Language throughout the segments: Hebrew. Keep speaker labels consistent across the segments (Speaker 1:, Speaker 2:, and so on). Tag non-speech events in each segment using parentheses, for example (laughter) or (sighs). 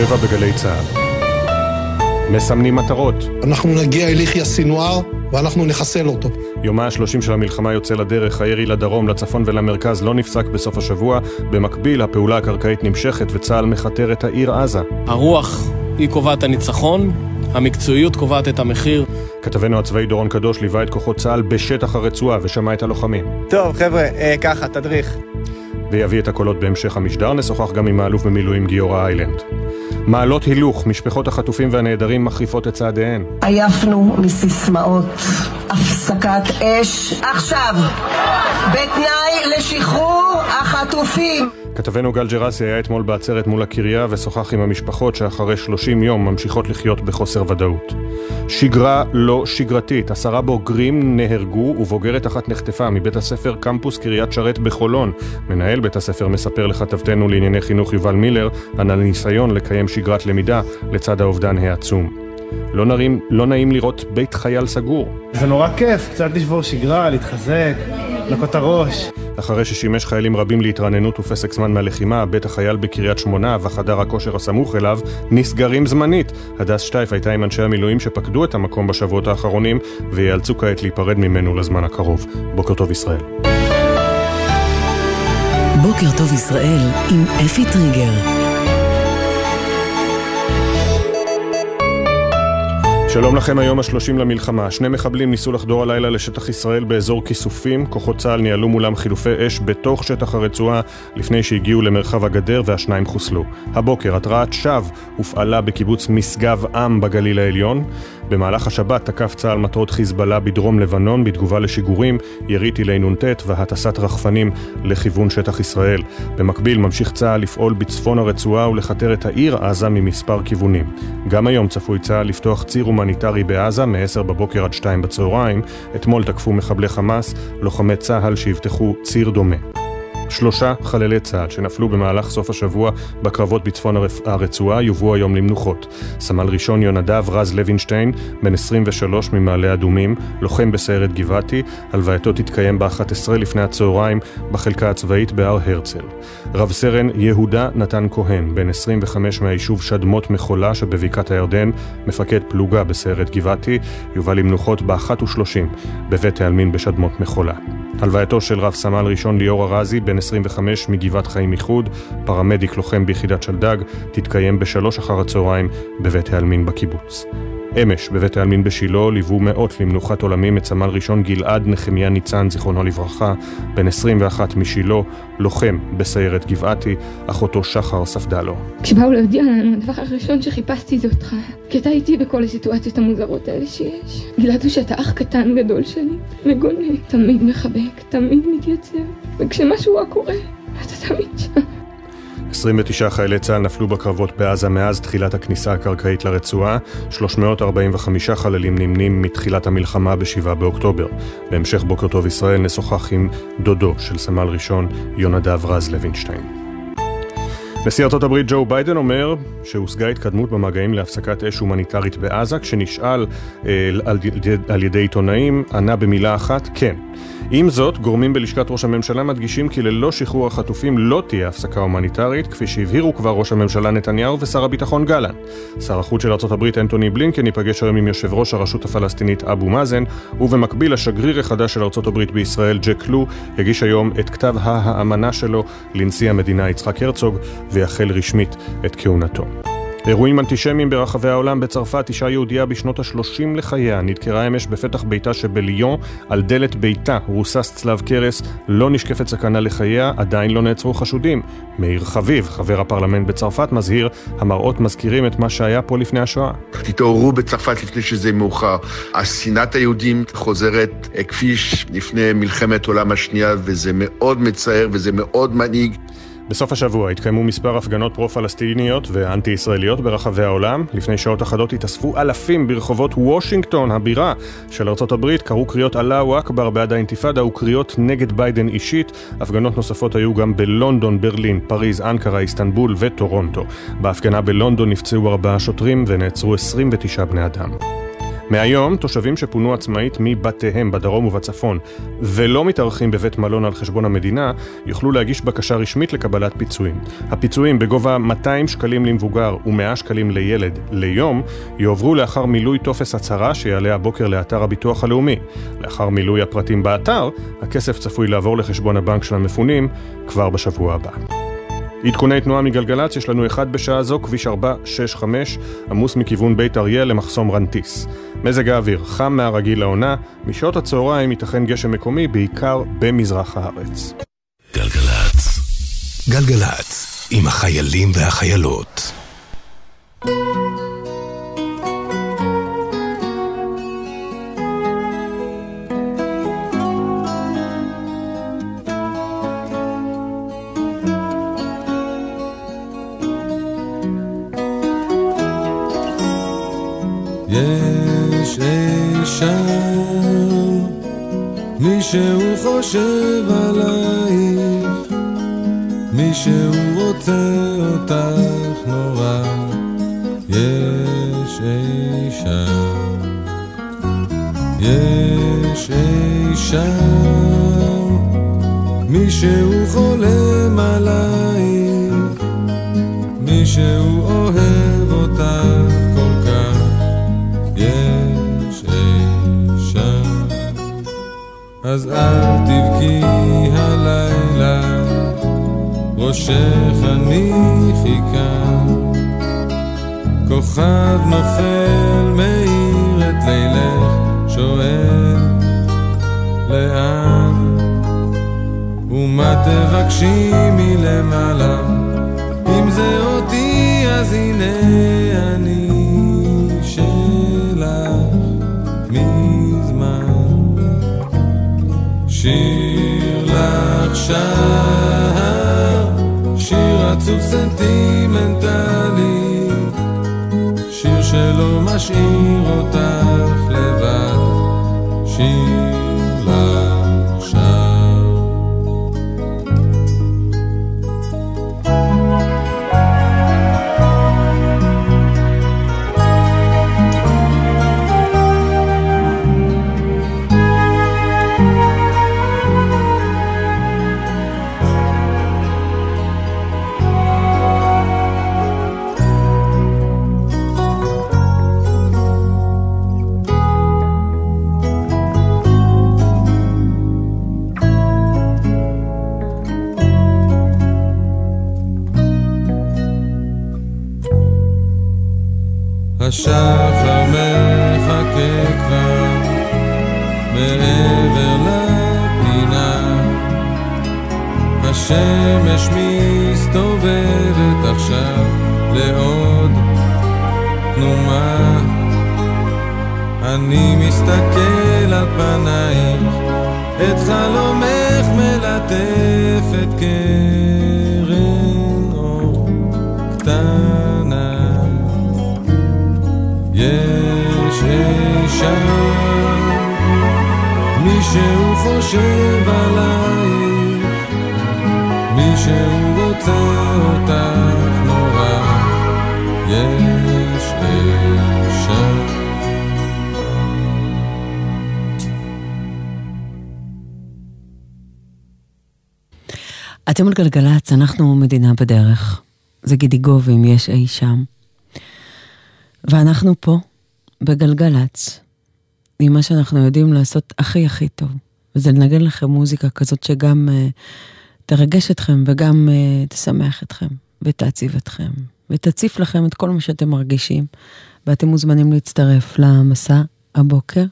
Speaker 1: שבע בגלי צה"ל. מסמנים מטרות.
Speaker 2: אנחנו נגיע אל יחיא סינואר ואנחנו נחסל אותו.
Speaker 1: יומה ה-30 של המלחמה יוצא לדרך, הירי לדרום, לצפון ולמרכז לא נפסק בסוף השבוע. במקביל, הפעולה הקרקעית נמשכת וצה"ל מכתר את העיר עזה.
Speaker 3: הרוח היא קובעת הניצחון, המקצועיות קובעת את המחיר.
Speaker 1: כתבנו הצבאי דורון קדוש ליווה את כוחות צה"ל בשטח הרצועה ושמע את הלוחמים.
Speaker 4: טוב, חבר'ה, אה, ככה, תדריך.
Speaker 1: ויביא את הקולות בהמשך המשדר, נשוחח גם עם האלוף במילואים גיורא איילנד. מעלות הילוך, משפחות החטופים והנעדרים מחריפות את צעדיהן.
Speaker 5: עייפנו מסיסמאות, הפסקת אש. עכשיו, בתנאי לשחרור החטופים.
Speaker 1: כתבנו גל ג'רסי היה אתמול בעצרת מול הקריה ושוחח עם המשפחות שאחרי 30 יום ממשיכות לחיות בחוסר ודאות. שגרה לא שגרתית, עשרה בוגרים נהרגו ובוגרת אחת נחטפה מבית הספר קמפוס קריית שרת בחולון. מנהל בית הספר מספר לכתבתנו לענייני חינוך יובל מילר על הניסיון לקיים שגרת למידה לצד האובדן העצום. לא, נרים, לא נעים לראות בית חייל סגור.
Speaker 6: זה נורא כיף, קצת לשבור שגרה, להתחזק, לנקות הראש.
Speaker 1: אחרי ששימש חיילים רבים להתרעננות ופסק זמן מהלחימה, בית החייל בקריית שמונה וחדר הכושר הסמוך אליו נסגרים זמנית. הדס שטייף הייתה עם אנשי המילואים שפקדו את המקום בשבועות האחרונים ויאלצו כעת להיפרד ממנו לזמן הקרוב. בוקר טוב ישראל.
Speaker 7: בוקר טוב ישראל עם אפי טריגר
Speaker 1: שלום לכם, היום השלושים למלחמה. שני מחבלים ניסו לחדור הלילה לשטח ישראל באזור כיסופים. כוחות צה"ל ניהלו מולם חילופי אש בתוך שטח הרצועה לפני שהגיעו למרחב הגדר והשניים חוסלו. הבוקר התרעת שווא הופעלה בקיבוץ משגב עם בגליל העליון. במהלך השבת תקף צה"ל מטרות חיזבאללה בדרום לבנון בתגובה לשיגורים, ירי טילי נ"ט והטסת רחפנים לכיוון שטח ישראל. במקביל ממשיך צה"ל לפעול בצפון הרצועה ולכתר את העיר עזה ממספר כיוונים. גם היום צפוי צה"ל לפתוח ציר הומניטרי בעזה מ-10 בבוקר עד 2 בצהריים. אתמול תקפו מחבלי חמאס לוחמי צה"ל שיפתחו ציר דומה. שלושה חללי צה"ל שנפלו במהלך סוף השבוע בקרבות בצפון הרצועה יובאו היום למנוחות. סמל ראשון יונדב רז לוינשטיין, בן 23 ממעלה אדומים, לוחם בסיירת גבעתי, הלווייתו תתקיים ב-11 לפני הצהריים בחלקה הצבאית בהר הרצל. רב סרן יהודה נתן כהן, בן 25 מהיישוב שדמות מחולה שבבקעת הירדן, מפקד פלוגה בסיירת גבעתי, יובא למנוחות ב-1.30 בבית העלמין בשדמות מחולה. הלווייתו של רב סמל ראשון ליאור ארזי, בן 25 מגבעת חיים איחוד, פרמדיק לוחם ביחידת שלדג, תתקיים בשלוש אחר הצהריים בבית העלמין בקיבוץ. אמש, בבית העלמין בשילה, ליוו מאות למנוחת עולמים את סמל ראשון גלעד נחמיה ניצן, זיכרונו לברכה, בן 21 משילה, לוחם בסיירת גבעתי, אחותו שחר ספדה לו.
Speaker 8: כשבאו להודיע לנו, הדבר הראשון שחיפשתי זה אותך, כי אתה איתי בכל הסיטואציות המוזרות האלה שיש. גלעד הוא שאתה אח קטן גדול שלי, מגונה, תמיד מחבק, תמיד מתייצב, וכשמשהו רע קורה, אתה תמיד שם.
Speaker 1: 29 חיילי צה"ל נפלו בקרבות בעזה מאז תחילת הכניסה הקרקעית לרצועה, 345 חללים נמנים מתחילת המלחמה ב-7 באוקטובר. בהמשך בוקר טוב ישראל נשוחח עם דודו של סמל ראשון יונדב רז לוינשטיין. נשיא ארצות הברית ג'ו ביידן אומר שהושגה התקדמות במגעים להפסקת אש הומניטרית בעזה, כשנשאל אה, על, על ידי עיתונאים, ענה במילה אחת, כן. עם זאת, גורמים בלשכת ראש הממשלה מדגישים כי ללא שחרור החטופים לא תהיה הפסקה הומניטרית, כפי שהבהירו כבר ראש הממשלה נתניהו ושר הביטחון גלנט. שר החוץ של ארצות הברית אנטוני בלינקן ייפגש היום עם יושב ראש הרשות הפלסטינית אבו מאזן, ובמקביל השגריר החדש של ארצות הברית בישראל, ג'ק לו, הגיש היום את כתב האמנה שלו לנשיא המדינה יצחק הרצוג, ויחל רשמית את כהונתו. אירועים אנטישמיים ברחבי העולם בצרפת, אישה יהודייה בשנות ה-30 לחייה נדקרה אמש בפתח ביתה שבליון, על דלת ביתה רוסס צלב קרס, לא נשקפת סכנה לחייה, עדיין לא נעצרו חשודים. מאיר חביב, חבר הפרלמנט בצרפת, מזהיר, המראות מזכירים את מה שהיה פה לפני השואה.
Speaker 9: תתעוררו בצרפת לפני שזה מאוחר. השנאת היהודים חוזרת כפי לפני מלחמת העולם השנייה, וזה מאוד מצער וזה מאוד מנהיג.
Speaker 1: בסוף השבוע התקיימו מספר הפגנות פרו-פלסטיניות ואנטי-ישראליות ברחבי העולם. לפני שעות אחדות התאספו אלפים ברחובות וושינגטון, הבירה של ארצות הברית, קראו קריאות אללהו אכבר בעד האינתיפאדה וקריאות נגד ביידן אישית. הפגנות נוספות היו גם בלונדון, ברלין, פריז, אנקרה, איסטנבול וטורונטו. בהפגנה בלונדון נפצעו ארבעה שוטרים ונעצרו 29 בני אדם. מהיום, תושבים שפונו עצמאית מבתיהם בדרום ובצפון ולא מתארחים בבית מלון על חשבון המדינה, יוכלו להגיש בקשה רשמית לקבלת פיצויים. הפיצויים בגובה 200 שקלים למבוגר ו-100 שקלים לילד ליום, יועברו לאחר מילוי טופס הצהרה שיעלה הבוקר לאתר הביטוח הלאומי. לאחר מילוי הפרטים באתר, הכסף צפוי לעבור לחשבון הבנק של המפונים כבר בשבוע הבא. עדכוני תנועה מגלגלצ, יש לנו אחד בשעה זו, כביש 465, עמוס מכיוון בית אריה למחסום רנטיס. מזג האוויר חם מהרגיל לעונה, משעות הצהריים ייתכן גשם מקומי, בעיקר במזרח הארץ.
Speaker 10: גלגלצ. גלגלצ, עם החיילים והחיילות.
Speaker 11: מישהו חושב עלייך, מישהו רוצה אותך נורא, יש אי שם, יש אי שם, מישהו חולם עלייך, מישהו אוהב אז אל תבכי הלילה, ראשך הניחי כאן. כוכב נופל מאיר את לילך, שואל לאן? ומה תבקשי מלמעלה? אם זה אותי אז הנה אני שר, שיר עצוב סנטימנטלי, שיר שלא משאיר אותך מסתכל על פנייך את חלומך מלטפת קרן אור קטנה. יש אי שם מישהו חושב עלייך. מישהו רוצה
Speaker 12: אתם על גלגלצ, אנחנו מדינה בדרך. זה גידי גובים, יש אי שם. ואנחנו פה, בגלגלצ, עם מה שאנחנו יודעים לעשות הכי הכי טוב. וזה לנגן לכם מוזיקה כזאת שגם uh, תרגש אתכם וגם uh, תשמח אתכם, ותעציב אתכם, ותציף לכם את כל מה שאתם מרגישים. ואתם מוזמנים להצטרף למסע הבוקר,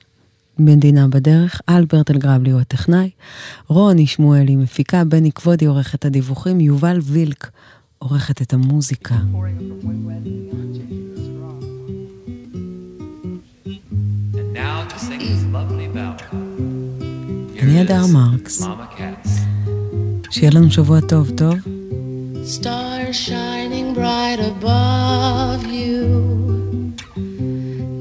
Speaker 12: מדינה בדרך, אלברט אלגרבלי הוא הטכנאי, רוני שמואלי מפיקה, בני כבודי עורכת הדיווחים, יובל וילק עורכת את המוזיקה. אני אדר מרקס. שיהיה לנו שבוע טוב, טוב?
Speaker 13: Stars shining bright above you.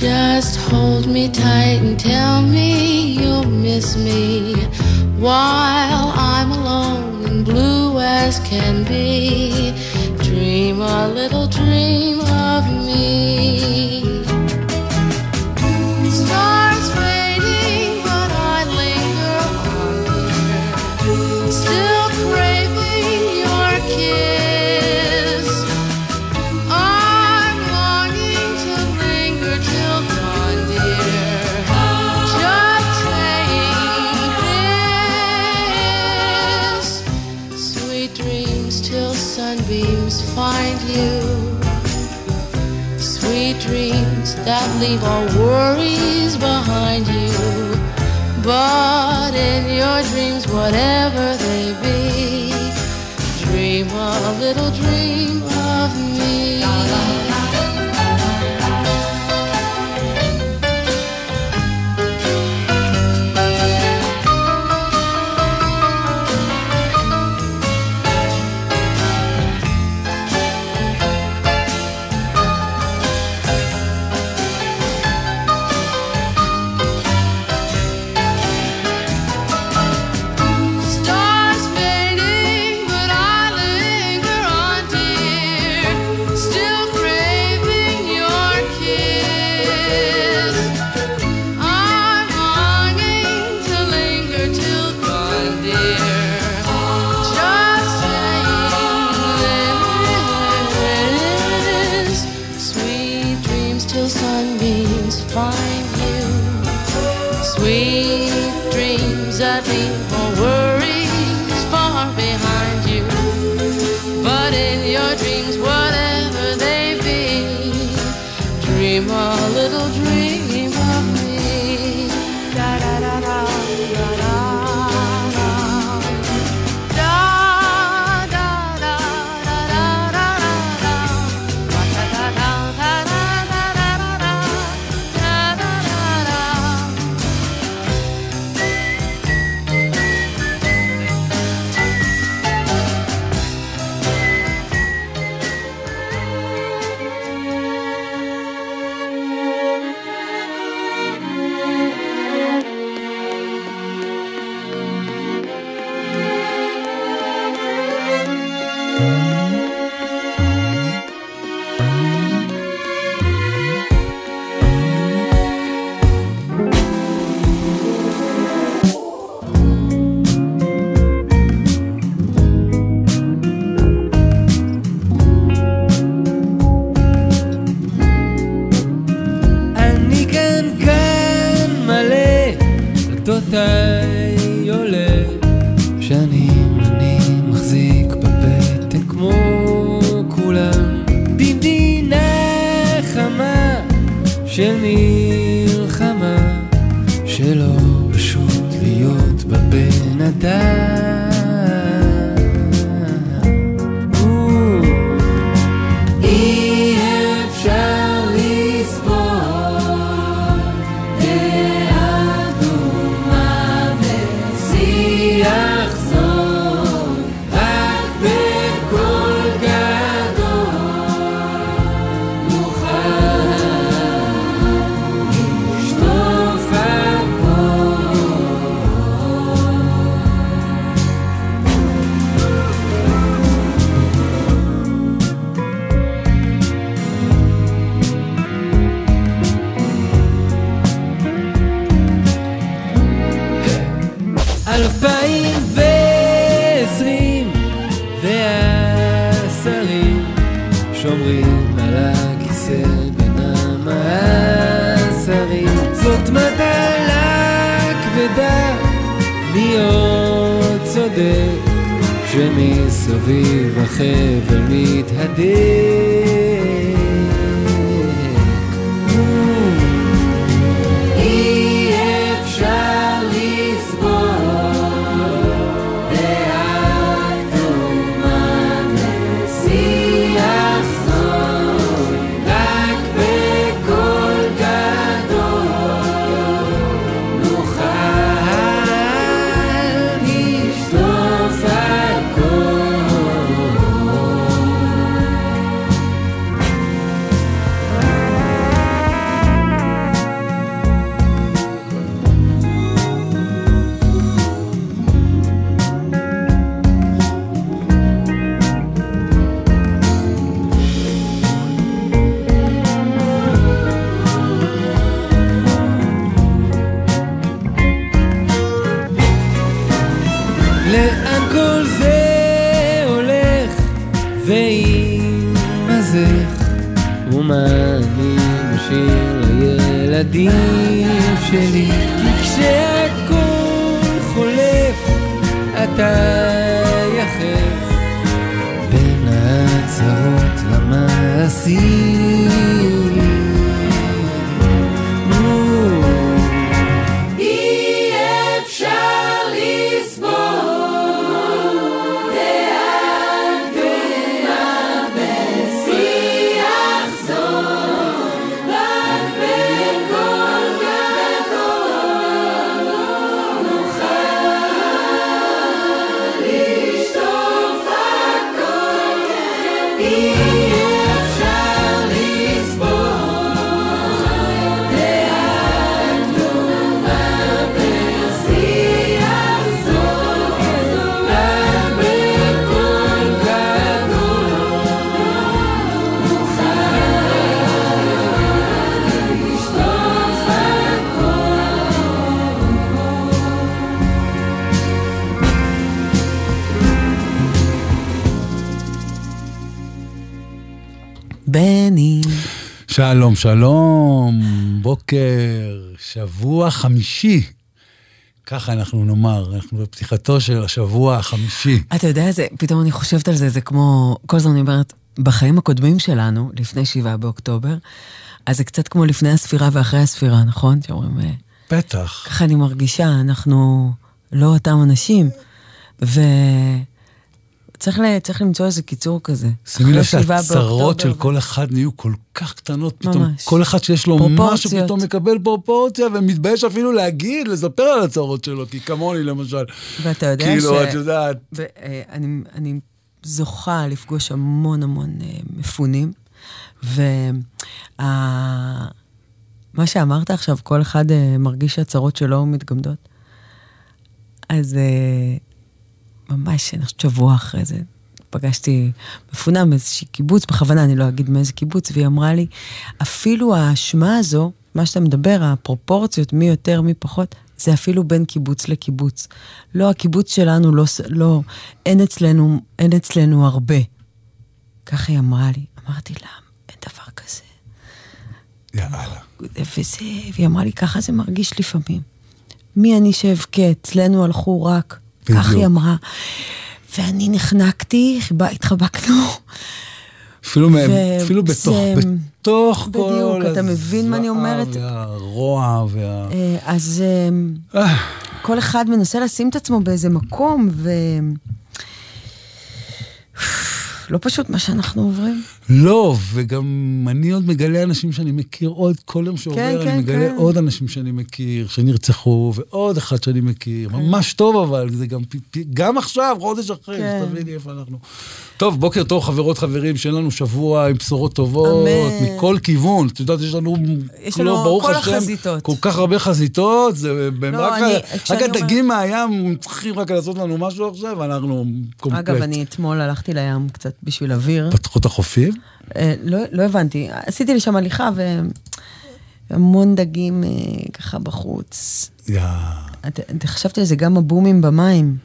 Speaker 13: Just hold me tight and tell me you'll miss me while I'm alone and blue as can be. Dream a little dream of me. that leave all worries behind you. But in your dreams, whatever they be, dream a little dream of me.
Speaker 14: שלום, שלום, בוקר, שבוע חמישי. ככה אנחנו נאמר, אנחנו בפתיחתו של השבוע החמישי.
Speaker 12: אתה יודע, זה, פתאום אני חושבת על זה, זה כמו, כל הזמן אני אומרת, בחיים הקודמים שלנו, לפני שבעה באוקטובר, אז זה קצת כמו לפני הספירה ואחרי הספירה, נכון? שאומרים, אה,
Speaker 14: בטח.
Speaker 12: ככה אני מרגישה, אנחנו לא אותם אנשים, וצריך ל, צריך למצוא איזה קיצור כזה.
Speaker 14: שימי לב שהצרות של כל אחד נהיו כל כך קטנות, פתאום
Speaker 12: ממש.
Speaker 14: כל אחד שיש לו משהו
Speaker 12: פרופורציות.
Speaker 14: פתאום מקבל פרופורציה ומתבייש אפילו להגיד, לספר על הצרות שלו, כי כמוני למשל.
Speaker 12: ואתה יודע
Speaker 14: כאילו,
Speaker 12: ש...
Speaker 14: את יודעת.
Speaker 12: ו- אה, אני, אני זוכה לפגוש המון המון אה, מפונים, ומה שאמרת עכשיו, כל אחד אה, מרגיש שהצרות שלו מתגמדות. אז אה, ממש, אני חושבת שבוע אחרי זה, פגשתי מפונה מאיזושהי קיבוץ, בכוונה אני לא אגיד מאיזה קיבוץ, והיא אמרה לי, אפילו האשמה הזו, מה שאתה מדבר, הפרופורציות, מי יותר, מי פחות, זה אפילו בין קיבוץ לקיבוץ. לא, הקיבוץ שלנו לא, לא, אין אצלנו, אין אצלנו הרבה. ככה היא אמרה לי. אמרתי לה, אין דבר כזה.
Speaker 14: יאללה.
Speaker 12: וזה, והיא אמרה לי, ככה זה מרגיש לפעמים. מי אני שאבכה? אצלנו הלכו רק.
Speaker 14: בדיוק.
Speaker 12: כך היא אמרה. ואני נחנקתי, התחבקנו.
Speaker 14: אפילו, מהם-
Speaker 12: ו-
Speaker 14: אפילו בתוך,
Speaker 12: זה-
Speaker 14: בתוך כל...
Speaker 12: בדיוק, אתה מבין מה אני אומרת?
Speaker 14: והרוע וה...
Speaker 12: אה, אז אה, כל אחד מנסה לשים את עצמו באיזה מקום, ו... לא פשוט מה שאנחנו עוברים.
Speaker 14: לא, וגם אני עוד מגלה אנשים שאני מכיר עוד, כל יום שעובר
Speaker 12: כן,
Speaker 14: אני
Speaker 12: כן,
Speaker 14: מגלה
Speaker 12: כן.
Speaker 14: עוד אנשים שאני מכיר, שנרצחו, ועוד אחד שאני מכיר. ממש טוב אבל, זה גם, גם עכשיו, חודש אחרי,
Speaker 12: כן.
Speaker 14: שתביני איפה אנחנו. טוב, בוקר טוב, חברות, חברים, שיהיה לנו שבוע עם בשורות טובות,
Speaker 12: אמן.
Speaker 14: מכל כיוון. את יודעת, יש לנו,
Speaker 12: יש
Speaker 14: לא,
Speaker 12: לנו
Speaker 14: ברוך
Speaker 12: כל
Speaker 14: השם,
Speaker 12: החזיתות.
Speaker 14: כל כך הרבה חזיתות, זה
Speaker 12: לא,
Speaker 14: רק,
Speaker 12: אני-
Speaker 14: רק הדגים מהים צריכים רק לעשות לנו משהו עכשיו, אנחנו קומפלט.
Speaker 12: אגב, אני אתמול הלכתי לים קצת בשביל אוויר.
Speaker 14: פתחו את החופים?
Speaker 12: אה, לא, לא הבנתי, עשיתי לי שם הליכה והמון דגים אה, ככה בחוץ.
Speaker 14: יא.
Speaker 12: את- את- חשבתי על זה, גם הבומים במים.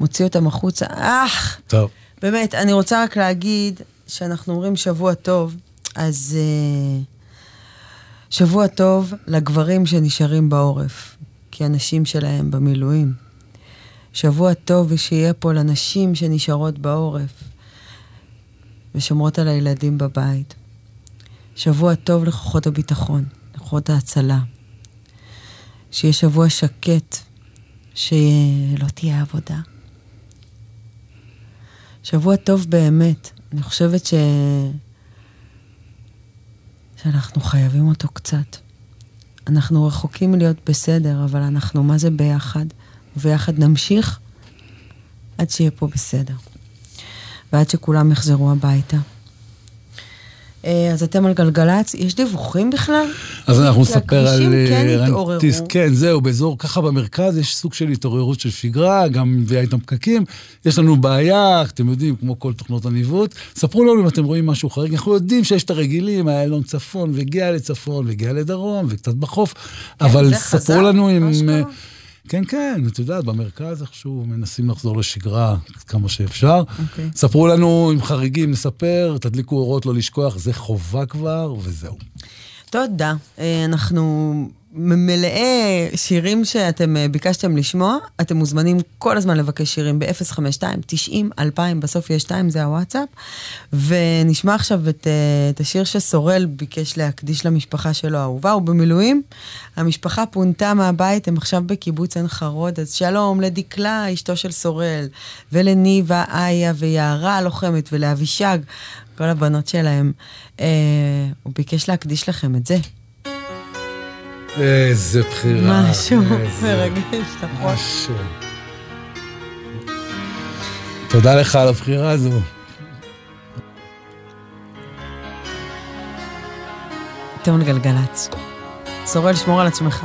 Speaker 12: מוציא אותם החוצה. אך!
Speaker 14: טוב.
Speaker 12: באמת, אני רוצה רק להגיד שאנחנו אומרים שבוע טוב, אז uh, שבוע טוב לגברים שנשארים בעורף, כי הנשים שלהם במילואים. שבוע טוב ושיהיה פה לנשים שנשארות בעורף ושומרות על הילדים בבית. שבוע טוב לכוחות הביטחון, לכוחות ההצלה. שיהיה שבוע שקט, שלא תהיה עבודה. שבוע טוב באמת. אני חושבת ש... שאנחנו חייבים אותו קצת. אנחנו רחוקים מלהיות בסדר, אבל אנחנו מה זה ביחד, ויחד נמשיך עד שיהיה פה בסדר. ועד שכולם יחזרו הביתה. אה, אז אתם על גלגלצ, יש דיווחים בכלל?
Speaker 14: אז אנחנו נספר על...
Speaker 12: הכבישים כן
Speaker 14: אה,
Speaker 12: התעוררו.
Speaker 14: כן, זהו, באזור, ככה במרכז יש סוג של התעוררות של שגרה, גם מביאה איתם פקקים. יש לנו בעיה, אתם יודעים, כמו כל תוכנות הניווט. ספרו לנו אם אתם רואים משהו חריג. אנחנו יודעים שיש את הרגילים, איילון צפון, והגיע לצפון, והגיע לדרום, וקצת בחוף. אבל
Speaker 12: כן, זה
Speaker 14: ספרו לנו אם... כן, כן, את יודעת, במרכז איכשהו מנסים לחזור לשגרה כמה שאפשר.
Speaker 12: אוקיי.
Speaker 14: ספרו לנו עם חריגים, נספר, תדליקו אורות לא לשכוח, זה חובה כבר, וזהו.
Speaker 12: תודה. אה, אנחנו מלאי שירים שאתם אה, ביקשתם לשמוע. אתם מוזמנים כל הזמן לבקש שירים ב-052-90-2000, בסוף יש 2, זה הוואטסאפ. ונשמע עכשיו את, אה, את השיר שסורל ביקש להקדיש למשפחה שלו האהובה, הוא במילואים. המשפחה פונתה מהבית, הם עכשיו בקיבוץ עין חרוד, אז שלום לדקלה, אשתו של סורל, ולניבה, איה ויערה הלוחמת, ולאבישג, כל הבנות שלהם. אה, הוא ביקש להקדיש לכם את זה.
Speaker 14: איזה בחירה.
Speaker 12: משהו מרגש, נכון?
Speaker 14: משהו. תודה לך על הבחירה הזו.
Speaker 12: טוב לגלגלצ. סורל, שמור על עצמך.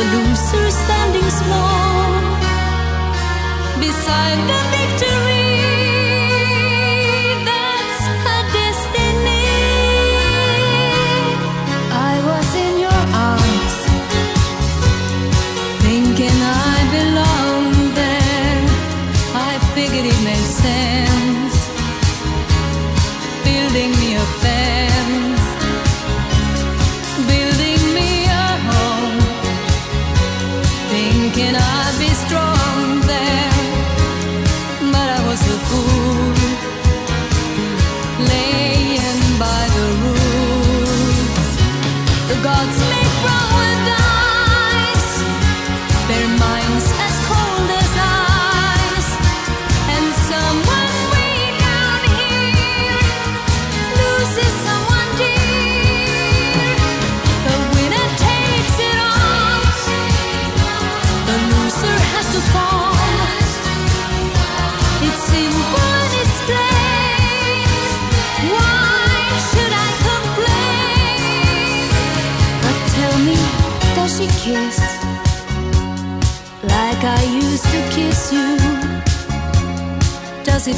Speaker 15: the loser standing small beside the victory.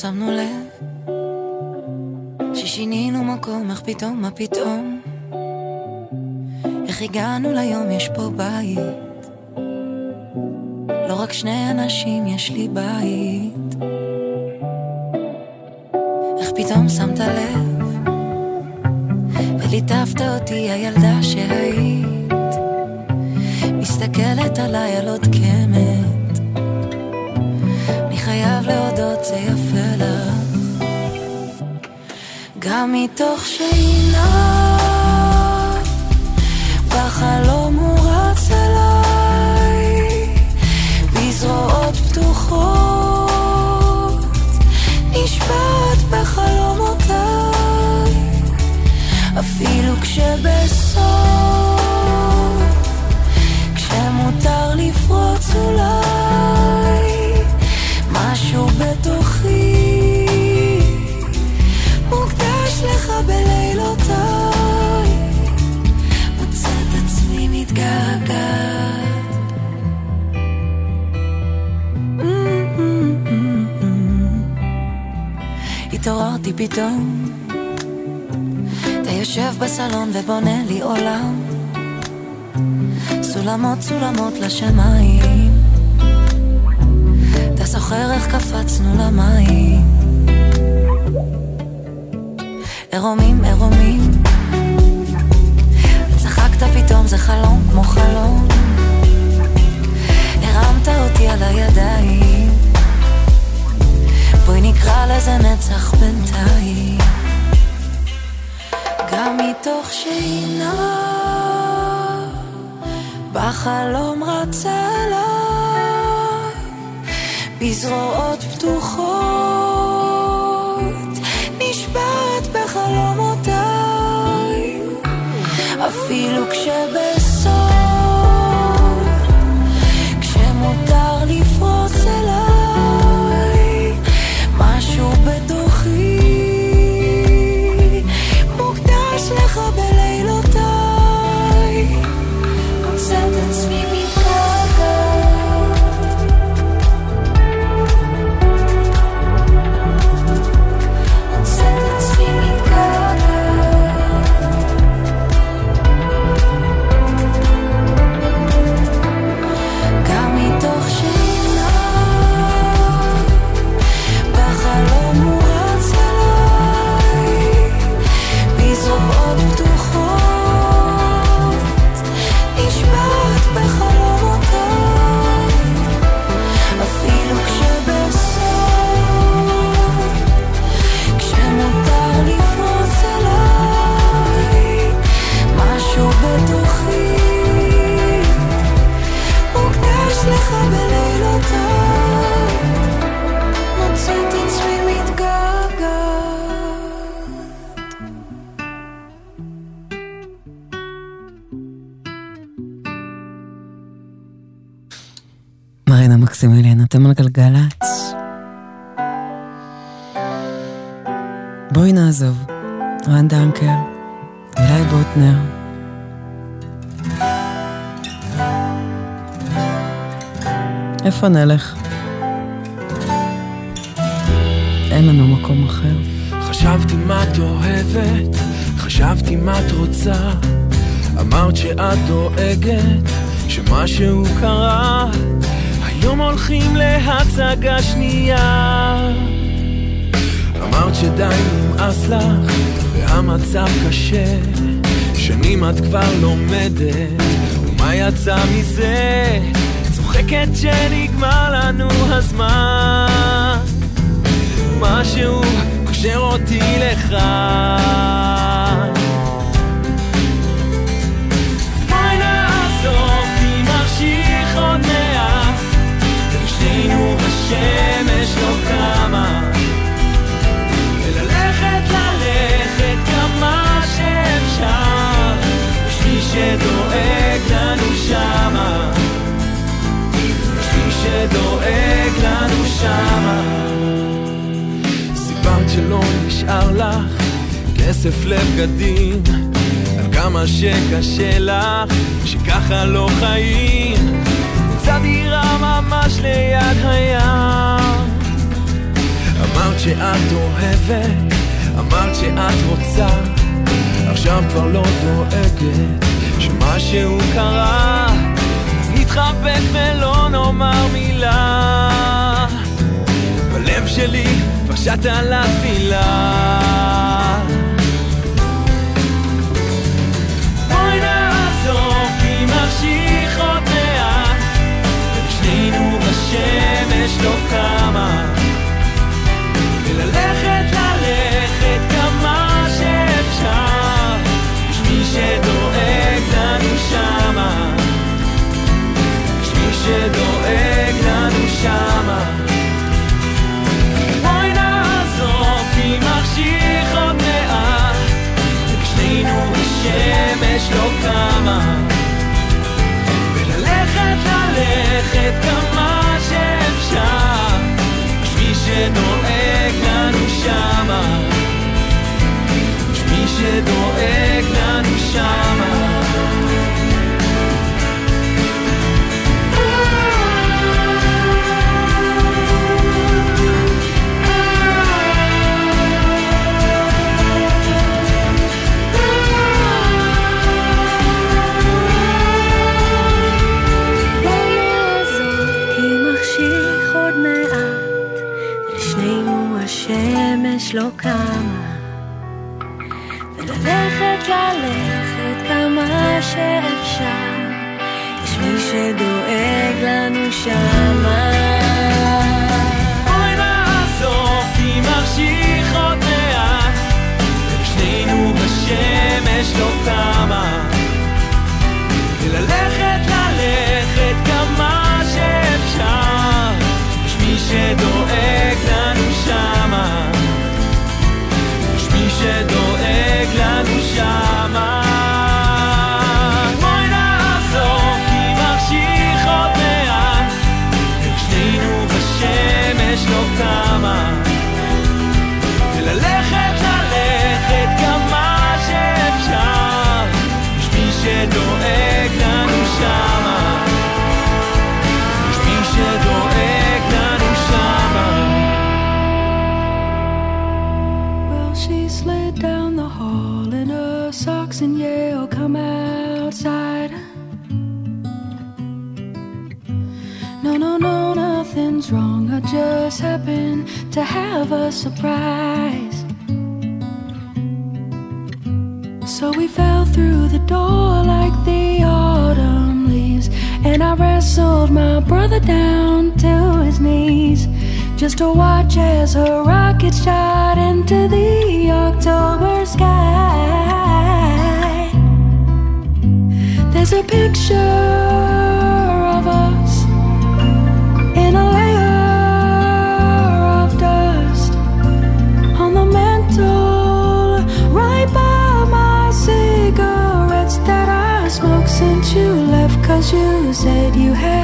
Speaker 16: שמנו לב ששינינו מקום, איך פתאום, מה פתאום? איך הגענו ליום, יש פה בית. לא רק שני אנשים, יש לי בית. איך פתאום שמת לב מתוך שינה פתאום. אתה יושב בסלון ובונה לי עולם. סולמות סולמות לשמיים. אתה זוכר איך קפצנו למים? עירומים עירומים. צחקת פתאום זה חלום כמו חלום. הרמת אותי על הידיים נקרא לזה נצח בינתיים. גם מתוך שינה בחלום רץ אליי בזרועות פתוחות נשבעת בחלומותיי אפילו כשבסוף
Speaker 12: איפה נלך? אין לנו מקום אחר.
Speaker 17: חשבתי מה את אוהבת, חשבתי מה את רוצה. אמרת שאת דואגת, שמשהו קרה. היום הולכים להצגה שנייה. אמרת שדי נמאס לך, והמצב קשה. שנים את כבר לומדת, ומה יצא מזה? צוחקת שנגמר לנו הזמן. משהו קושר אותי לך. בואי לא קמה. וללכת, ללכת כמה שאפשר, יש מי שדואג לנו שמה. שדואג לנו שמה. סיפרת שלא נשאר לך כסף לבגדים, על כמה שקשה לך, שככה לא חיים. נמצא דירה ממש ליד הים. אמרת שאת אוהבת, אמרת שאת רוצה, עכשיו כבר לא דואגת שמשהו קרה, נתחבק ולא נאמר מילה. בלב שלי כבר שטה לתפילה. בואי נעזוב כי מחשיך עוד מעט ושנינו השמש לא קמה שדואג לנו שמה. בואי נעזוב כי מחשיך עוד מעט וכשנינו השמש לא קמה. וללכת ללכת כמה שאפשר מי שדואג לנו שמה. מי שדואג לנו שמה
Speaker 15: השמש לא קמה וללכת ללכת כמה שאפשר. יש מי שדואג לנו שמה.
Speaker 17: בואי נעזוב כי מחשיך עוד מעט. ושנינו השמש לא קמה וללכת ללכת שדואג לנו שמה
Speaker 15: have a surprise. So we fell through the door like the autumn leaves. And I wrestled my brother down to his knees just to watch as a rocket shot into the October sky. There's a picture you said you had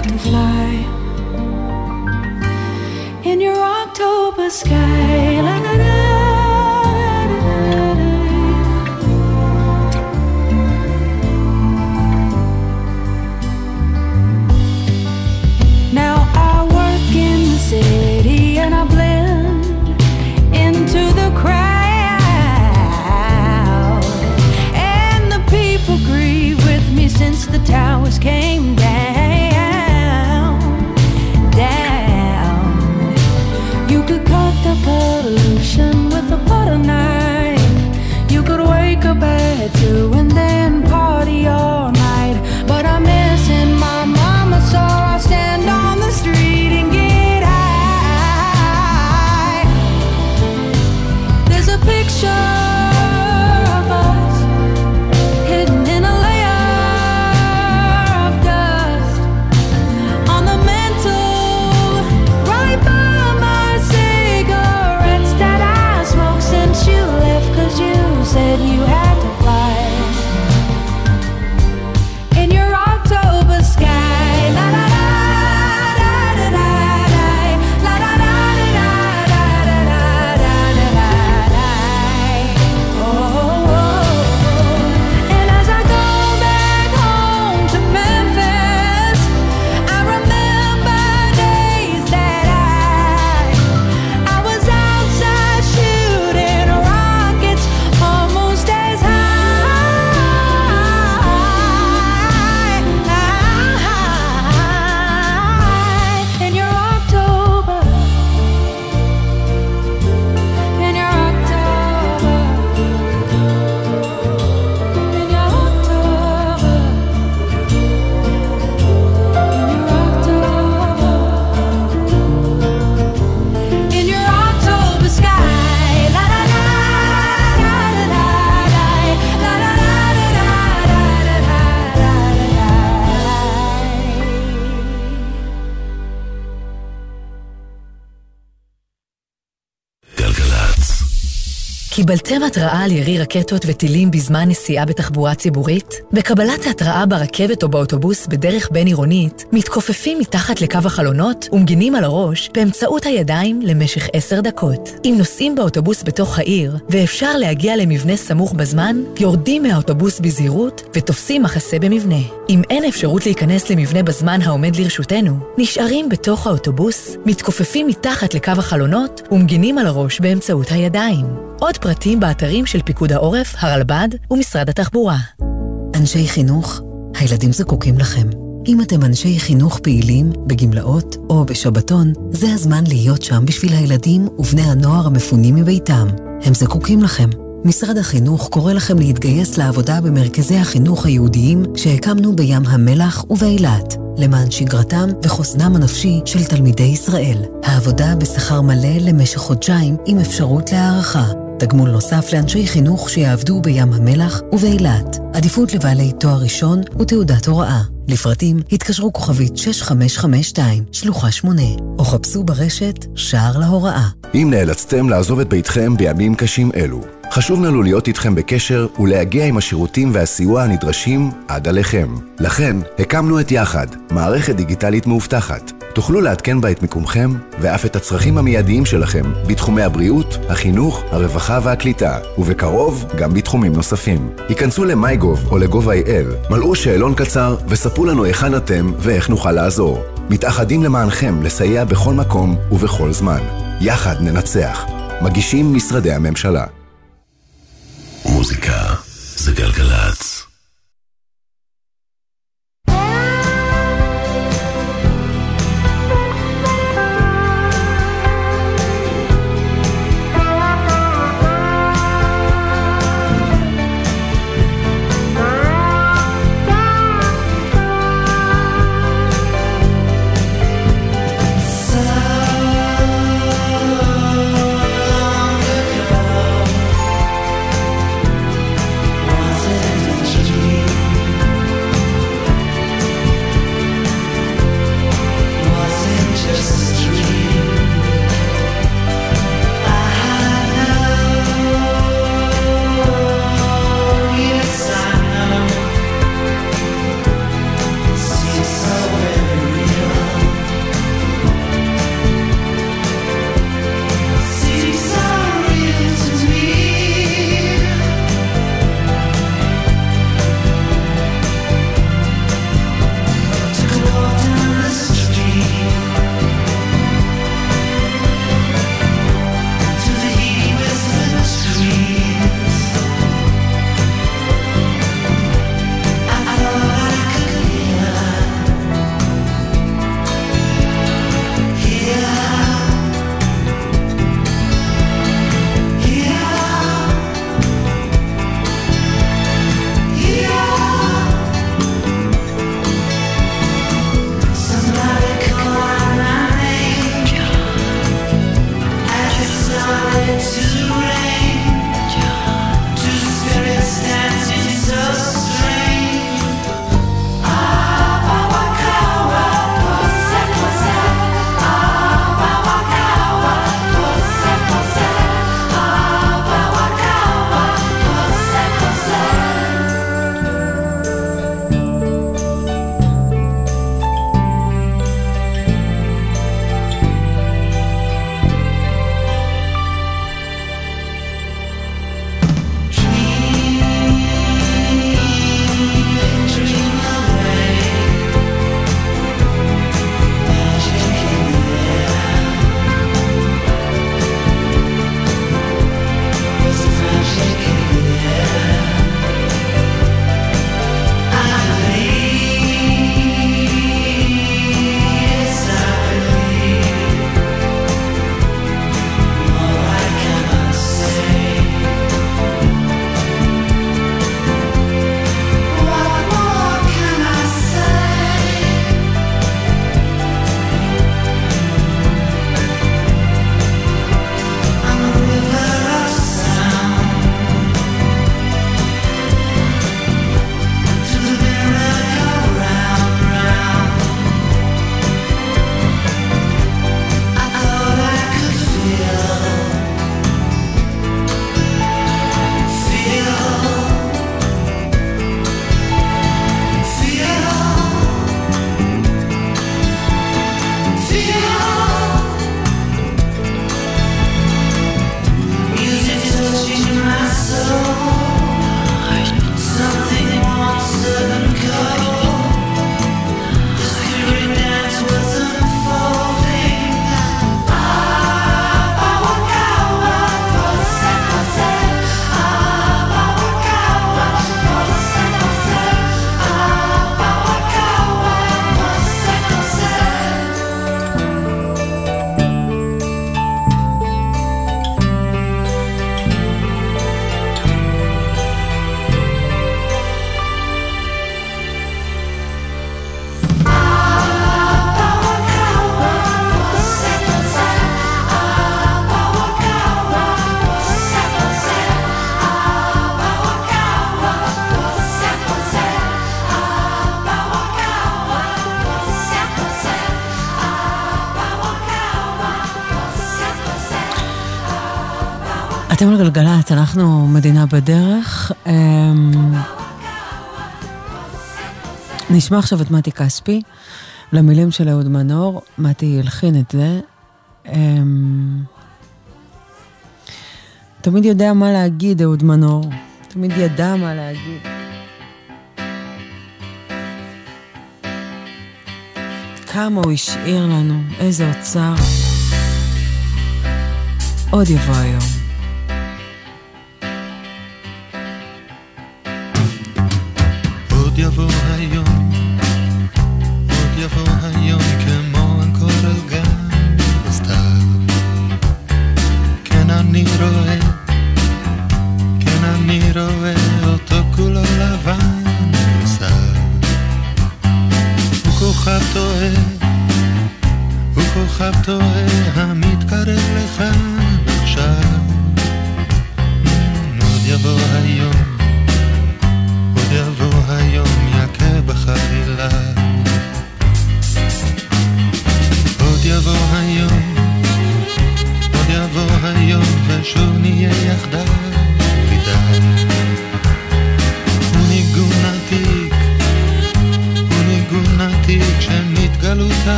Speaker 18: קיבלתם התראה על ירי רקטות וטילים בזמן נסיעה בתחבורה ציבורית? בקבלת ההתראה ברכבת או באוטובוס בדרך בין-עירונית, מתכופפים מתחת לקו החלונות ומגינים על הראש באמצעות הידיים למשך עשר דקות. אם נוסעים באוטובוס בתוך העיר ואפשר להגיע למבנה סמוך בזמן, יורדים מהאוטובוס בזהירות ותופסים מחסה במבנה. אם אין אפשרות להיכנס למבנה בזמן העומד לרשותנו, נשארים בתוך האוטובוס, מתכופפים מתחת לקו החלונות ומגינים על הראש באמצעות הידיים. עוד פרטים באתרים של פיקוד העורף, הרלב"ד ומשרד התחבורה.
Speaker 7: אנשי חינוך, הילדים זקוקים לכם. אם אתם אנשי חינוך פעילים, בגמלאות או בשבתון, זה הזמן להיות שם בשביל הילדים ובני הנוער המפונים מביתם. הם זקוקים לכם. משרד החינוך קורא לכם להתגייס לעבודה במרכזי החינוך היהודיים שהקמנו בים המלח ובאילת, למען שגרתם וחוסנם הנפשי של תלמידי ישראל. העבודה בשכר מלא למשך חודשיים עם אפשרות להערכה. תגמול נוסף לאנשי חינוך שיעבדו בים המלח ובאילת. עדיפות לבעלי תואר ראשון ותעודת הוראה. לפרטים התקשרו כוכבית 6552, שלוחה 8, או חפשו ברשת שער להוראה.
Speaker 19: אם נאלצתם לעזוב את ביתכם בימים קשים אלו, חשוב לנו להיות איתכם בקשר ולהגיע עם השירותים והסיוע הנדרשים עד עליכם. לכן, הקמנו את יחד, מערכת דיגיטלית מאובטחת. תוכלו לעדכן בה את מיקומכם ואף את הצרכים המיידיים שלכם בתחומי הבריאות, החינוך, הרווחה והקליטה, ובקרוב גם בתחומים נוספים. היכנסו ל-MyGov או ל-gov.il, מלאו שאלון קצר וספרו לנו היכן אתם ואיך נוכל לעזור. מתאחדים למענכם לסייע בכל מקום ובכל זמן. יחד ננצח. מגישים משרדי הממשלה.
Speaker 10: מוזיקה זה גלגלצ.
Speaker 20: על גלגלצ, אנחנו מדינה בדרך. אמ, נשמע עכשיו את מתי כספי, למילים של אהוד מנור, מתי הלחין את זה. אמ, תמיד יודע מה להגיד, אהוד מנור. תמיד ידע מה להגיד. כמה הוא השאיר לנו, איזה אוצר. עוד יבוא היום.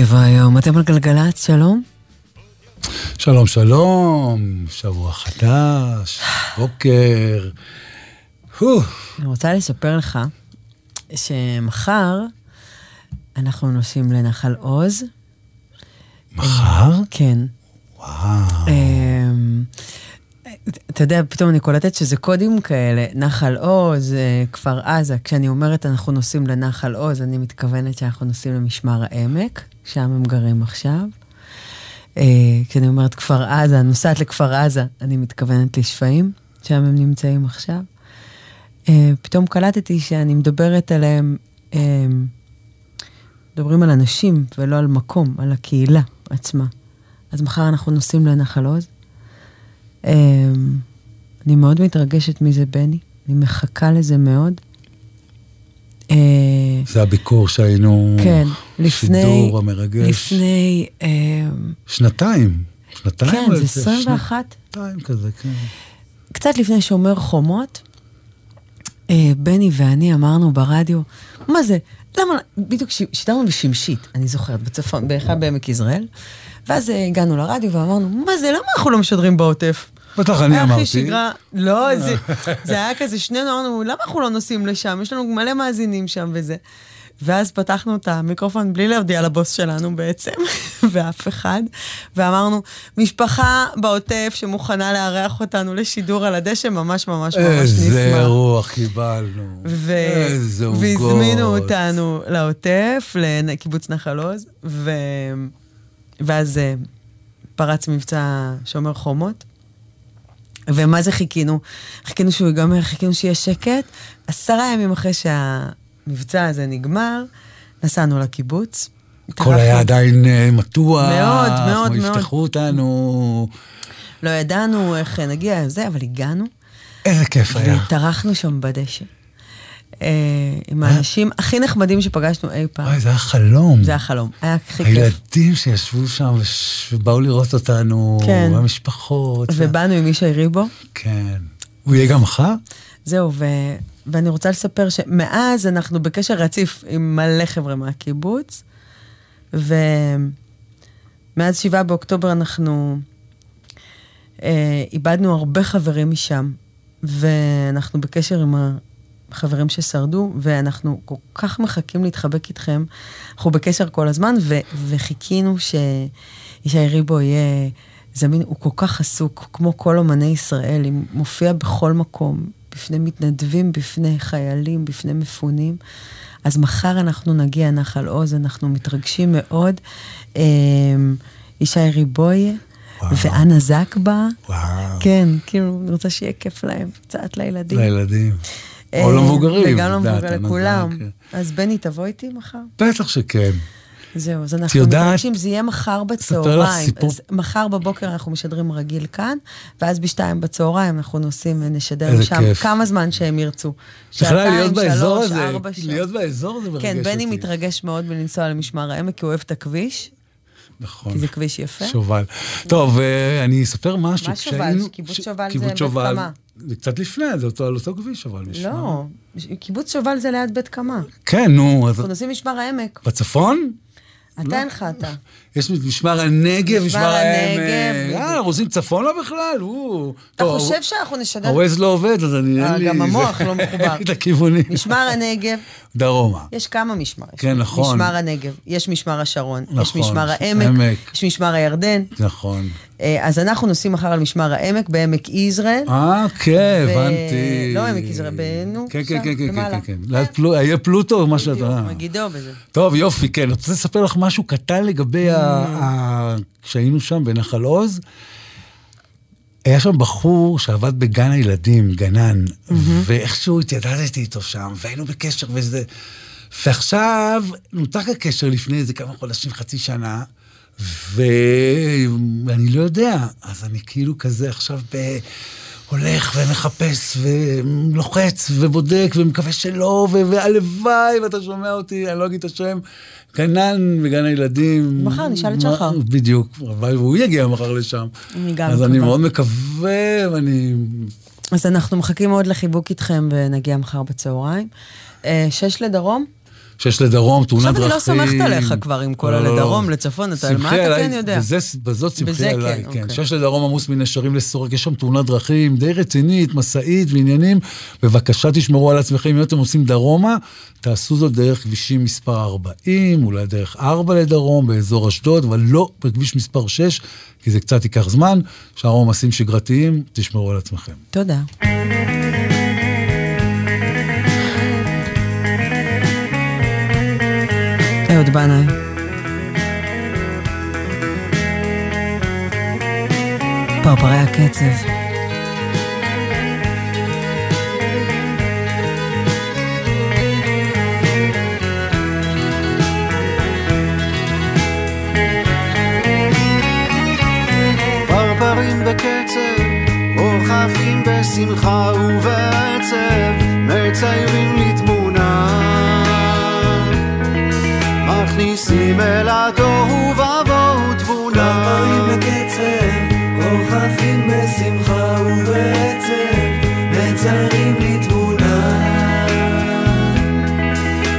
Speaker 12: יבוא היום.
Speaker 20: אתם על גלגלצ, שלום?
Speaker 14: שלום, שלום, שבוע חדש, בוקר. (sighs)
Speaker 20: אני רוצה לספר לך שמחר אנחנו נוסעים לנחל עוז.
Speaker 14: מחר?
Speaker 20: כן.
Speaker 14: וואו.
Speaker 20: אמ, אתה יודע, פתאום אני קולטת שזה קודים כאלה, נחל עוז, אה, כפר עזה. כשאני אומרת אנחנו נוסעים לנחל עוז, אני מתכוונת שאנחנו נוסעים למשמר העמק, שם הם גרים עכשיו. אה, כשאני אומרת כפר עזה, נוסעת לכפר עזה, אני מתכוונת לשפיים, שם הם נמצאים עכשיו. אה, פתאום קלטתי שאני מדברת עליהם, אה, מדברים על אנשים ולא על מקום, על הקהילה עצמה. אז מחר אנחנו נוסעים לנחל עוז. אה, אני מאוד מתרגשת מזה, בני. אני מחכה לזה מאוד. אה,
Speaker 14: זה הביקור שהיינו,
Speaker 20: כן, לפני,
Speaker 14: שידור המרגש.
Speaker 20: לפני, אה,
Speaker 14: שנתיים. שנתיים?
Speaker 20: כן, זה
Speaker 14: איזה
Speaker 20: 21.
Speaker 14: שנתיים כזה, כן.
Speaker 20: קצת לפני שומר חומות, אה, בני ואני אמרנו ברדיו, מה זה? למה, בדיוק ש- שידרנו בשמשית, אני זוכרת, בצפון, באחד בעמק יזרעאל, ואז הגענו לרדיו ואמרנו, מה זה, למה אנחנו לא משדרים בעוטף?
Speaker 14: בטח אני אמרתי.
Speaker 12: הכי שגרה, לא, זה, זה היה כזה, שנינו אמרנו, למה אנחנו לא נוסעים לשם? יש לנו מלא מאזינים שם וזה. ואז פתחנו את המיקרופון בלי להודיע לבוס שלנו בעצם, (laughs) ואף אחד, ואמרנו, משפחה בעוטף שמוכנה לארח אותנו לשידור על הדשא, ממש ממש ממש נשמח.
Speaker 14: איזה רוח קיבלנו.
Speaker 12: ו...
Speaker 14: איזה עוגות.
Speaker 12: והזמינו אותנו לעוטף, לקיבוץ נחל עוז, ו... ואז אה, פרץ מבצע שומר חומות. ומה זה חיכינו? חיכינו שהוא ייגמר, חיכינו שיהיה שקט. עשרה ימים אחרי שהמבצע הזה נגמר, נסענו לקיבוץ.
Speaker 14: הכל היה עדיין אה, מתוח.
Speaker 12: מאוד, מאוד, מאוד.
Speaker 14: יפתחו אותנו.
Speaker 12: לא ידענו איך נגיע לזה, אבל הגענו.
Speaker 14: איזה כיף היה.
Speaker 12: והתארחנו שם בדשא. אה, עם האנשים הכי נחמדים שפגשנו אי פעם.
Speaker 14: וואי, זה היה חלום.
Speaker 12: זה היה חלום, היה הכי כיף.
Speaker 14: הילדים שישבו שם ובאו לראות אותנו,
Speaker 12: כן.
Speaker 14: והמשפחות.
Speaker 12: ובאנו עם ישי ריבו.
Speaker 14: כן. הוא יהיה גם מחר?
Speaker 12: זהו, ו... ואני רוצה לספר שמאז אנחנו בקשר רציף עם מלא חבר'ה מהקיבוץ, ומאז שבעה באוקטובר אנחנו אה, איבדנו הרבה חברים משם, ואנחנו בקשר עם החברים ששרדו, ואנחנו כל כך מחכים להתחבק איתכם. אנחנו בקשר כל הזמן, ו... וחיכינו שישי ריבו יהיה זמין, הוא כל כך עסוק, כמו כל אומני ישראל, הוא מופיע בכל מקום, בפני מתנדבים, בפני חיילים, בפני מפונים. אז מחר אנחנו נגיע נחל עוז, אנחנו מתרגשים מאוד. אה, ישי ריבוי ואנה זקבה.
Speaker 14: וואו.
Speaker 12: כן, כאילו, אני רוצה שיהיה כיף להם, קצת לילדים.
Speaker 14: לילדים.
Speaker 12: אה,
Speaker 14: או למבוגרים.
Speaker 12: וגם למבוגרים,
Speaker 14: הנזק,
Speaker 12: לכולם. אז בני, תבוא איתי מחר?
Speaker 14: בטח שכן.
Speaker 12: זהו, אז אנחנו מתרגשים, זה יהיה מחר בצהריים. מחר בבוקר אנחנו משדרים רגיל כאן, ואז בשתיים בצהריים אנחנו נוסעים ונשדר שם. כמה זמן שהם ירצו.
Speaker 14: באזור
Speaker 12: שלוש,
Speaker 14: הזה,
Speaker 12: ארבע שעות.
Speaker 14: להיות באזור הזה מרגש
Speaker 12: כן, בני
Speaker 14: אותי.
Speaker 12: מתרגש מאוד מלנסוע למשמר העמק, כי הוא אוהב את הכביש,
Speaker 14: נכון.
Speaker 12: כי זה כביש יפה.
Speaker 14: שובל. טוב, אה, אני אספר משהו.
Speaker 12: מה שובל? קיבוץ שובל זה בית.
Speaker 14: זה קצת לפני, זה אותו- על אותו כביש, אבל משמר.
Speaker 12: לא, קיבוץ שובל זה ליד בית קמה.
Speaker 14: כן, נו, אז
Speaker 12: אנחנו נוסעים משמר העמק.
Speaker 14: בצפון?
Speaker 12: אתה הנחת.
Speaker 14: יש משמר הנגב, משמר.
Speaker 12: הנגב.
Speaker 14: אה, אנחנו עושים צפונה בכלל? הוא...
Speaker 12: אתה חושב שאנחנו נשדר...
Speaker 14: הווייז לא עובד, אז אני...
Speaker 12: אה,
Speaker 14: אין לי...
Speaker 12: גם המוח לא מחובר. (laughs)
Speaker 14: את הכיוונים.
Speaker 12: משמר הנגב,
Speaker 14: דרומה.
Speaker 12: יש כמה משמר. יש
Speaker 14: כן, נכון.
Speaker 12: משמר הנגב, יש משמר השרון, יש
Speaker 14: נכון,
Speaker 12: משמר העמק. יש משמר הירדן.
Speaker 14: נכון.
Speaker 12: אה, אז אנחנו נוסעים מחר על משמר העמק, בעמק יזרעאל.
Speaker 14: אה, כן, הבנתי.
Speaker 12: לא עמק יזרעאל, נו,
Speaker 14: כן, כן, כן, כן. כן, כן. פלו- היה פלוטו, מה שאתה...
Speaker 12: מגידו בזה.
Speaker 14: טוב, יופי, כן. אני רוצה לספר לך משהו קטן לגבי. ה... כשהיינו שם בנחל עוז. היה שם בחור שעבד בגן הילדים, גנן, ואיכשהו התיידדתי איתו שם, והיינו בקשר וזה... ועכשיו נותק הקשר לפני איזה כמה חודשים, חצי שנה, ואני לא יודע, אז אני כאילו כזה עכשיו ב... הולך ומחפש ולוחץ ובודק ומקווה שלא, והלוואי, ואתה שומע אותי, אני לא אגיד את השם, גנן בגן הילדים.
Speaker 12: מחר נשאל את שחר.
Speaker 14: בדיוק, והוא יגיע מחר לשם.
Speaker 12: אני גם
Speaker 14: אז אני. מאוד מקווה, ואני...
Speaker 12: אז אנחנו מחכים מאוד לחיבוק איתכם ונגיע מחר בצהריים. אה, שש לדרום?
Speaker 14: שיש לדרום, תאונת
Speaker 12: עכשיו
Speaker 14: דרכים.
Speaker 12: אני לא סומכת עליך כבר עם כל
Speaker 14: לא, לא, לא.
Speaker 12: הלדרום, לצפון, אתה, מה אתה כן יודע?
Speaker 14: בזה, בזאת
Speaker 12: בזה
Speaker 14: עליי,
Speaker 12: כן,
Speaker 14: כן.
Speaker 12: אוקיי.
Speaker 14: שיש לדרום עמוס מנשרים לסורק, יש שם תאונת דרכים די רצינית, משאית ועניינים. בבקשה תשמרו על עצמכם, אם אתם עושים דרומה, תעשו זאת דרך כבישים מספר 40, אולי דרך 4 לדרום, באזור אשדוד, אבל לא בכביש מספר 6, כי זה קצת ייקח זמן. שאר העומסים שגרתיים, תשמרו על עצמכם.
Speaker 12: תודה. אהוד בנאי. פרפרי הקצב.
Speaker 21: בקצב, אוכפים בשמחה ובעצב, מציירים לי מכניסים אל התוהו ובוהו תבונה. פרפרים בקצב, אוכפים בשמחה ובעצב, מציירים לי תמונה.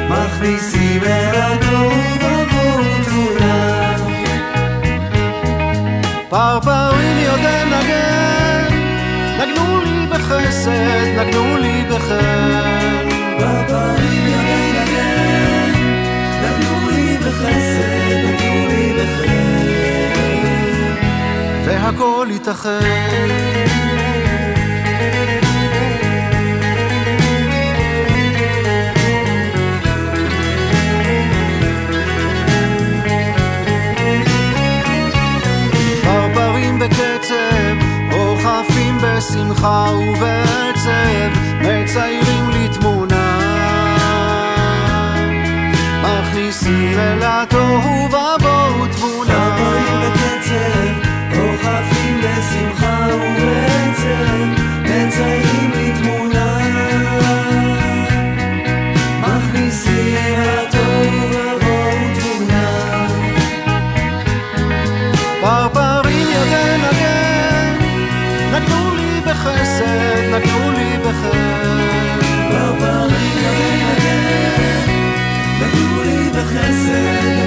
Speaker 21: מכניסים אל התוהו ובוהו תבונה. פרפרים יודע לנגן נגנו לי בחסד, נגנו לי בחן.
Speaker 22: בפרים
Speaker 21: והכל ייתכן. בשמחה ובעצב, מציירים לי תמונה. מכניסים אל התוהו
Speaker 22: ובעצב, מציירים לי תמונה. מכניסים התוהו ובוהו תמונה.
Speaker 21: פרפרים ידי נגן, נגנו לי בחסד, נגנו לי בחן.
Speaker 22: פרפרים ידי נגן, נגנו לי בחסד,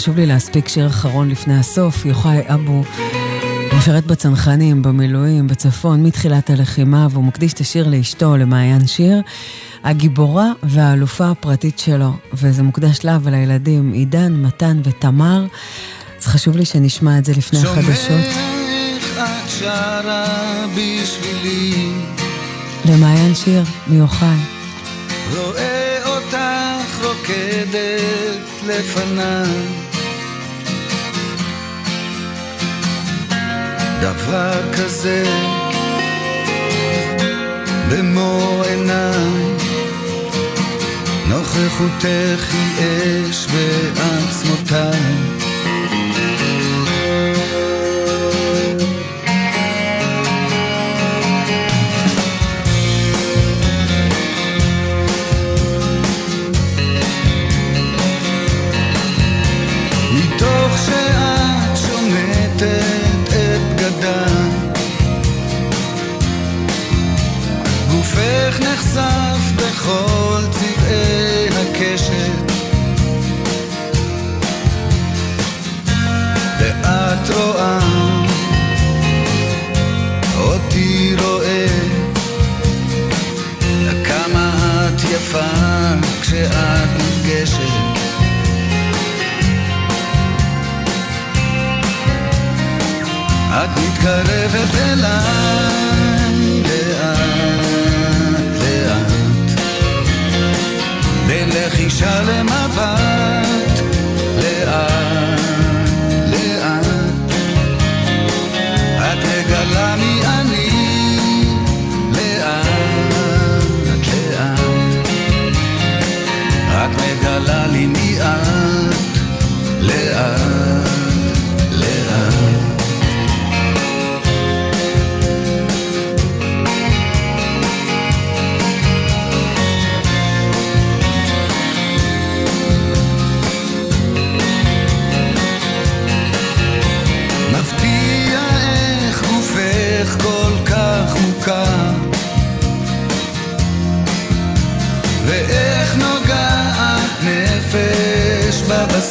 Speaker 12: חשוב לי להספיק שיר אחרון לפני הסוף. יוחאי אבו משרת בצנחנים, במילואים, בצפון, מתחילת הלחימה, והוא מקדיש את השיר לאשתו, למעיין שיר. הגיבורה והאלופה הפרטית שלו, וזה מוקדש לה ולילדים, עידן, מתן ותמר. אז חשוב לי שנשמע את זה לפני החדשות. למעיין שיר מיוחאי.
Speaker 23: רואה אותך רוקדת לפניי. דבר כזה במו עיניי, נוכחותך היא אש בעצמותיי. veces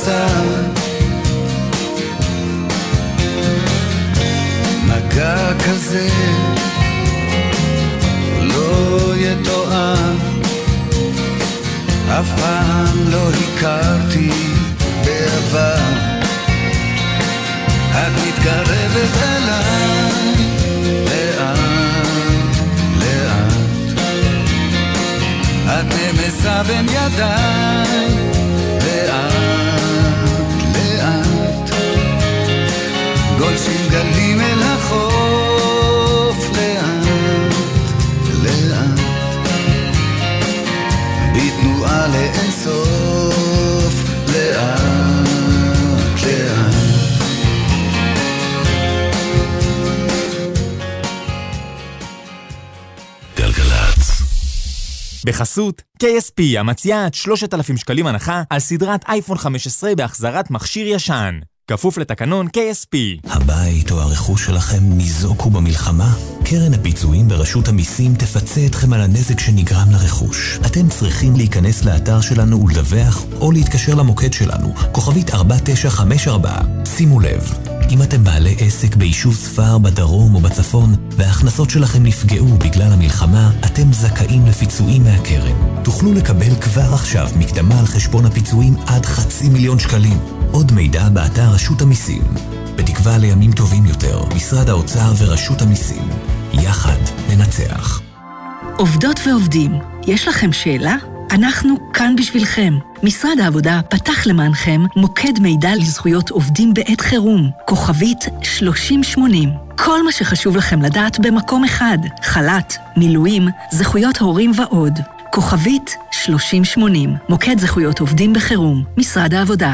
Speaker 23: בבשר מגע כזה לא יתואר. אף פעם לא הכרתי בעבר. את מתקרבת אליי לאט, לאט. את נמסה בין ידיי נושאים גלים אל החוף לאט, לאט, בתנועה לאינסוף, לאט, לאט.
Speaker 24: בחסות KSP המציעה עד 3,000 שקלים הנחה על סדרת אייפון 15 בהחזרת מכשיר ישן. כפוף לתקנון KSP.
Speaker 10: הבית או הרכוש שלכם ניזוקו במלחמה? קרן הפיצויים ברשות המיסים תפצה אתכם על הנזק שנגרם לרכוש. אתם צריכים להיכנס לאתר שלנו ולדווח, או להתקשר למוקד שלנו, כוכבית 4954. שימו לב, אם אתם בעלי עסק ביישוב ספר בדרום או בצפון, וההכנסות שלכם נפגעו בגלל המלחמה, אתם זכאים לפיצויים מהקרן. תוכלו לקבל כבר עכשיו מקדמה על חשבון הפיצויים עד חצי מיליון שקלים. עוד מידע באתר רשות המיסים. בתקווה לימים טובים יותר, משרד האוצר ורשות המיסים. יחד ננצח.
Speaker 25: עובדות ועובדים, יש לכם שאלה? אנחנו כאן בשבילכם. משרד העבודה פתח למענכם מוקד מידע לזכויות עובדים בעת חירום, כוכבית 3080. כל מה שחשוב לכם לדעת במקום אחד, חל"ת, מילואים, זכויות הורים ועוד. כוכבית 3080, מוקד זכויות עובדים בחירום, משרד העבודה.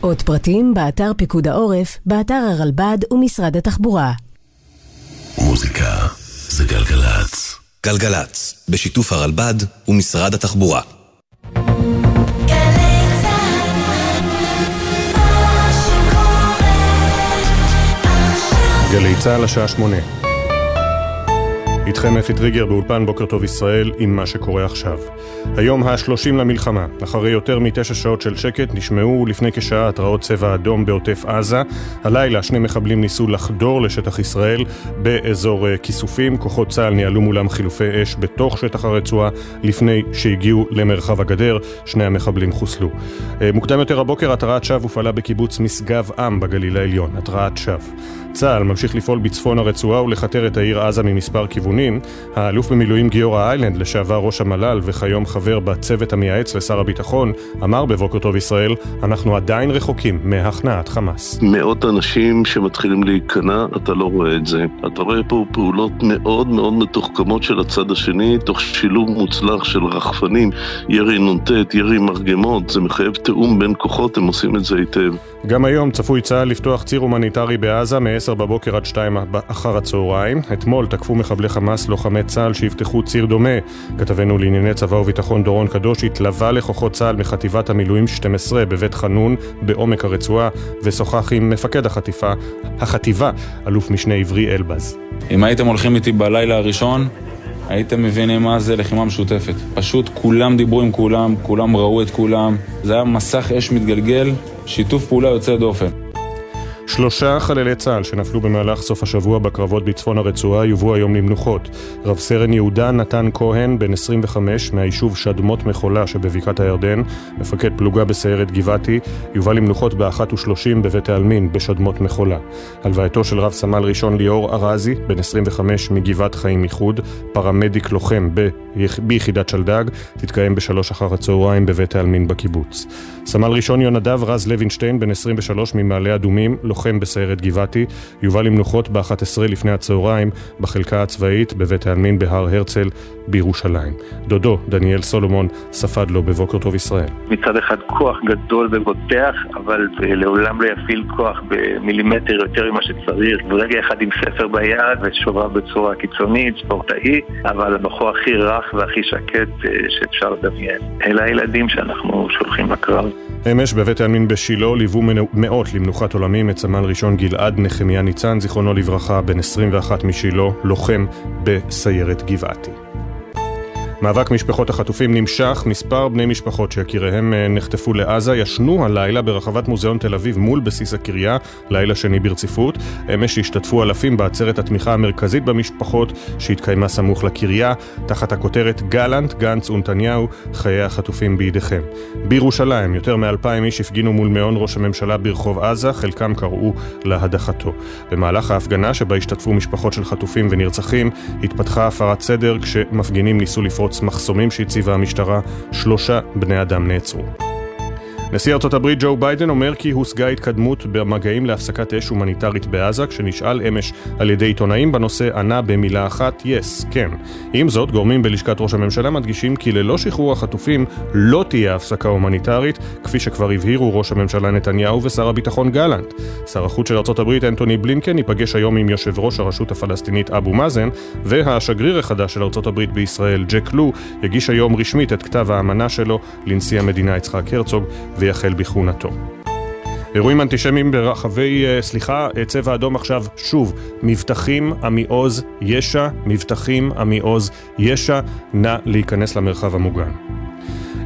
Speaker 26: עוד פרטים באתר פיקוד העורף, באתר הרלב"ד ומשרד התחבורה.
Speaker 27: מוזיקה זה גלגלצ.
Speaker 19: גלגלצ, בשיתוף הרלב"ד ומשרד התחבורה.
Speaker 1: גלי צה"ל השעה שמונה. איתכם אפי טריגר באולפן בוקר טוב ישראל עם מה שקורה עכשיו. היום ה-30 למלחמה, אחרי יותר מתשע שעות של שקט, נשמעו לפני כשעה התרעות צבע אדום בעוטף עזה. הלילה שני מחבלים ניסו לחדור לשטח ישראל באזור אה, כיסופים. כוחות צה"ל ניהלו מולם חילופי אש בתוך שטח הרצועה לפני שהגיעו למרחב הגדר. שני המחבלים חוסלו. אה, מוקדם יותר הבוקר התרעת שווא הופעלה בקיבוץ משגב עם בגליל העליון. התרעת שווא. צה"ל ממשיך לפעול בצפון הרצועה ולכתר את העיר עזה ממספר כיוונים. האלוף במילואים גיורא איילנד, לשעבר ראש המל"ל וכיום חבר בצוות המייעץ לשר הביטחון, אמר בבוקר טוב ישראל, אנחנו עדיין רחוקים מהכנעת חמאס.
Speaker 28: מאות אנשים שמתחילים להיכנע, אתה לא רואה את זה. אתה רואה פה פעולות מאוד מאוד מתוחכמות של הצד השני, תוך שילוב מוצלח של רחפנים, ירי נ"ט, ירי מרגמות, זה מחייב תיאום בין כוחות, הם עושים את זה היטב.
Speaker 1: גם היום צפוי צה"ל לפתוח ציר הומניטרי בעזה מ-10 בבוקר עד 2 אחר הצהריים. אתמול תקפו מחבלי חמאס לוחמי צה"ל שיפתחו ציר דומה. כתבנו לענייני צבא וביטחון דורון קדוש התלווה לכוחות צה"ל מחטיבת המילואים 12 בבית חנון בעומק הרצועה ושוחח עם מפקד החטיפה, החטיבה, אלוף משנה עברי אלבז.
Speaker 29: אם הייתם הולכים איתי בלילה הראשון, הייתם מבינים מה זה לחימה משותפת. פשוט כולם דיברו עם כולם, כולם ראו את כולם. זה היה מסך אש מתגלגל, שיתוף פעולה יוצא דופן.
Speaker 1: שלושה חללי צה"ל שנפלו במהלך סוף השבוע בקרבות בצפון הרצועה יובאו היום למנוחות. רב סרן יהודה נתן כהן, בן 25, מהיישוב שדמות מחולה שבבקעת הירדן, מפקד פלוגה בסיירת גבעתי, יובא למנוחות באחת ושלושים בבית העלמין בשדמות מחולה. הלווייתו של רב סמל ראשון ליאור ארזי, בן 25 מגבעת חיים איחוד, פרמדיק לוחם ב... ביחידת שלדג, תתקיים בשלוש אחר הצהריים בבית העלמין בקיבוץ. סמל ראשון יונדב רז לוינשטיין, בן 23 ממעלה אדומים, לוחם בסיירת גבעתי, יובא למנוחות ב-11 לפני הצהריים בחלקה הצבאית בבית העלמין בהר הרצל בירושלים. דודו, דניאל סולומון, ספד לו בבוקר טוב ישראל.
Speaker 30: מצד אחד כוח גדול ובוטח, אבל לעולם לא יפעיל כוח במילימטר יותר ממה שצריך. ורגע אחד עם ספר ביד ושובב בצורה קיצונית, ספורטאי, אבל הבחור הכי רך והכי שקט אה, שאפשר לדמיין. אלה הילדים שאנחנו שולחים לקרב.
Speaker 1: אמש בבית העלמין בשילה ליוו מאות למנוחת עולמים את סמל ראשון גלעד נחמיה ניצן, זיכרונו לברכה, בן 21 משילה, לוחם בסיירת גבעתי. מאבק משפחות החטופים נמשך, מספר בני משפחות שיקיריהם אה, נחטפו לעזה ישנו הלילה ברחבת מוזיאון תל אביב מול בסיס הקריה, לילה שני ברציפות. אמש השתתפו אלפים בעצרת התמיכה המרכזית במשפחות שהתקיימה סמוך לקריה, תחת הכותרת גלנט, גנץ ונתניהו, חיי החטופים בידיכם. בירושלים יותר מאלפיים איש הפגינו מול מעון ראש הממשלה ברחוב עזה, חלקם קראו להדחתו. במהלך ההפגנה שבה השתתפו משפחות של חטופים ונרצחים, התפתחה הפרת סדר כשמפגינים ניסו לפרוץ מחסומים שהציבה המשטרה, שלושה בני אדם נעצרו. נשיא ארצות הברית ג'ו ביידן אומר כי הושגה התקדמות במגעים להפסקת אש הומניטרית בעזה, כשנשאל אמש על ידי עיתונאים בנושא ענה במילה אחת, yes, כן. עם זאת, גורמים בלשכת ראש הממשלה מדגישים כי ללא שחרור החטופים לא תהיה הפסקה הומניטרית, כפי שכבר הבהירו ראש הממשלה נתניהו ושר הביטחון גלנט. שר החוץ של ארצות הברית אנטוני בלינקן ייפגש היום עם יושב ראש הרשות הפלסטינית אבו מאזן, והשגריר החדש של ארצות הברית בישראל, ג'ק לו, יגיש היום רשמית את כתב האמנה שלו לנשיא המדינה יצחק הרצוג, ויחל בכהונתו. אירועים אנטישמיים ברחבי, אה, סליחה, אה, צבע אדום עכשיו, שוב, מבטחים עמי עוז ישע, מבטחים עמי עוז ישע, נא להיכנס למרחב המוגן.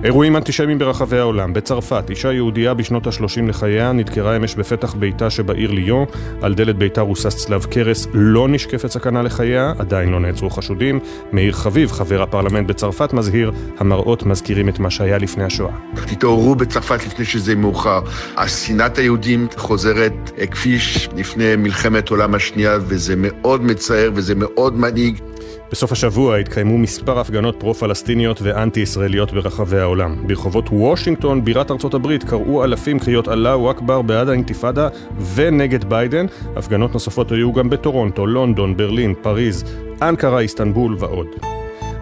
Speaker 1: אירועים אנטישמיים ברחבי העולם. בצרפת, אישה יהודייה בשנות ה-30 לחייה נדקרה אמש בפתח ביתה שבעיר ליון. על דלת ביתה רוסס צלב קרס, לא נשקפת סכנה לחייה, עדיין לא נעצרו חשודים. מאיר חביב, חבר הפרלמנט בצרפת, מזהיר, המראות מזכירים את מה שהיה לפני השואה.
Speaker 31: תתעוררו בצרפת לפני שזה מאוחר. השנאת היהודים חוזרת כפי לפני מלחמת העולם השנייה, וזה מאוד מצער וזה מאוד מדאיג.
Speaker 1: בסוף השבוע התקיימו מספר הפגנות פרו-פלסטיניות ואנטי-ישראליות ברחבי העולם. ברחובות וושינגטון, בירת ארצות הברית, קראו אלפים קריאות אללהו אכבר בעד האינתיפאדה ונגד ביידן. הפגנות נוספות היו גם בטורונטו, לונדון, ברלין, פריז, אנקרה, איסטנבול ועוד.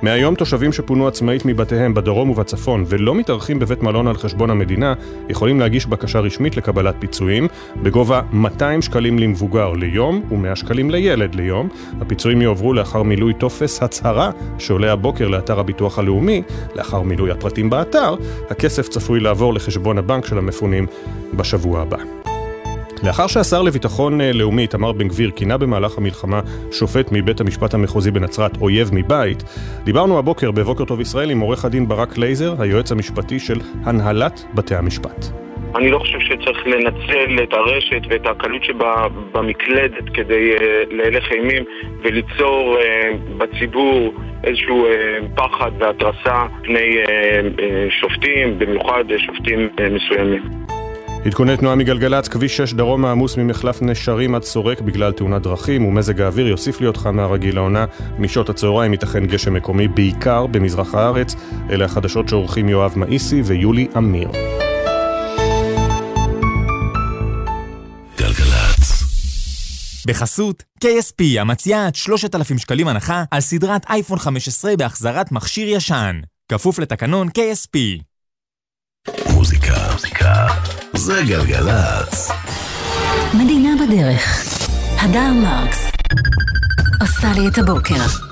Speaker 1: מהיום תושבים שפונו עצמאית מבתיהם בדרום ובצפון ולא מתארחים בבית מלון על חשבון המדינה יכולים להגיש בקשה רשמית לקבלת פיצויים בגובה 200 שקלים למבוגר ליום ו-100 שקלים לילד ליום. הפיצויים יועברו לאחר מילוי טופס הצהרה שעולה הבוקר לאתר הביטוח הלאומי. לאחר מילוי הפרטים באתר, הכסף צפוי לעבור לחשבון הבנק של המפונים בשבוע הבא. לאחר שהשר לביטחון אה, לאומי איתמר בן גביר כינה במהלך המלחמה שופט מבית המשפט המחוזי בנצרת אויב מבית, דיברנו הבוקר בבוקר טוב ישראל עם עורך הדין ברק לייזר, היועץ המשפטי של הנהלת בתי המשפט.
Speaker 32: אני לא חושב שצריך לנצל את הרשת ואת הקלות שבמקלדת כדי אה, להלך אימים וליצור אה, בציבור איזשהו פחד והתרסה פני שופטים, במיוחד שופטים מסוימים.
Speaker 1: עדכוני תנועה מגלגלצ, כביש 6 דרום העמוס ממחלף נשרים עד סורק בגלל תאונת דרכים ומזג האוויר יוסיף להיות חם מהרגיל לעונה. משעות הצהריים ייתכן גשם מקומי בעיקר במזרח הארץ. אלה החדשות שעורכים יואב מאיסי ויולי אמיר.
Speaker 24: בחסות KSP המציעה עד 3,000 שקלים הנחה על סדרת אייפון 15 בהחזרת מכשיר ישן. כפוף לתקנון KSP.
Speaker 11: מוזיקה, מוזיקה, זה גלגלצ.
Speaker 33: מדינה בדרך. הדר מרקס עושה לי את הבוקר.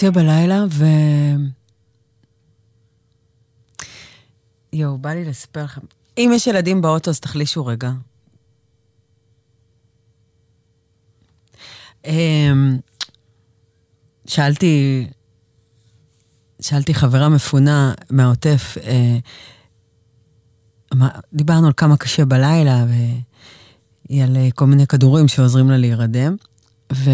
Speaker 34: קשה בלילה,
Speaker 12: ו... יואו, בא לי לספר לכם. אם יש ילדים באוטו, אז תחלישו רגע. אמ, שאלתי, שאלתי חברה מפונה מהעוטף, אה, דיברנו על כמה קשה בלילה, והיא על אה, כל מיני כדורים שעוזרים לה להירדם, ו...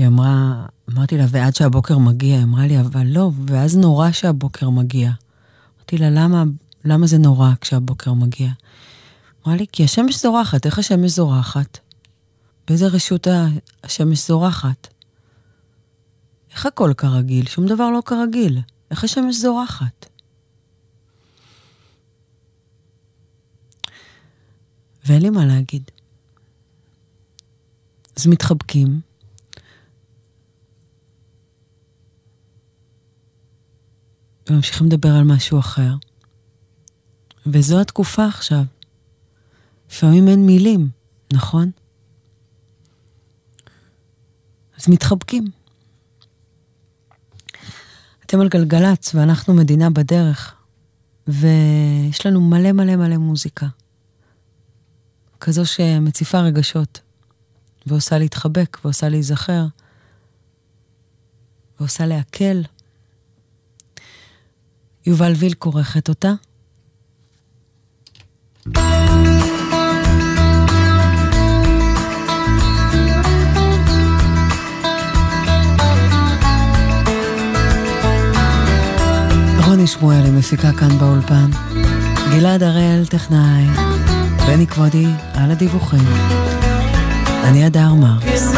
Speaker 12: והיא אמרה, אמרתי לה, ועד שהבוקר מגיע, היא אמרה לי, אבל לא, ואז נורא שהבוקר מגיע. אמרתי לה, למה, למה זה נורא כשהבוקר מגיע? אמרה לי, כי השמש זורחת, איך השמש זורחת? באיזה רשות השמש זורחת? איך הכל כרגיל? שום דבר לא כרגיל. איך השמש זורחת? ואין לי מה להגיד. אז מתחבקים, וממשיכים לדבר על משהו אחר. וזו התקופה עכשיו. לפעמים אין מילים, נכון? אז מתחבקים. אתם על גלגלצ ואנחנו מדינה בדרך, ויש לנו מלא מלא מלא מוזיקה. כזו שמציפה רגשות, ועושה להתחבק, ועושה להיזכר, ועושה להקל. יובל ויל כורכת אותה. רוני שמואלי מפיקה כאן באולפן, גלעד הראל טכנאי, בני כבודי על הדיווחים. אני אדר מרקס.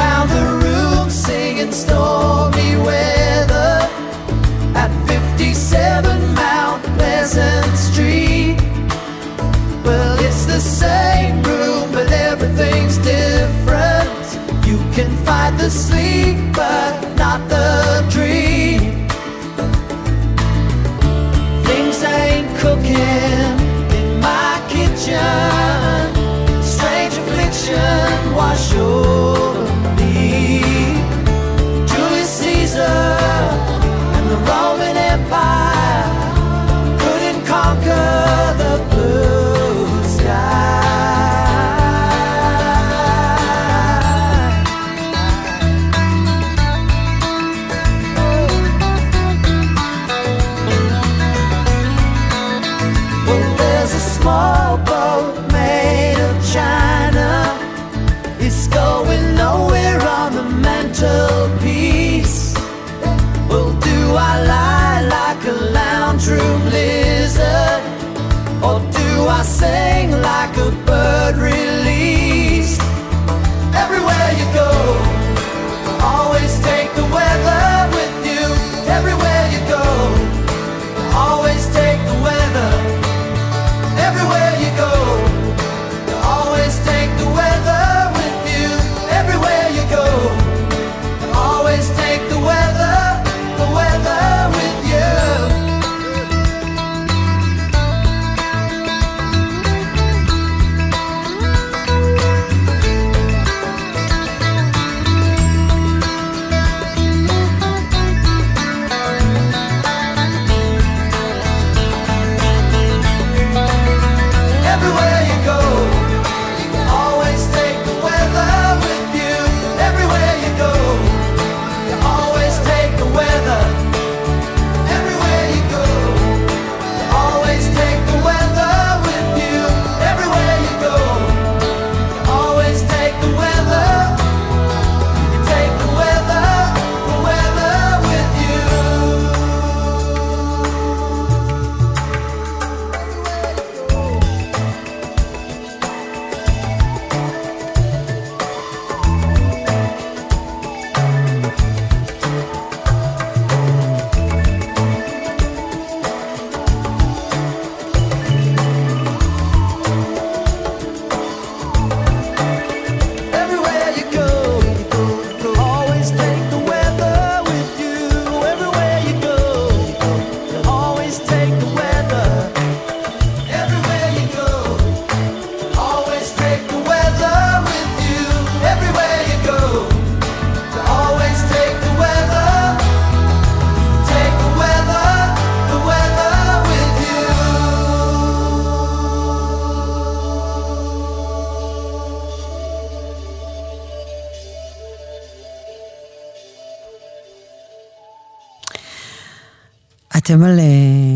Speaker 12: אתם על אה,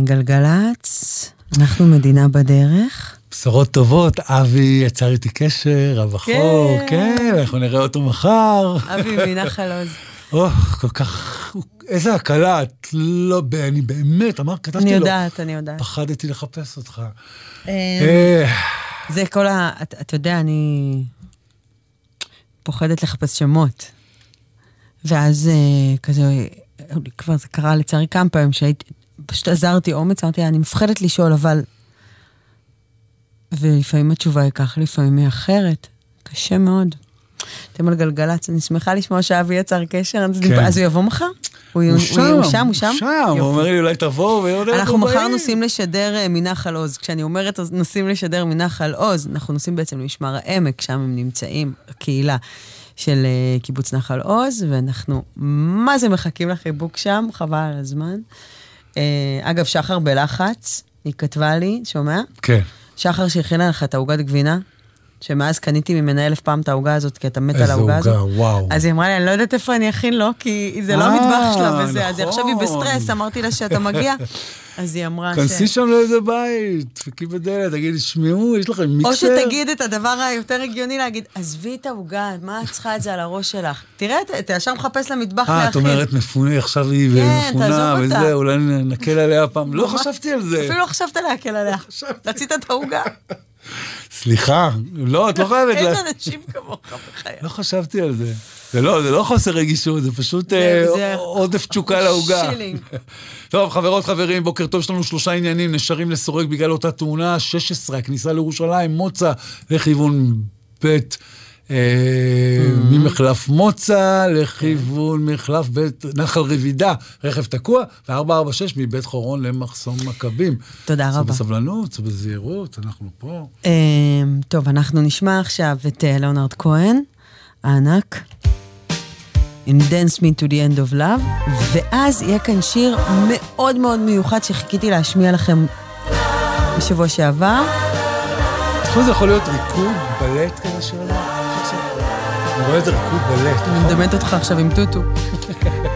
Speaker 12: גלגלצ, אנחנו מדינה בדרך.
Speaker 14: בשורות טובות, אבי יצר איתי קשר, הבחור, כן, אנחנו נראה אותו מחר.
Speaker 12: אבי מנחל עוז. (laughs)
Speaker 14: או, כל כך, איזה הקלה, את לא, אני באמת, אמר, כתבתי לו.
Speaker 12: אני יודעת, אני יודעת.
Speaker 14: פחדתי לחפש אותך.
Speaker 12: אה,
Speaker 14: אה,
Speaker 12: זה כל ה... אתה יודע, אני פוחדת לחפש שמות. ואז כזה, כבר זה קרה לצערי כמה פעמים, שהייתי, פשוט עזרתי אומץ, אמרתי, אני מפחדת לשאול, אבל... ולפעמים התשובה היא כך, לפעמים היא אחרת. קשה מאוד. אתם על גלגלצ, אני שמחה לשמוע שאבי יצר קשר, אז
Speaker 14: כן.
Speaker 12: אז הוא יבוא מחר? הוא
Speaker 14: הוא
Speaker 12: הוא-
Speaker 14: שם,
Speaker 12: הוא שם, הוא שם?
Speaker 14: שם, הוא. אומר לי, אולי תבואו, ויודע,
Speaker 12: אנחנו מחר נוסעים לשדר אה, מנחל עוז. כשאני אומרת נוסעים לשדר מנחל עוז, אנחנו נוסעים בעצם למשמר העמק, שם הם נמצאים, הקהילה של אה, קיבוץ נחל עוז, ואנחנו מה זה מחכים לחיבוק שם, חבל על הזמן. אה, אגב, שחר בלחץ, היא כתבה לי, שומע?
Speaker 14: כן.
Speaker 12: שחר שהכינה לך את העוגת גבינה, שמאז קניתי ממנה אלף פעם את העוגה הזאת, כי אתה מת על
Speaker 14: איזה
Speaker 12: העוגה הזאת.
Speaker 14: עוגה, וואו.
Speaker 12: אז היא אמרה לי, אני לא יודעת איפה אני אכין לו, כי זה לא
Speaker 14: אה,
Speaker 12: המטבח שלה וזה, אז עכשיו היא
Speaker 14: נכון.
Speaker 12: בסטרס, אמרתי לה שאתה מגיע. (laughs) אז היא אמרה ש...
Speaker 14: כנסי שם לאיזה בית, דפקי בדלת, תגידי, שמעו, יש לכם מיקסר?
Speaker 12: או שתגיד את הדבר היותר הגיוני להגיד, עזבי את העוגה, מה את צריכה את זה על הראש שלך? תראה, אתה ישר מחפש לה מטבח
Speaker 14: אה, את
Speaker 12: להכין.
Speaker 14: אומרת מפונה, עכשיו היא
Speaker 12: כן,
Speaker 14: מפונה. וזה, אולי נקל עליה פעם. לא חשבתי על זה.
Speaker 12: אפילו לא חשבת להקל עליה. רצית את העוגה.
Speaker 14: סליחה, לא, את לא חייבת.
Speaker 12: אין אנשים כמוך בחיי.
Speaker 14: לא חשבתי על זה. זה לא, זה לא חוסר רגישות, זה פשוט אה, עודף תשוקה לעוגה. (laughs) טוב, חברות, חברים, בוקר טוב, יש לנו שלושה עניינים, נשארים לסורק בגלל אותה תאונה, 16, הכניסה לירושלים, מוצא לכיוון בית, אה, ממחלף מוצא לכיוון מחלף בית נחל רבידה, רכב תקוע, ו-446 מבית חורון למחסום מכבים.
Speaker 12: תודה רבה.
Speaker 14: בסבלנות, זה בזהירות, אנחנו פה.
Speaker 12: אמ, טוב, אנחנו נשמע עכשיו את אה, ליאונרד כהן, הענק, In Dance Me to the End of Love, ואז יהיה כאן שיר מאוד מאוד מיוחד שחיכיתי להשמיע לכם בשבוע שעבר.
Speaker 14: תחשוב, זה יכול להיות ריקוד בלט כזה שעולה. אני רואה את זה ריקוד בלט.
Speaker 12: אני מדמיינת אותך עכשיו עם טוטו. (laughs)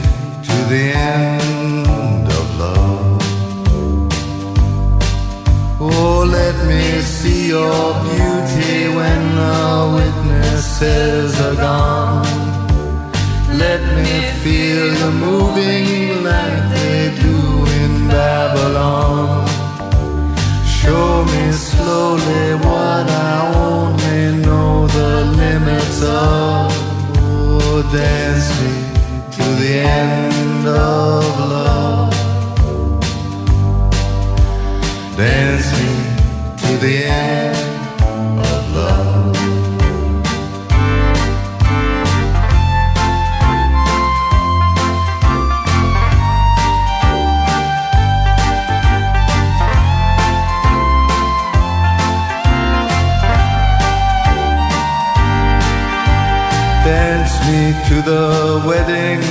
Speaker 35: the end of love. Oh, let me see your beauty when the witnesses are gone. Let me feel you moving like they do in Babylon. Show me slowly what I only know the limits of. Oh, dance me to the end of love. Dance me to the end of love. Dance me to the wedding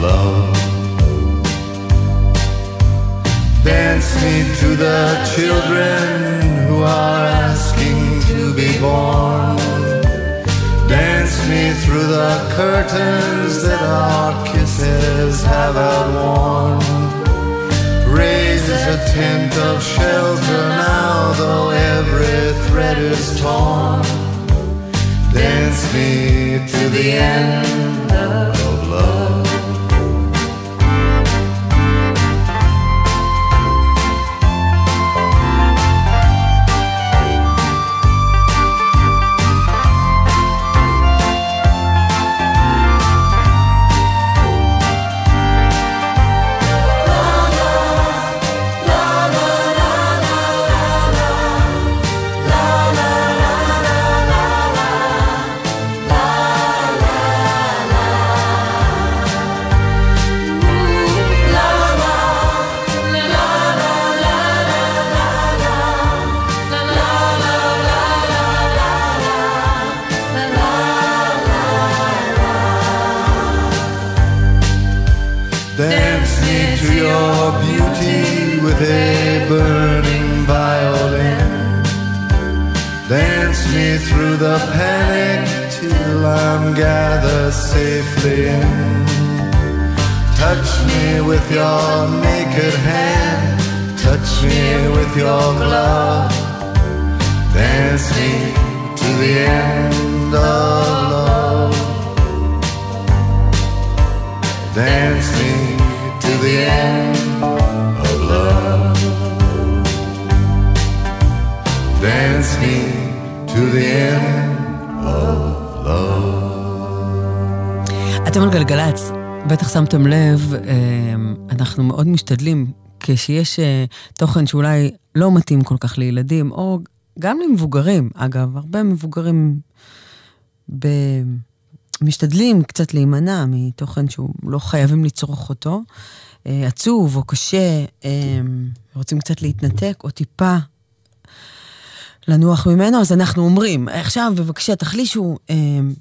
Speaker 35: love. Dance me to the children who are asking to be born. Dance me through the curtains that our kisses have outworn. Raise a tent of shelter now, though every thread is torn. Dance me to the end your naked hand, touch me with your glove, dance me to the end of love, dance me to the end of love, dance me to the end of love.
Speaker 12: אתם על גלגלצ, בטח שמתם לב, אה, אנחנו מאוד משתדלים כשיש אה, תוכן שאולי לא מתאים כל כך לילדים, או גם למבוגרים, אגב, הרבה מבוגרים ב... משתדלים קצת להימנע מתוכן שהוא לא חייבים לצרוך אותו. אה, עצוב או קשה, אה, רוצים קצת להתנתק, או טיפה לנוח ממנו, אז אנחנו אומרים, עכשיו בבקשה תחלישו אה,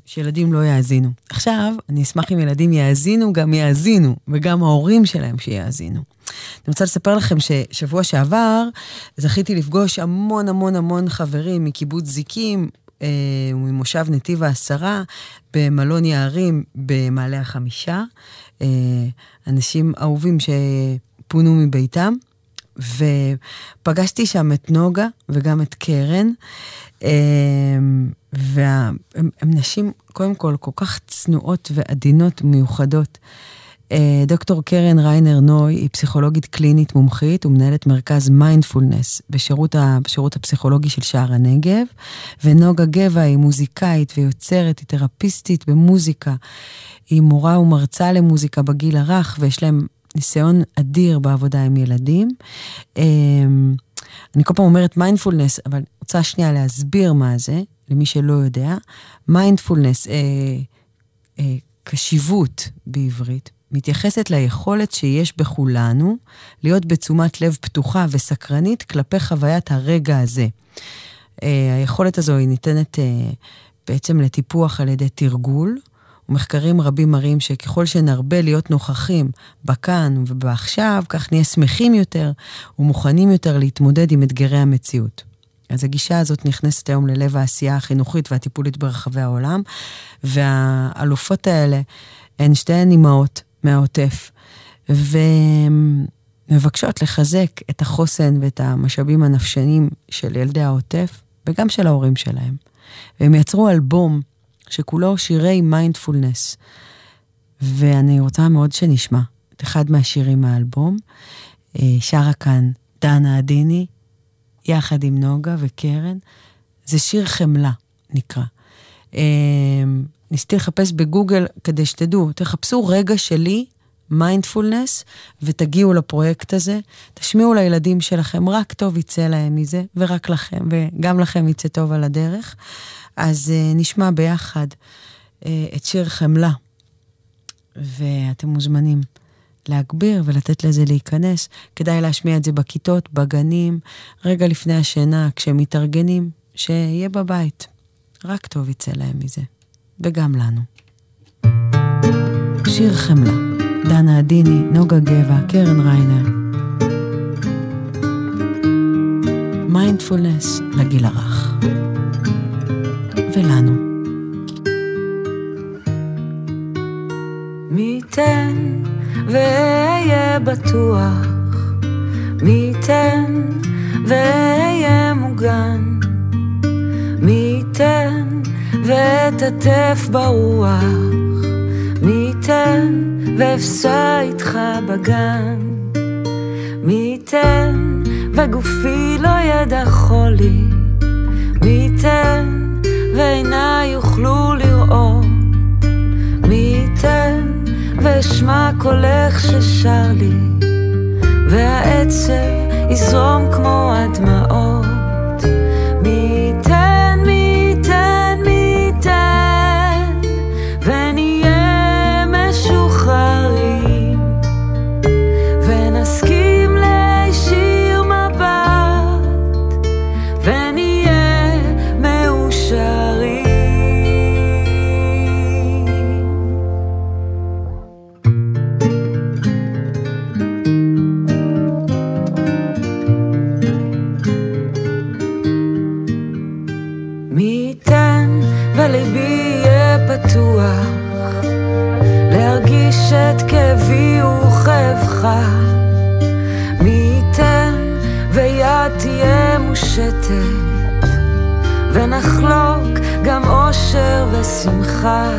Speaker 12: שילדים לא יאזינו. עכשיו, אני אשמח אם ילדים יאזינו, גם יאזינו, וגם ההורים שלהם שיאזינו. אני רוצה לספר לכם ששבוע שעבר זכיתי לפגוש המון המון המון חברים מקיבוץ זיקים אה, וממושב נתיב העשרה במלון יערים במעלה החמישה. אה, אנשים אהובים שפונו מביתם. ופגשתי שם את נוגה וגם את קרן, והן נשים, קודם כל, כל כך צנועות ועדינות מיוחדות. אה, דוקטור קרן ריינר נוי היא פסיכולוגית קלינית מומחית ומנהלת מרכז מיינדפולנס בשירות, ה, בשירות הפסיכולוגי של שער הנגב, ונוגה גבע היא מוזיקאית ויוצרת, היא תרפיסטית במוזיקה. היא מורה ומרצה למוזיקה בגיל הרך, ויש להם ניסיון אדיר בעבודה עם ילדים. אני כל פעם אומרת מיינדפולנס, אבל רוצה שנייה להסביר מה זה, למי שלא יודע. מיינדפולנס, אה, אה, קשיבות בעברית, מתייחסת ליכולת שיש בכולנו להיות בתשומת לב פתוחה וסקרנית כלפי חוויית הרגע הזה. אה, היכולת הזו היא ניתנת אה, בעצם לטיפוח על ידי תרגול, ומחקרים רבים מראים שככל שנרבה להיות נוכחים בכאן ובעכשיו, כך נהיה שמחים יותר ומוכנים יותר להתמודד עם אתגרי המציאות. אז הגישה הזאת נכנסת היום ללב העשייה החינוכית והטיפולית ברחבי העולם, והאלופות האלה הן שתיהן אימהות מהעוטף, ומבקשות לחזק את החוסן ואת המשאבים הנפשניים של ילדי העוטף, וגם של ההורים שלהם. והם יצרו אלבום שכולו שירי מיינדפולנס. ואני רוצה מאוד שנשמע את אחד מהשירים מהאלבום. אה, שרה כאן דנה עדיני, יחד עם נוגה וקרן. זה שיר חמלה, נקרא. אה, ניסיתי לחפש בגוגל כדי שתדעו, תחפשו רגע שלי, מיינדפולנס, ותגיעו לפרויקט הזה. תשמיעו לילדים שלכם, רק טוב יצא להם מזה, ורק לכם, וגם לכם יצא טוב על הדרך. אז uh, נשמע ביחד uh, את שיר חמלה, ואתם מוזמנים להגביר ולתת לזה להיכנס. כדאי להשמיע את זה בכיתות, בגנים, רגע לפני השינה, כשהם מתארגנים, שיהיה בבית. רק טוב יצא להם מזה, וגם לנו. שיר חמלה, דנה עדיני, נוגה גבע, קרן ריינר. מיינדפולנס לגיל הרך. ולנו.
Speaker 16: מי ייתן ואהיה בטוח, מי ייתן ואהיה מוגן, מי ייתן ואתעטף ברוח, מי ייתן ואפסע איתך בגן, מי ייתן וגופי לא ידע חולי, מי ייתן ועיניי יוכלו לראות. מי ייתן ואשמע קולך ששר לי, והעצב יזרום כמו הדמעות. את כאבי וכאבך מי ייתן תהיה מושטת, ונחלוק גם אושר ושמחה.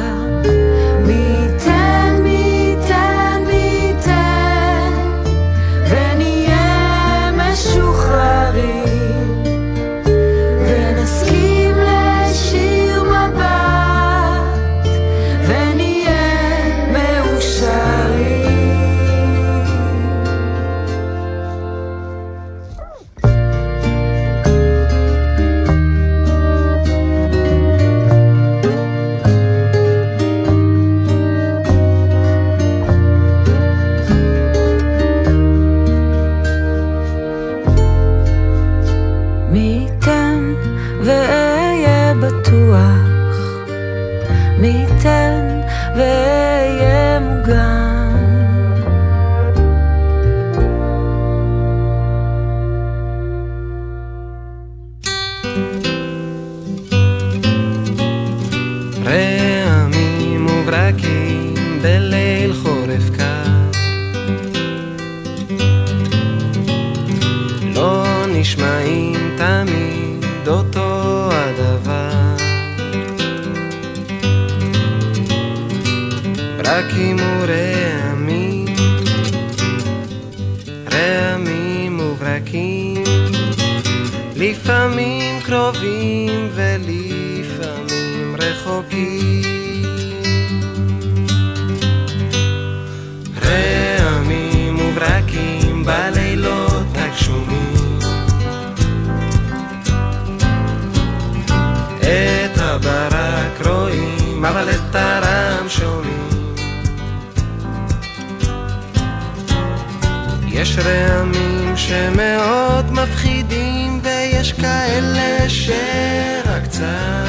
Speaker 34: יש רעמים שמאוד מפחידים ויש כאלה שרק קצת.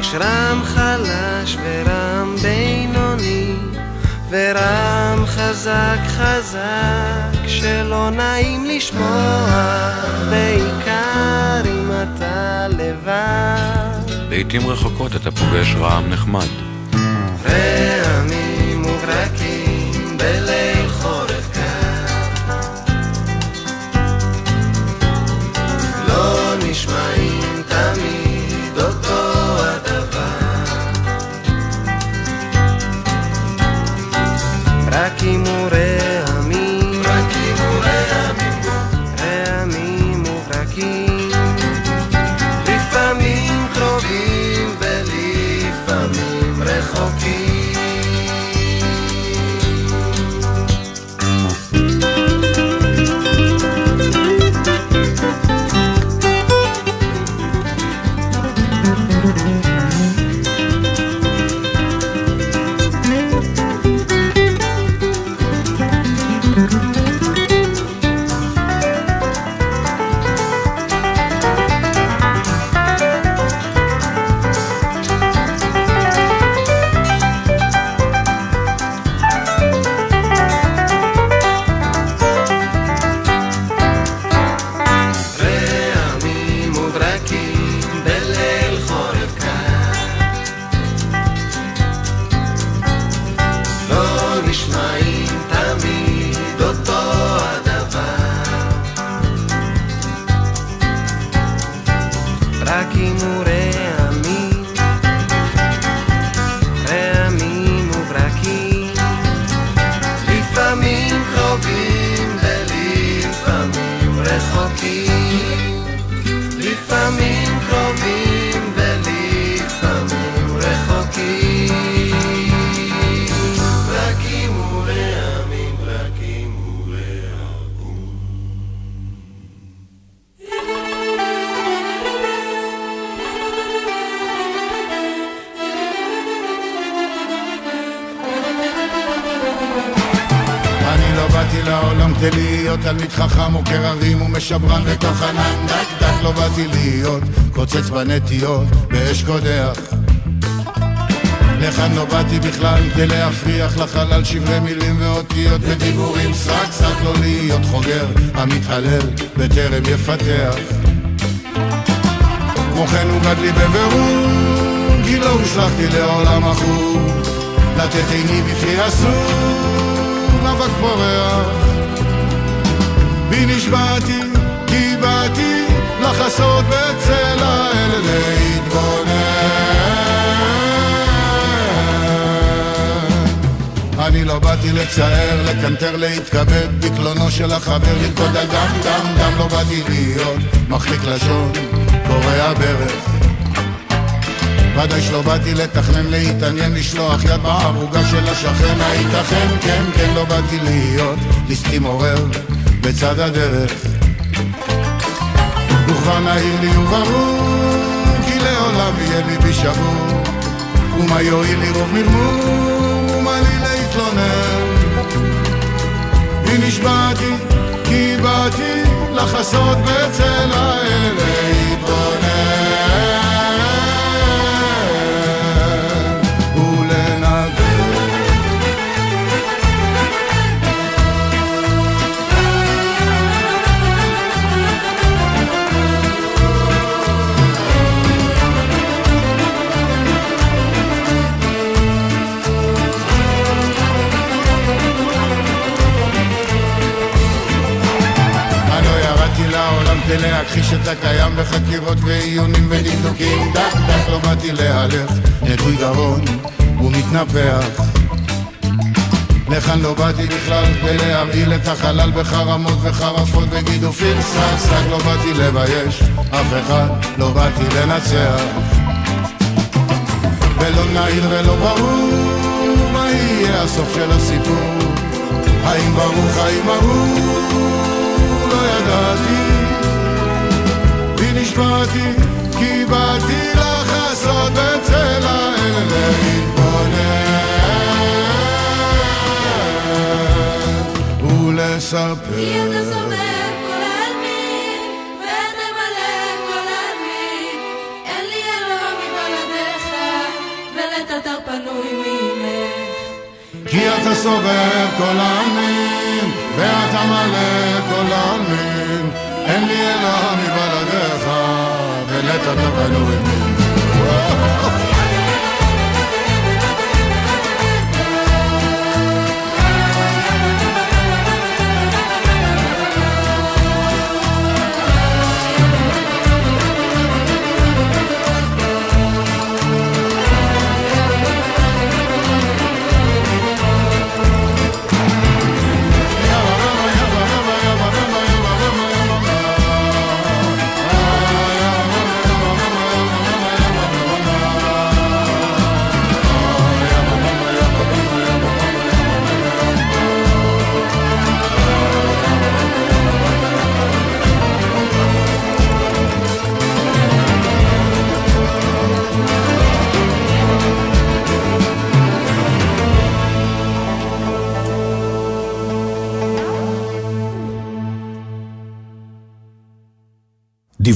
Speaker 34: יש רם חלש ורם בינוני ורם חזק חזק שלא נעים לשמוע בעיקר אם אתה לבד.
Speaker 36: לעתים רחוקות אתה פוגש רעם נחמד.
Speaker 34: רעמים וברקים
Speaker 37: בנטיות באש קודח לכאן לא באתי בכלל כדי להפריח לחלל שברי מילים ואותיות בדיבורים סרק סרק לא להיות חוגר המתהלל בטרם יפתח. כמו כן הוגד לי בבירור כי לא הושלכתי לעולם עכור לתת עיני בפרי אסור אבק פורח. בי נשבעתי כי באתי לחסות בצל האל להתבונן. אני לא באתי לצער, לקנטר, להתכבד בקלונו של החבר, לרקוד על דם דם דם, לא באתי להיות מחליק לשון, קורע ברך. ודאי שלא באתי לתכנן, להתעניין, לשלוח יד בערוגה של השכן, הייתכן, כן, כן, לא באתי להיות ליסטים עורר בצד הדרך. וכבר נהיר לי וברור, כי לעולם יהיה ליבי שבור, ומה יועיל לי רוב מרמור, ומה לי להתלונן. בי נשבעתי, כי באתי לחסות בצל האל כדי להכחיש את הקיים בחקירות ועיונים ודקדוקים דק דק לא באתי להלך. נטוי גרון ומתנפח לכאן לא באתי בכלל ולהרעיל את החלל בחרמות וחרפות וגידופים סג סג לא באתי לבייש אף אחד לא באתי לנצח. ולא נעיר ולא ברור מה יהיה הסוף של הסיפור. האם ברוך האם ברור לא ידעתי נשבעתי, כי באתי לחסות בצל האל להתבונן ולספר. כי אתה סובב כל העלמין, ואתה מלא כל העלמין, אין לי אלוה מבלעדיך, ולתתר פנוי ממך.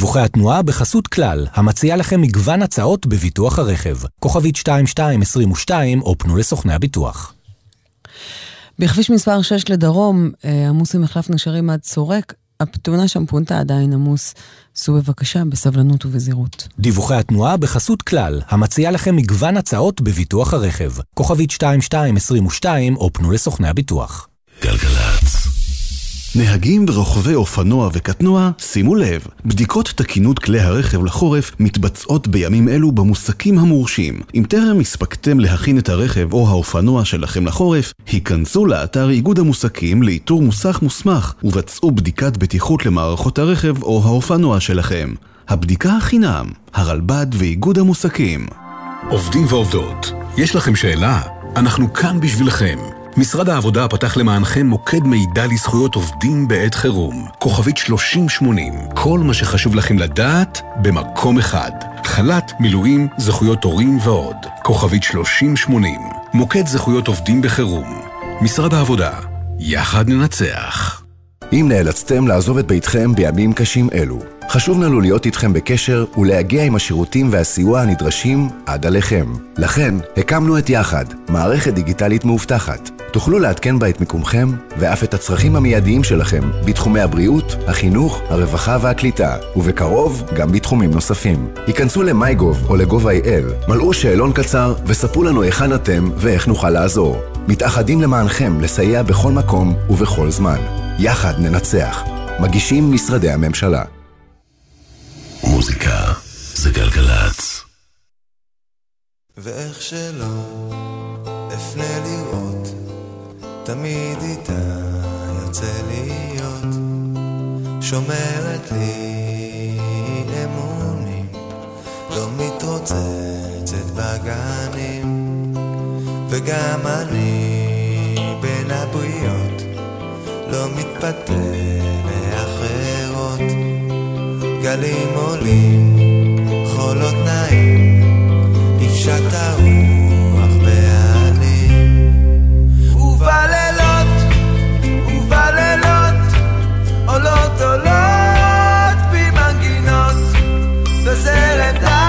Speaker 24: דיווחי התנועה בחסות כלל, המציעה לכם מגוון הצעות בביטוח הרכב. כוכבית 2222 או פנו לסוכני הביטוח.
Speaker 12: בכביש מספר 6 לדרום, אה, עמוס עם מחלף נשרים עד סורק, התאונה שם פונתה עדיין עמוס. סעו בבקשה בסבלנות ובזהירות.
Speaker 24: דיווחי התנועה בחסות כלל, המציעה לכם מגוון הצעות בביטוח הרכב. כוכבית 2222 או פנו לסוכני הביטוח.
Speaker 38: גלגלצ. נהגים ורוכבי אופנוע וקטנוע, שימו לב, בדיקות תקינות כלי הרכב לחורף מתבצעות בימים אלו במוסקים המורשים. אם טרם הספקתם להכין את הרכב או האופנוע שלכם לחורף, היכנסו לאתר איגוד המוסקים לאיתור מוסך מוסמך ובצעו בדיקת בטיחות למערכות הרכב או האופנוע שלכם. הבדיקה החינם, הרלב"ד ואיגוד המוסקים.
Speaker 10: עובדים ועובדות, יש לכם שאלה? אנחנו כאן בשבילכם. משרד העבודה פתח למענכם מוקד מידע לזכויות עובדים בעת חירום. כוכבית 3080. כל מה שחשוב לכם לדעת במקום אחד. חל"ת, מילואים, זכויות הורים ועוד. כוכבית 3080. מוקד זכויות עובדים בחירום. משרד העבודה. יחד ננצח.
Speaker 19: אם נאלצתם לעזוב את ביתכם בימים קשים אלו, חשוב לנו להיות איתכם בקשר ולהגיע עם השירותים והסיוע הנדרשים עד עליכם. לכן, הקמנו את יחד, מערכת דיגיטלית מאובטחת. תוכלו לעדכן בה את מיקומכם ואף את הצרכים המיידיים שלכם בתחומי הבריאות, החינוך, הרווחה והקליטה, ובקרוב גם בתחומים נוספים. היכנסו ל-MyGov או ל-gov.il, מלאו שאלון קצר וספרו לנו היכן אתם ואיך נוכל לעזור. מתאחדים למענכם לסייע בכל מקום ובכל זמן. יחד ננצח. מגישים משרדי הממשלה.
Speaker 10: מוזיקה זה גלגלצ.
Speaker 23: ואיך שלא אפנה לראות, תמיד איתה יוצא להיות, שומרת לי אמונים, לא מתרוצצת בגנים, וגם אני בין הבריות, לא מתפתה לאחרות, גלים עולים, חולות נעים, נפשט הרוח בעלים. ובלילות, ובלילות, עולות עולות בי מנגינות, בזרם דק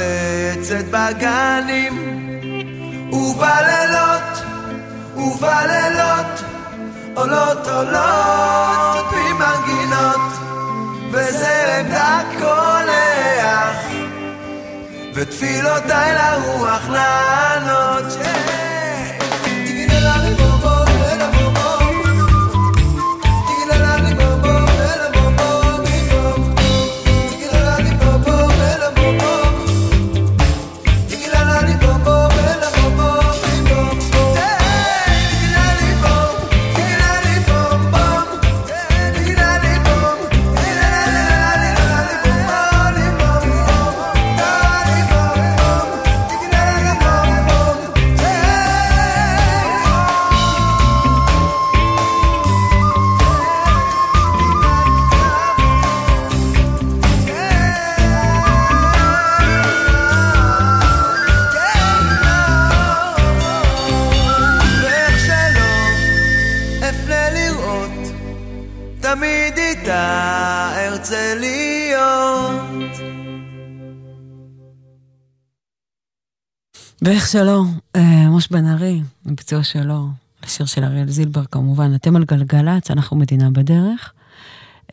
Speaker 23: מתרוצצת בגנים, ובלילות, ובלילות, עולות עולות ממנגינות, וזרם דק קולח. ותפילותיי לרוח לענות. ואיך
Speaker 12: ואיך שלא, אה, בן ארי, הביצוע שלו, לשיר של אריאל זילבר כמובן, אתם על גלגלצ, אנחנו מדינה בדרך.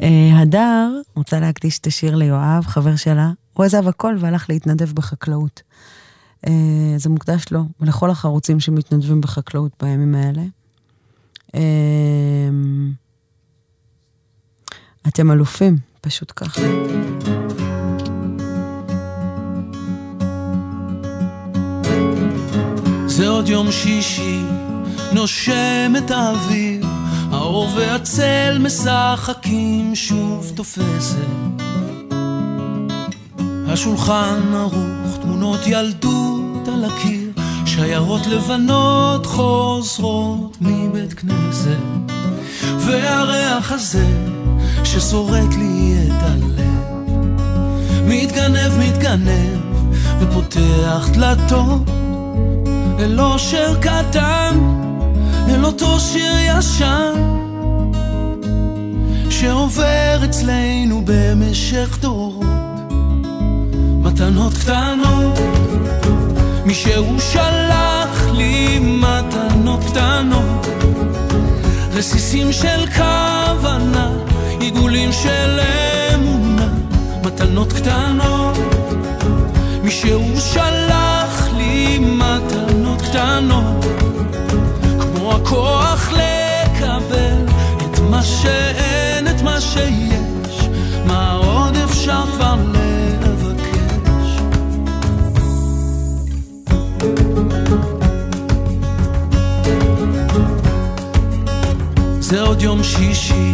Speaker 12: אה, הדר רוצה להקדיש את השיר ליואב, חבר שלה, הוא עזב הכל והלך להתנדב בחקלאות. אה, זה מוקדש לו ולכל החרוצים שמתנדבים בחקלאות בימים האלה. אתם אלופים, פשוט ככה.
Speaker 17: זה עוד יום שישי, נושם את האוויר, האור והצל משחקים שוב תופסת. השולחן ערוך, תמונות ילדות על הקיר שיירות לבנות חוזרות מבית כנסת. והריח הזה ששורט לי את הלב מתגנב, מתגנב ופותח דלתות אל אושר קטן, אל אותו שיר ישן שעובר אצלנו במשך דורות. מתנות קטנות מישהו שלח לי מתנות קטנות. רסיסים של כוונה עיגולים של אמונה. מתנות קטנות מישהו שלח לי מתנות קטנות כמו הכוח לקבל את מה שאין, את מה שיש. מה עוד אפשר כבר לבקש? זה עוד יום שישי,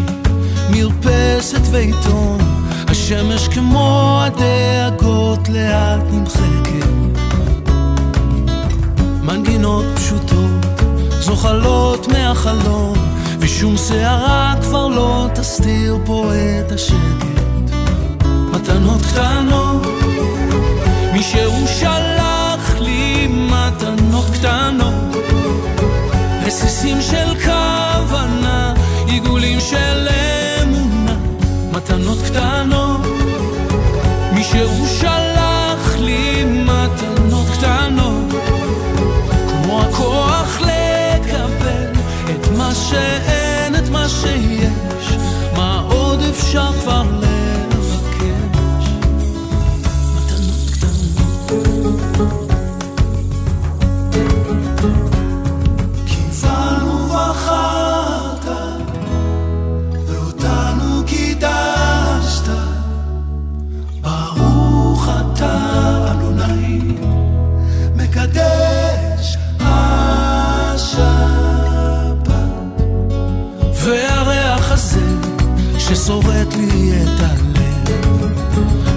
Speaker 17: מרפסת ועיתון. השמש כמו הדאגות לאט נמחקת מנגינות פשוטות זוחלות מהחלום ושום שערה כבר לא תסתיר פה את השקט. מתנות קטנות מישהו שלח לי מתנות קטנות. רסיסים של כוונה עיגולים של אמונה. מתנות קטנות מישהו שלח שאין, את מה שיש. מה עוד אפשר כבר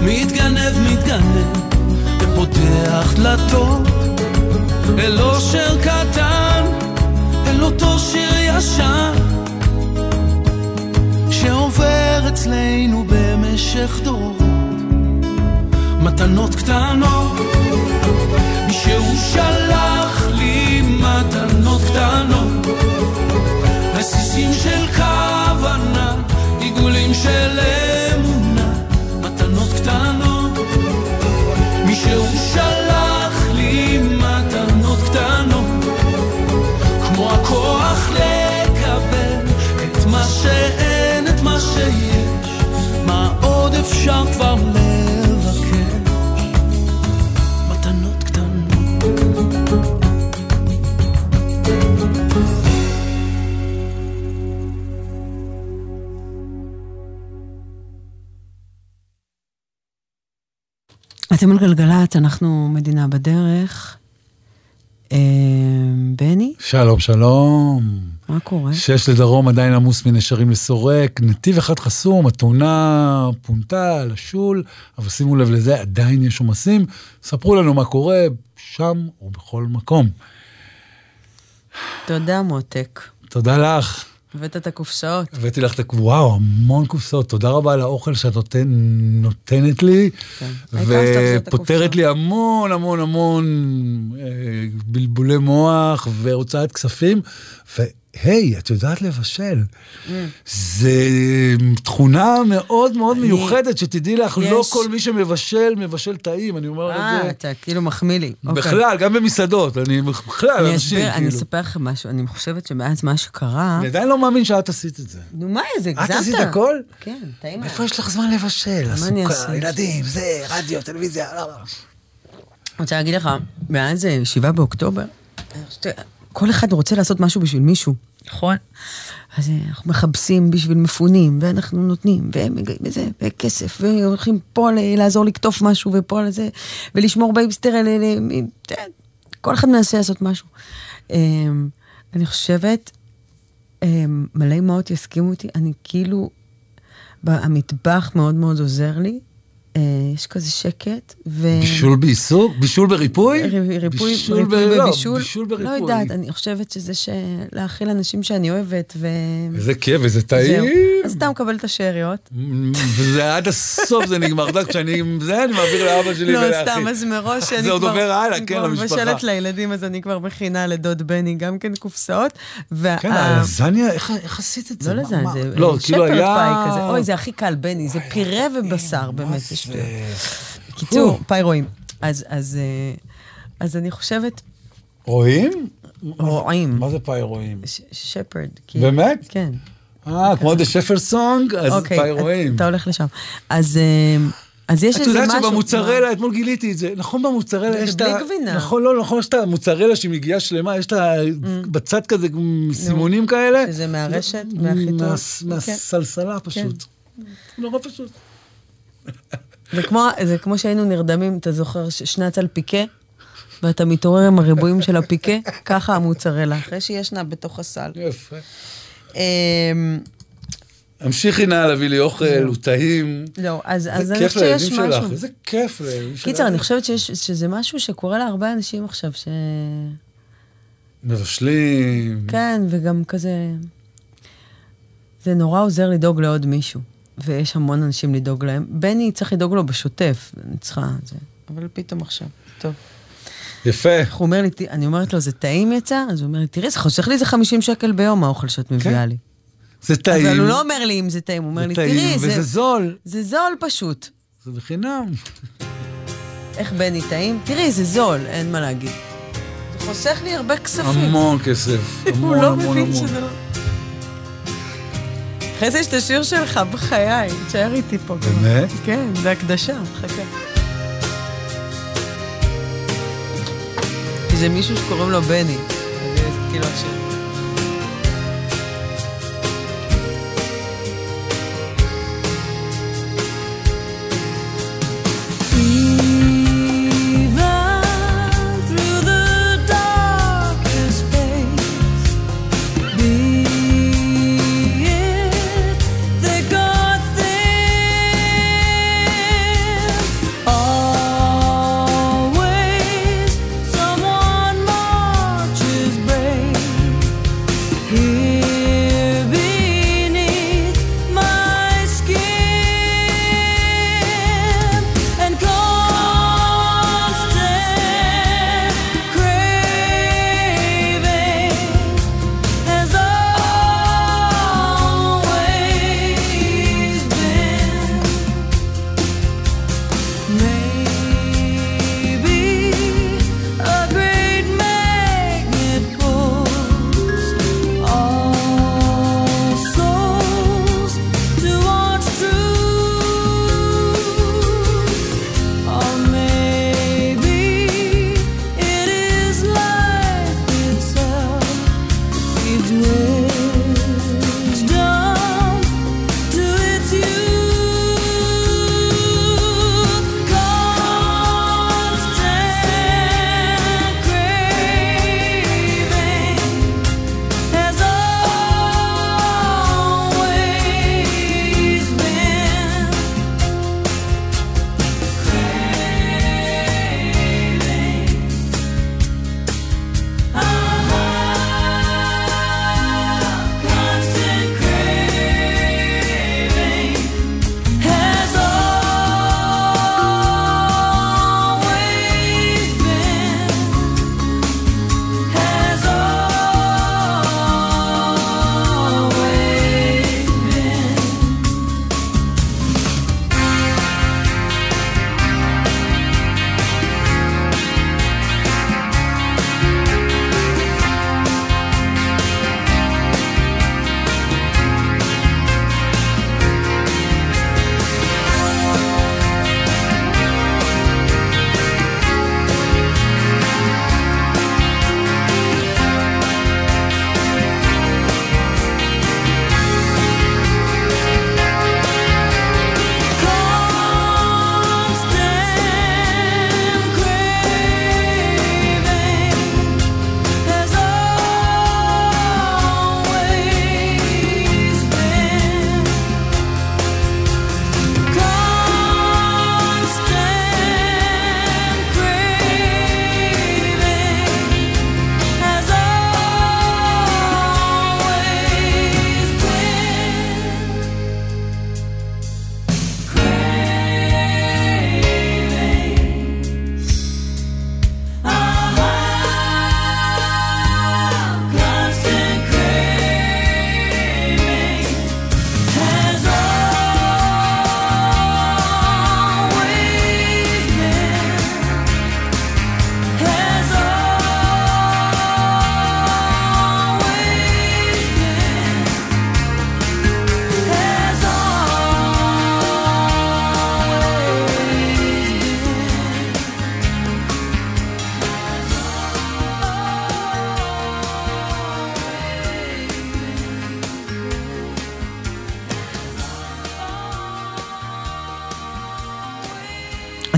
Speaker 17: מתגנב מתגנב ופותח דלתות אל אושר קטן אל אותו שיר ישן שעובר אצלנו במשך דורות. מתנות קטנות מישהו שלח לי מתנות קטנות. רסיסים של כוונה עיגולים של אפשר כבר לבקש מתנות קטנות
Speaker 12: אתם על גלגלצ, אנחנו מדינה בדרך. אה, בני,
Speaker 14: שלום, שלום.
Speaker 12: מה קורה?
Speaker 14: שש לדרום עדיין עמוס מנשרים לסורק, נתיב אחד חסום, התאונה פונתה לשול, אבל שימו לב לזה, עדיין יש עומסים. ספרו לנו מה קורה שם ובכל מקום.
Speaker 12: תודה מותק.
Speaker 14: תודה לך.
Speaker 12: הבאת את הקופסאות.
Speaker 14: הבאתי לך את ה... וואו, המון קופסאות. תודה רבה על האוכל שאת נותן, נותנת לי,
Speaker 12: כן.
Speaker 14: ופותרת לי המון המון המון אה, בלבולי מוח והוצאת כספים. והי, את יודעת לבשל.
Speaker 12: Mm.
Speaker 14: זה תכונה מאוד מאוד
Speaker 12: אני-
Speaker 14: מיוחדת, שתדעי לך, לא כל מי שמבשל, מבשל טעים, אני אומר את
Speaker 12: אה,
Speaker 14: זה.
Speaker 12: אתה כאילו מחמיא לי. אוקיי.
Speaker 14: בכלל, גם במסעדות, אני בכלל,
Speaker 12: אני
Speaker 14: אנשים,
Speaker 12: אסביר, אני
Speaker 14: כאילו.
Speaker 12: אספר לכם משהו, אני חושבת שמאז מה שקרה...
Speaker 14: אני עדיין לא מאמין שאת עשית את זה.
Speaker 12: נו, מה זה, הגזמת?
Speaker 14: את עשית הכל?
Speaker 12: כן, טעים.
Speaker 14: איפה יש לך זמן לבשל?
Speaker 12: אעשה?
Speaker 14: ילדים, זה, רדיו, טלוויזיה, לא, לא.
Speaker 12: אני רוצה להגיד לך, מאז אה, שבעה באוקטובר, כל אחד רוצה לעשות משהו בשביל מישהו, נכון? אז אה, אנחנו מכבסים בשביל מפונים, ואנחנו נותנים, והם מגיעים לזה, וכסף, והולכים פה לעזור לקטוף משהו, ופה לזה, ולשמור בייביסיטר, כל אחד מנסה לעשות משהו. אה, אני חושבת אה, מלא אמהות יסכימו איתי, אני כאילו, המטבח מאוד מאוד עוזר לי. אה, יש כזה שקט, ו...
Speaker 14: בישול בעיסוק? בישול בריפוי?
Speaker 12: ריפוי,
Speaker 14: בישול
Speaker 12: ריפוי
Speaker 14: ב- לא,
Speaker 12: ובישול.
Speaker 14: בישול
Speaker 12: לא
Speaker 14: בריפוי.
Speaker 12: יודעת, אני חושבת שזה שלהאכיל אנשים שאני אוהבת, ו...
Speaker 14: איזה כיף, איזה
Speaker 12: זהו.
Speaker 14: טעים.
Speaker 12: אז אתה מקבל את השאריות.
Speaker 14: וזה עד הסוף זה נגמר. את יודעת, כשאני עם זה, אני מעביר לאבא שלי
Speaker 12: לא,
Speaker 14: ולאחי.
Speaker 12: סתם, אז מראש אני כבר...
Speaker 14: זה עוד עובר הלאה,
Speaker 12: אני
Speaker 14: כן,
Speaker 12: כבר
Speaker 14: למשפחה.
Speaker 12: מבשלת לילדים, אז אני כבר מכינה לדוד בני גם כן קופסאות. וה-
Speaker 14: כן, הלזניה, איך עשית את זה?
Speaker 12: לא לזניה, זה
Speaker 14: לא, כאילו
Speaker 12: שפרד. פאי כזה. אוי, זה הכי קל, בני, זה פירה ובשר, באמת, זה שטויות. קיצור, פאי רואים. אז, אז, אה, אז אני חושבת,
Speaker 14: רואים?
Speaker 12: רואים.
Speaker 14: מה זה פאי רואים?
Speaker 12: שפרד.
Speaker 14: באמת?
Speaker 12: כן.
Speaker 14: אה, כמו דה שפר סונג? אז
Speaker 12: אוקיי,
Speaker 14: פאי רואים.
Speaker 12: אתה הולך לשם. אז, אה, אז יש
Speaker 14: את
Speaker 12: איזה משהו...
Speaker 14: יודעת שבמוצרלה, אתמול גיליתי את זה, נכון במוצרלה
Speaker 12: זה
Speaker 14: יש את
Speaker 12: בלי
Speaker 14: ה...
Speaker 12: גבינה.
Speaker 14: נכון, לא, נכון, יש את המוצרלה שהיא מגיעה שלמה, יש את ה... בצד כזה סימונים כאלה.
Speaker 12: שזה מהרשת,
Speaker 14: מה-
Speaker 12: מהחיטות.
Speaker 14: מהס- מהסלסלה פשוט. נורא פשוט.
Speaker 12: זה כמו, זה כמו שהיינו נרדמים, אתה זוכר, שנץ על פיקה, ואתה מתעורר עם הריבועים של הפיקה, ככה המוצרלה, אחרי שהיא ישנה בתוך הסל.
Speaker 14: יפה.
Speaker 12: אמ,
Speaker 14: המשיכי נא להביא לי אוכל, הוא טעים.
Speaker 12: לא, אז, אז אני חושבת שיש
Speaker 14: לילדים שלך,
Speaker 12: משהו.
Speaker 14: איזה כיף לילדים שלך.
Speaker 12: קיצר, אני חושבת שיש, שזה משהו שקורה להרבה אנשים עכשיו, ש...
Speaker 14: מבשלים.
Speaker 12: כן, וגם כזה... זה נורא עוזר לדאוג לעוד מישהו, ויש המון אנשים לדאוג להם. בני צריך לדאוג לו בשוטף, אני צריכה את זה, אבל פתאום עכשיו. טוב.
Speaker 14: יפה.
Speaker 12: הוא אומר לי, "ת- אני אומרת לו, זה טעים יצא? אז הוא אומר לי, תראי, זה חוסך לי איזה 50 שקל ביום, האוכל שאת מביאה לי.
Speaker 14: זה כן. טעים.
Speaker 12: אבל הוא לא אומר לי אם זה טעים, הוא אומר
Speaker 14: זה
Speaker 12: לי,
Speaker 14: טעים,
Speaker 12: תראי,
Speaker 14: וזה זול.
Speaker 12: זה זול פשוט.
Speaker 14: זה בחינם.
Speaker 12: איך בני טעים? תראי, זה זול, אין מה להגיד. זה חוסך לי הרבה כספים.
Speaker 14: המון כסף. (laughs)
Speaker 12: הוא
Speaker 14: המון
Speaker 12: לא
Speaker 14: המון
Speaker 12: מבין
Speaker 14: המון.
Speaker 12: שזה לא... אחרי זה יש את השיר שלך, בחיי, תשאר איתי פה.
Speaker 14: באמת?
Speaker 12: כן, זה הקדשה, חכה. כי זה מישהו שקוראים לו בני. אז זה כאילו השיר.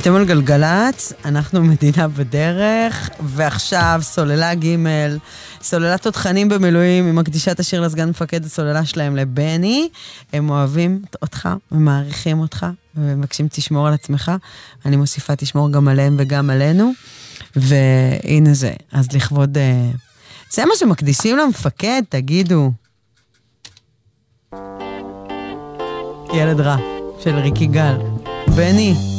Speaker 12: אתם על גלגלצ, אנחנו מדינה בדרך, ועכשיו סוללה ג', סוללת תותחנים במילואים, היא מקדישה את השיר לסגן מפקד הסוללה שלהם לבני. הם אוהבים אותך ומעריכים אותך, ומבקשים תשמור על עצמך. אני מוסיפה תשמור גם עליהם וגם עלינו. והנה זה, אז לכבוד... אה, זה מה שמקדישים למפקד, תגידו. ילד רע, של ריקי גל. בני.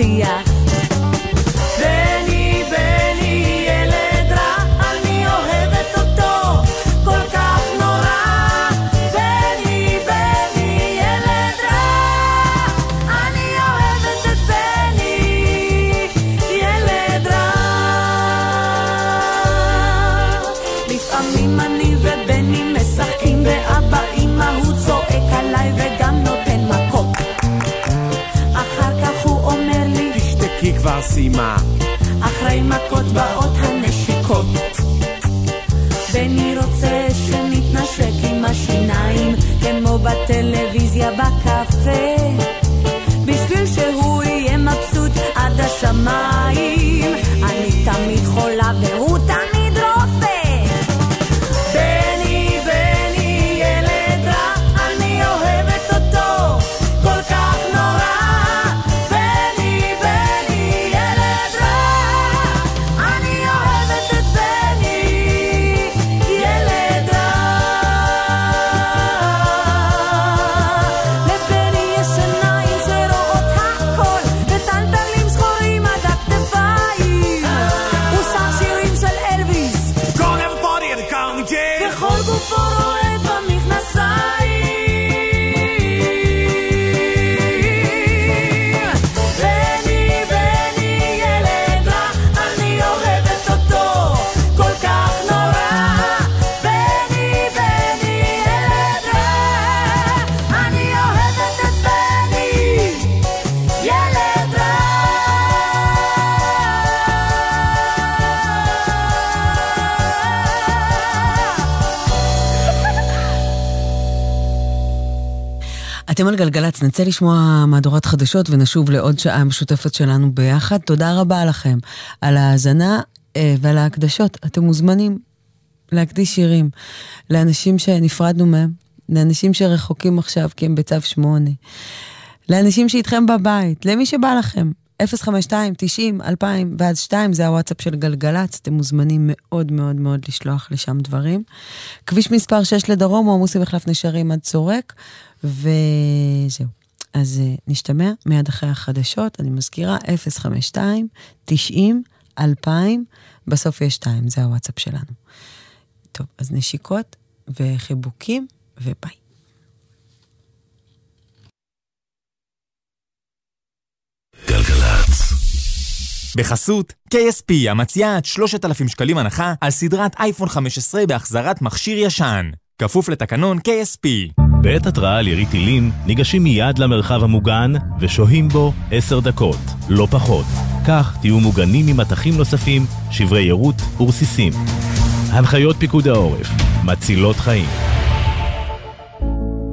Speaker 39: לו
Speaker 40: סיימה.
Speaker 39: אחרי מכות באות הנשיקות. בני רוצה שנתנשק עם השיניים, כמו בטלוויזיה בקפה.
Speaker 12: על גלגלצ, נצא לשמוע מהדורת חדשות ונשוב לעוד שעה משותפת שלנו ביחד. תודה רבה לכם על ההאזנה אה, ועל ההקדשות. אתם מוזמנים להקדיש שירים לאנשים שנפרדנו מהם, לאנשים שרחוקים עכשיו כי הם בצו שמונה, לאנשים שאיתכם בבית, למי שבא לכם. 052 90 2000 ועד 2 זה הוואטסאפ של גלגלצ, אתם מוזמנים מאוד מאוד מאוד לשלוח לשם דברים. כביש מספר 6 לדרום, הוא עמוס עם מחלף נשרים עד צורק, וזהו. אז uh, נשתמע מיד אחרי החדשות, אני מזכירה 052 90 2000, בסוף יש 2, זה הוואטסאפ שלנו. טוב, אז נשיקות וחיבוקים וביי.
Speaker 24: בחסות KSP המציעה עד 3,000 שקלים הנחה על סדרת אייפון 15 בהחזרת מכשיר ישן. כפוף לתקנון KSP.
Speaker 41: בעת התרעה על ירי טילים, ניגשים מיד למרחב המוגן ושוהים בו עשר דקות, לא פחות. כך תהיו מוגנים ממטחים נוספים, שברי יירוט ורסיסים. הנחיות פיקוד העורף, מצילות חיים.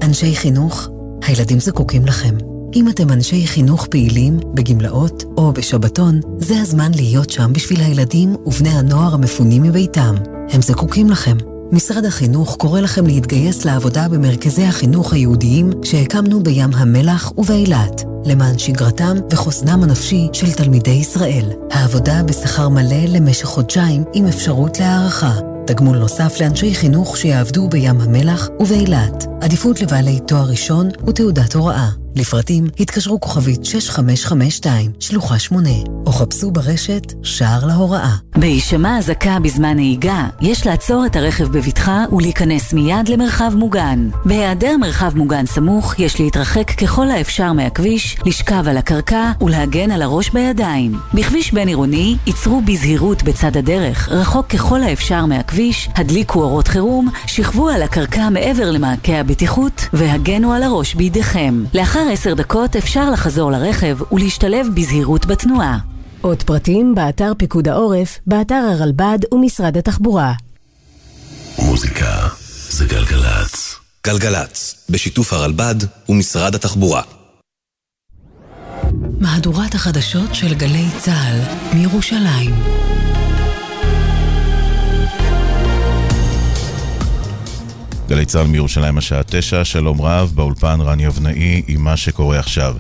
Speaker 42: אנשי חינוך, הילדים זקוקים לכם. אם אתם אנשי חינוך פעילים, בגמלאות או בשבתון, זה הזמן להיות שם בשביל הילדים ובני הנוער המפונים מביתם. הם זקוקים לכם. משרד החינוך קורא לכם להתגייס לעבודה במרכזי החינוך היהודיים שהקמנו בים המלח ובאילת, למען שגרתם וחוסנם הנפשי של תלמידי ישראל. העבודה בשכר מלא למשך חודשיים עם אפשרות להערכה. תגמול נוסף לאנשי חינוך שיעבדו בים המלח ובאילת. עדיפות לבעלי תואר ראשון ותעודת הוראה. לפרטים התקשרו כוכבית 6552, שלוחה 8, או חפשו ברשת שער להוראה.
Speaker 33: בהישמע אזעקה בזמן נהיגה, יש לעצור את הרכב בבטחה ולהיכנס מיד למרחב מוגן. בהיעדר מרחב מוגן סמוך, יש להתרחק ככל האפשר מהכביש, לשכב על הקרקע ולהגן על הראש בידיים. בכביש בין עירוני, ייצרו בזהירות בצד הדרך, רחוק ככל האפשר מהכביש, הדליקו אורות חירום, שכבו על הקרקע מעבר למעקה הבטיחות והגנו על הראש בידיכם. לאחר עשר דקות אפשר לחזור לרכב ולהשתלב בזהירות בתנועה. עוד פרטים באתר פיקוד העורף, באתר הרלב"ד ומשרד התחבורה.
Speaker 43: מוזיקה זה גלגלצ.
Speaker 44: גלגלצ, בשיתוף הרלב"ד ומשרד התחבורה.
Speaker 42: מהדורת החדשות של גלי צה"ל מירושלים.
Speaker 45: גלי צה"ל מירושלים השעה תשע, שלום רב, באולפן רני אבנאי עם מה שקורה עכשיו.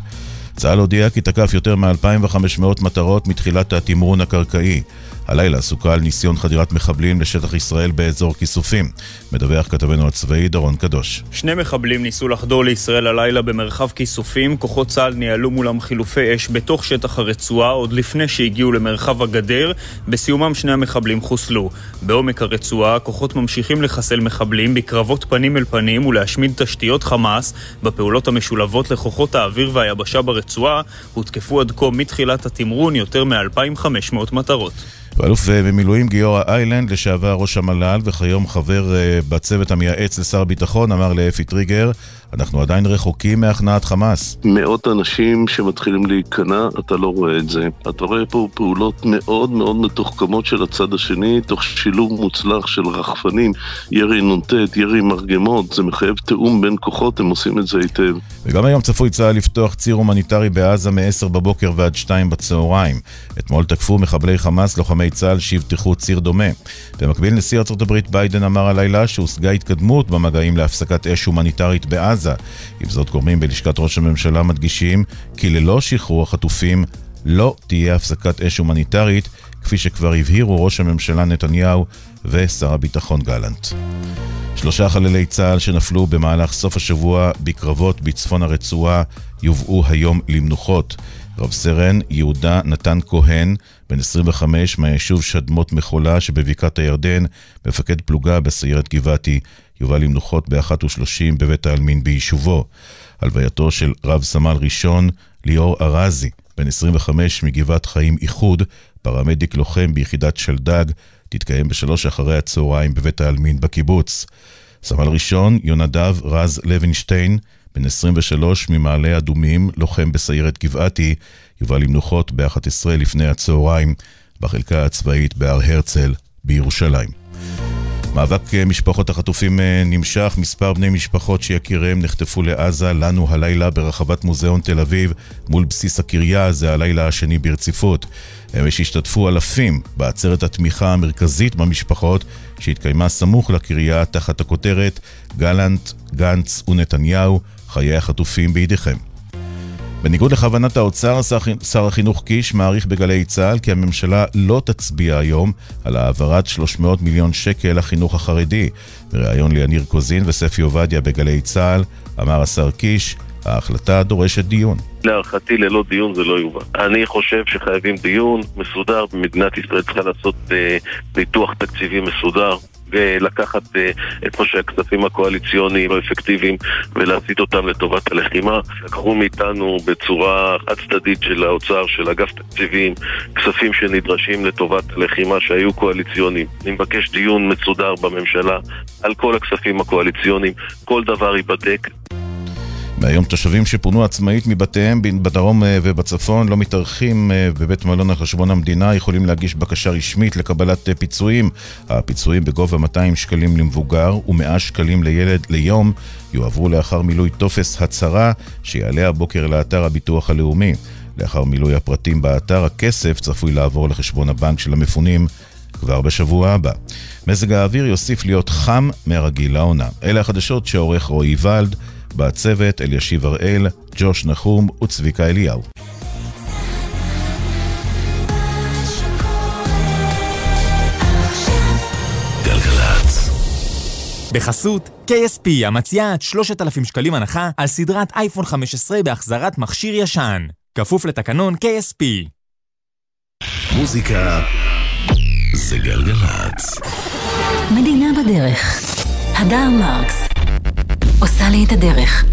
Speaker 45: צה"ל הודיע כי תקף יותר מ-2,500 מטרות מתחילת התמרון הקרקעי. הלילה סוכה על ניסיון חדירת מחבלים לשטח ישראל באזור כיסופים. מדווח כתבנו הצבאי דרון קדוש.
Speaker 46: שני מחבלים ניסו לחדור לישראל הלילה במרחב כיסופים. כוחות צה"ל ניהלו מולם חילופי אש בתוך שטח הרצועה עוד לפני שהגיעו למרחב הגדר. בסיומם שני המחבלים חוסלו. בעומק הרצועה הכוחות ממשיכים לחסל מחבלים בקרבות פנים אל פנים ולהשמיד תשתיות חמאס. בפעולות המשולבות לכוחות האוויר והיבשה ברצועה הותקפו עד כה מתחילת התמרון יותר מ-2,500 מטרות.
Speaker 45: ואלוף במילואים גיורא איילנד, לשעבר ראש המל"ל וכיום חבר בצוות המייעץ לשר הביטחון, אמר לאפי טריגר, אנחנו עדיין רחוקים מהכנעת חמאס.
Speaker 47: מאות אנשים שמתחילים להיכנע, אתה לא רואה את זה. אתה רואה פה פעולות מאוד מאוד מתוחכמות של הצד השני, תוך שילוב מוצלח של רחפנים, ירי נ"ט, ירי מרגמות, זה מחייב תיאום בין כוחות, הם עושים את זה היטב.
Speaker 45: וגם היום צפוי צה"ל לפתוח ציר הומניטרי בעזה מ-10 בבוקר ועד 2 בצהריים. אתמול תקפו מחבלי חמאס לוחמי צה"ל שיבטחו ציר דומה. במקביל נשיא ארצות הברית ביידן אמר הלילה שהושגה התקדמות במגעים להפסקת אש הומניטרית בעזה. עם זאת, גורמים בלשכת ראש הממשלה מדגישים כי ללא שחרור החטופים לא תהיה הפסקת אש הומניטרית, כפי שכבר הבהירו ראש הממשלה נתניהו ושר הביטחון גלנט. שלושה חללי צה"ל שנפלו במהלך סוף השבוע בקרבות בצפון הרצועה יובאו היום למנוחות. רב סרן יהודה נתן כהן, בן 25 מהיישוב שדמות מחולה שבבקעת הירדן, מפקד פלוגה בסיירת גבעתי, יובא למנוחות ב-1.30 בבית העלמין ביישובו. הלווייתו של רב סמל ראשון ליאור ארזי, בן 25 מגבעת חיים איחוד, פרמדיק לוחם ביחידת שלדג, תתקיים בשלוש אחרי הצהריים בבית העלמין בקיבוץ. סמל ראשון יונדב רז לוינשטיין, בן 23 ממעלה אדומים, לוחם בסיירת גבעתי, יובא למנוחות ב-11 לפני הצהריים בחלקה הצבאית בהר הרצל בירושלים. מאבק משפחות החטופים נמשך, מספר בני משפחות שיקיריהם נחטפו לעזה לנו הלילה ברחבת מוזיאון תל אביב מול בסיס הקריה, זה הלילה השני ברציפות. אמש השתתפו אלפים בעצרת התמיכה המרכזית במשפחות שהתקיימה סמוך לקריה תחת הכותרת גלנט, גנץ ונתניהו, חיי החטופים בידיכם. בניגוד לכוונת האוצר, שר החינוך קיש מעריך בגלי צה"ל כי הממשלה לא תצביע היום על העברת 300 מיליון שקל לחינוך החרדי. בריאיון ליניר קוזין וספי עובדיה בגלי צה"ל, אמר השר קיש, ההחלטה דורשת דיון.
Speaker 47: להערכתי ללא דיון זה לא יובא. אני חושב שחייבים דיון מסודר, מדינת ישראל צריכה לעשות אה, ניתוח תקציבי מסודר. ולקחת אה, איפה שהכספים הקואליציוניים לא אפקטיביים ולהסיט אותם לטובת הלחימה. לקחו מאיתנו בצורה חד צדדית של האוצר, של אגף תקציבים, כספים שנדרשים לטובת הלחימה שהיו קואליציוניים. אני מבקש דיון מסודר בממשלה על כל הכספים הקואליציוניים, כל דבר ייבדק.
Speaker 45: מהיום תושבים שפונו עצמאית מבתיהם בדרום אה, ובצפון לא מתארחים אה, בבית מלון על חשבון המדינה, יכולים להגיש בקשה רשמית לקבלת אה, פיצויים. הפיצויים בגובה 200 שקלים למבוגר ו-100 שקלים לילד ליום יועברו לאחר מילוי טופס הצהרה שיעלה הבוקר לאתר הביטוח הלאומי. לאחר מילוי הפרטים באתר, הכסף צפוי לעבור לחשבון הבנק של המפונים כבר בשבוע הבא. מזג האוויר יוסיף להיות חם מהרגיל לעונה. אלה החדשות שעורך רועי ולד. בצוות אלישיב הראל, ג'וש נחום וצביקה אליהו.
Speaker 24: בחסות KSP המציעה עד 3,000 שקלים הנחה על סדרת אייפון 15 בהחזרת מכשיר ישן. כפוף לתקנון KSP.
Speaker 43: מוזיקה זה גלגלצ.
Speaker 33: מדינה בדרך. הדר מרקס עושה לי את הדרך.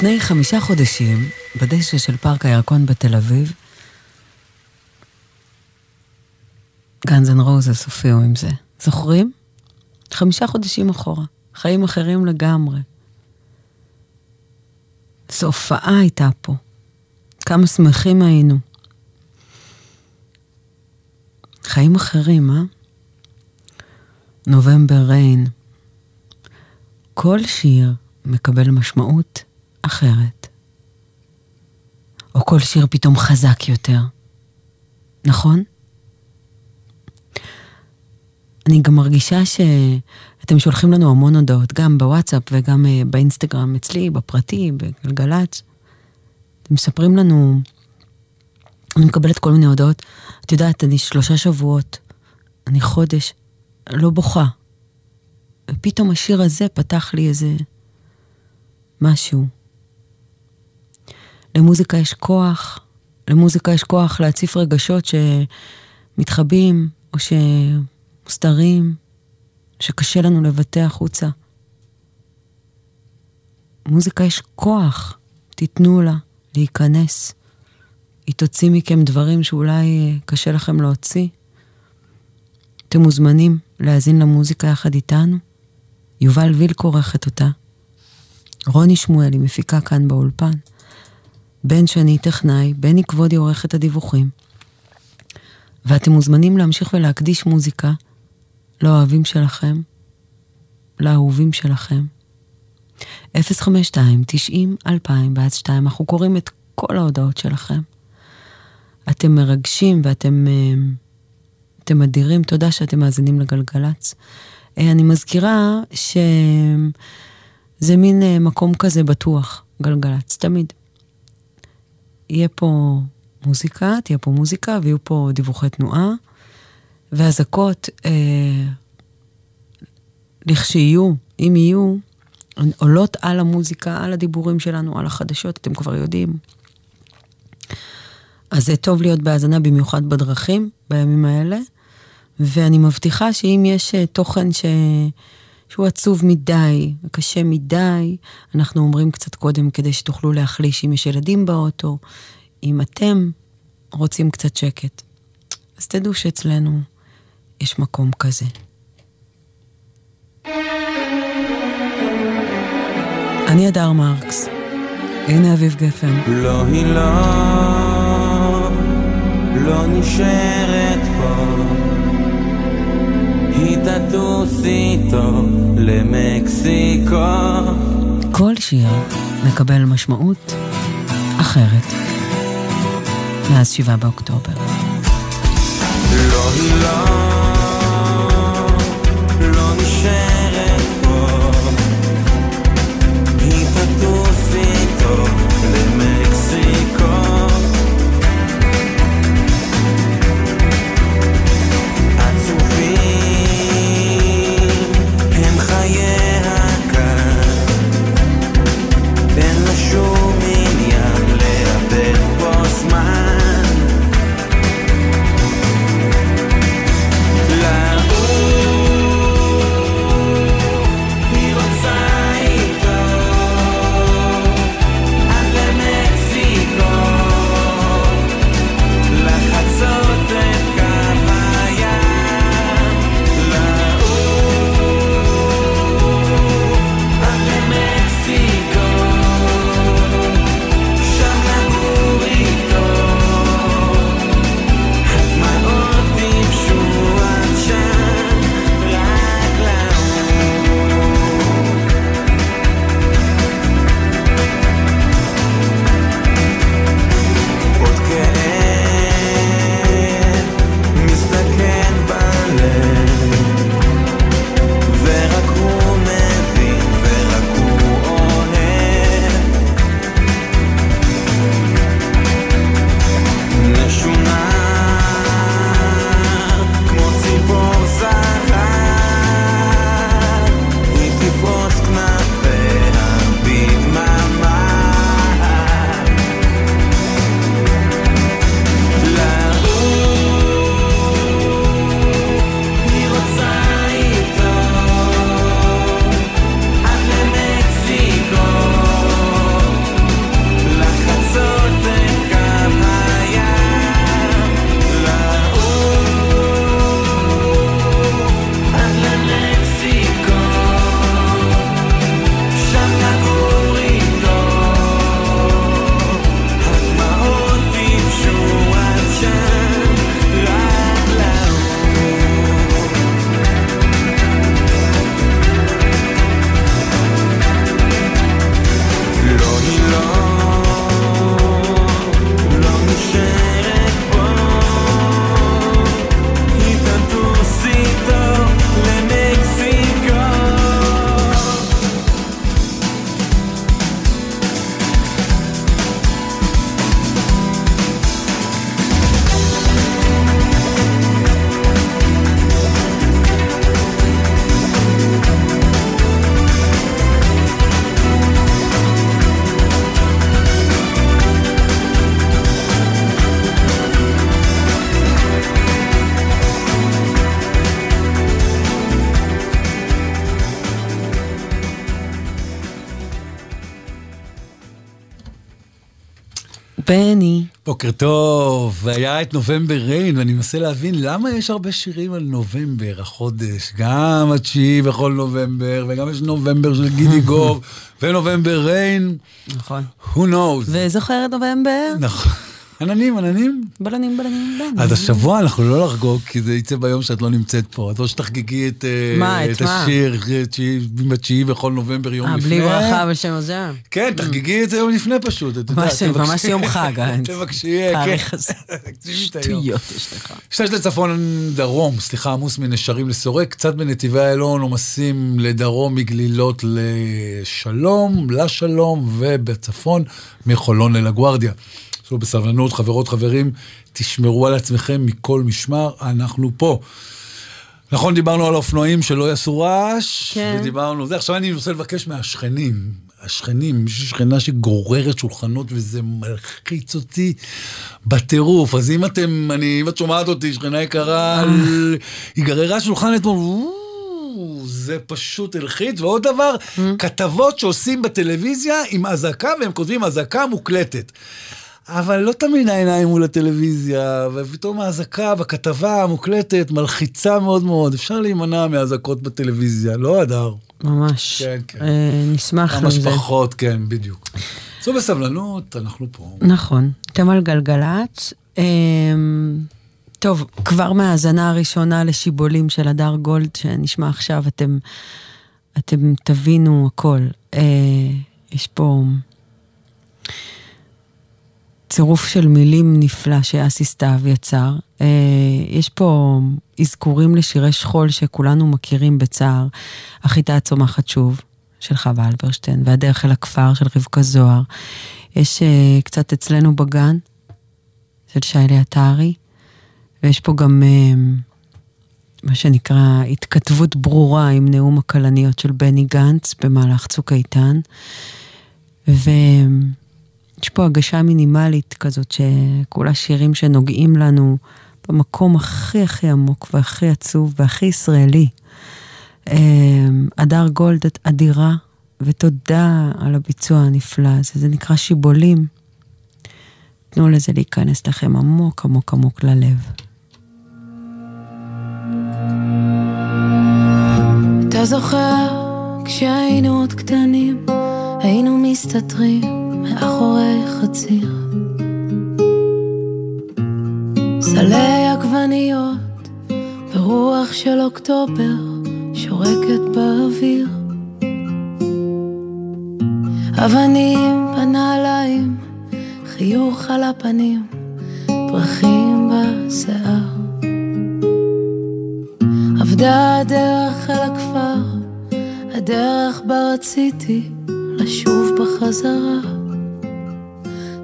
Speaker 12: לפני חמישה חודשים, בדשא של פארק הירקון בתל אביב, Guns N' Roses הופיעו עם זה. זוכרים? חמישה חודשים אחורה. חיים אחרים לגמרי. זו הופעה הייתה פה. כמה שמחים היינו. חיים אחרים, אה? November Rain. כל שיר מקבל משמעות אחרת. או כל שיר פתאום חזק יותר. נכון? אני גם מרגישה שאתם שולחים לנו המון הודעות, גם בוואטסאפ וגם אה, באינסטגרם אצלי, בפרטי, בגלגלצ. אתם מספרים לנו, אני מקבלת כל מיני הודעות. את יודעת, אני שלושה שבועות, אני חודש, לא בוכה. ופתאום השיר הזה פתח לי איזה משהו. למוזיקה יש כוח, למוזיקה יש כוח להציף רגשות שמתחבאים או שמוסתרים, שקשה לנו לבטא החוצה. מוזיקה יש כוח, תיתנו לה להיכנס. היא תוציא מכם דברים שאולי קשה לכם להוציא. אתם מוזמנים להאזין למוזיקה יחד איתנו. יובל וילק עורכת אותה. רוני שמואלי מפיקה כאן באולפן. בן שני טכנאי, בני כבודי עורכת הדיווחים. ואתם מוזמנים להמשיך ולהקדיש מוזיקה לאוהבים לאהובים שלכם. 052 90 2000 בעד 2, אנחנו קוראים את כל ההודעות שלכם. אתם מרגשים ואתם אתם אדירים, תודה שאתם מאזינים לגלגלצ. אה, אני מזכירה שזה מין אה, מקום כזה בטוח, גלגלצ, תמיד. יהיה פה מוזיקה, תהיה פה מוזיקה ויהיו פה דיווחי תנועה, ואזעקות, אה, לכשיהיו, אם יהיו, עולות על המוזיקה, על הדיבורים שלנו, על החדשות, אתם כבר יודעים. אז זה טוב להיות בהאזנה במיוחד בדרכים, בימים האלה. ואני מבטיחה שאם יש אה, תוכן ש... שהוא עצוב מדי וקשה מדי, אנחנו אומרים קצת קודם כדי שתוכלו להחליש אם יש ילדים באוטו, אם אתם רוצים קצת שקט. אז תדעו שאצלנו יש מקום כזה. אני אדר מרקס, הנה אביב גפן.
Speaker 48: לא, היא לא, לא נשארת תטוס איתו למקסיקו.
Speaker 12: כל שיר מקבל משמעות אחרת מאז שבעה באוקטובר.
Speaker 48: לא, היא לא, לא נשארת
Speaker 14: בוקר טוב, והיה את נובמבר ריין, ואני מנסה להבין למה יש הרבה שירים על נובמבר, החודש. גם התשיעי בכל נובמבר, וגם יש נובמבר של גידי (laughs) גוב, ונובמבר ריין.
Speaker 12: נכון.
Speaker 14: Who knows?
Speaker 12: וזוכר את נובמבר?
Speaker 14: נכון. עננים, עננים.
Speaker 12: בלונים, בלונים, בלונים.
Speaker 14: אז השבוע אנחנו לא לחגוג, כי זה יצא ביום שאת לא נמצאת פה. את לא שתחגגי את, אה,
Speaker 12: מה, את
Speaker 14: את
Speaker 12: מה?
Speaker 14: השיר תשיעי- בתשיעי בכל נובמבר, יום
Speaker 12: אה,
Speaker 14: לפני.
Speaker 12: בלי ברכה בשם הזה?
Speaker 14: כן, תחגגי את זה יום לפני פשוט.
Speaker 12: ממש- ממש יום חג, אה. (laughs)
Speaker 14: תבקשי, כן. (laughs)
Speaker 12: שטויות יש לך.
Speaker 14: שש לצפון דרום, סליחה, עמוס מנשרים לסורק, קצת בנתיבי איילון, עומסים לדרום מגלילות לשלום, לשלום, ובצפון מחולון ללגוארדיה. תשמעו בסבלנות, חברות, חברים, תשמרו על עצמכם מכל משמר, אנחנו פה. נכון, דיברנו על אופנועים שלא יעשו רעש,
Speaker 12: כן.
Speaker 14: ודיברנו זה. עכשיו אני רוצה לבקש מהשכנים, השכנים, יש שכנה שגוררת שולחנות וזה מלחיץ אותי בטירוף. אז אם אתם, אני, אם את שומעת אותי, שכנה יקרה, על- היא גררה שולחן אתמול, זה פשוט הלחיץ. ועוד דבר, כתבות שעושים בטלוויזיה עם אזעקה, והם כותבים אזעקה מוקלטת. אבל לא תמיד העיניים מול הטלוויזיה, ופתאום האזעקה בכתבה המוקלטת מלחיצה מאוד מאוד. אפשר להימנע מאזעקות בטלוויזיה, לא הדר.
Speaker 12: ממש.
Speaker 14: כן, כן.
Speaker 12: אה, נשמח
Speaker 14: ממש
Speaker 12: לזה.
Speaker 14: פחות, כן, בדיוק. צאו בסבלנות, אנחנו פה.
Speaker 12: נכון. אתם על גלגלצ. אמ, טוב, כבר מהאזנה הראשונה לשיבולים של הדר גולד שנשמע עכשיו, אתם, אתם תבינו הכל. אה, יש פה צירוף של מילים נפלא שאסי סתיו יצר. אה, יש פה אזכורים לשירי שכול שכולנו מכירים בצער. החיטה הצומחת שוב, של חווה אלברשטיין, והדרך אל הכפר של רבקה זוהר. יש אה, קצת אצלנו בגן, של שיילי עטרי, ויש פה גם אה, מה שנקרא התכתבות ברורה עם נאום הכלניות של בני גנץ במהלך צוק איתן. ויש פה הגשה מינימלית כזאת, שכולה שירים שנוגעים לנו במקום הכי הכי עמוק והכי עצוב והכי ישראלי. אה, הדר גולד, את אדירה, ותודה על הביצוע הנפלא הזה. זה נקרא שיבולים. תנו לזה להיכנס לכם עמוק עמוק עמוק ללב.
Speaker 13: אתה זוכר כשהיינו עוד קטנים, היינו מסתתרים מאחורי חציר. סלי עגבניות ורוח של אוקטובר שורקת באוויר. אבנים בנעליים, חיוך על הפנים, פרחים בשיער. עבדה הדרך אל הכפר, הדרך בה רציתי לשוב בחזרה.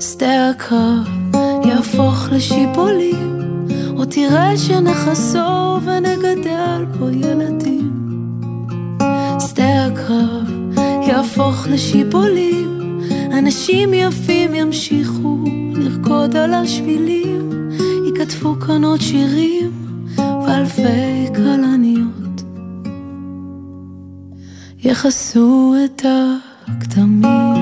Speaker 13: שדה הקרב יהפוך לשיבולים, או תראה שנחסור ונגדל פה ילדים. שדה הקרב יהפוך לשיבולים, אנשים יפים ימשיכו לרקוד על השבילים, ייכתבו כאן עוד שירים ואלפי כלניות יכסו את הכתמים.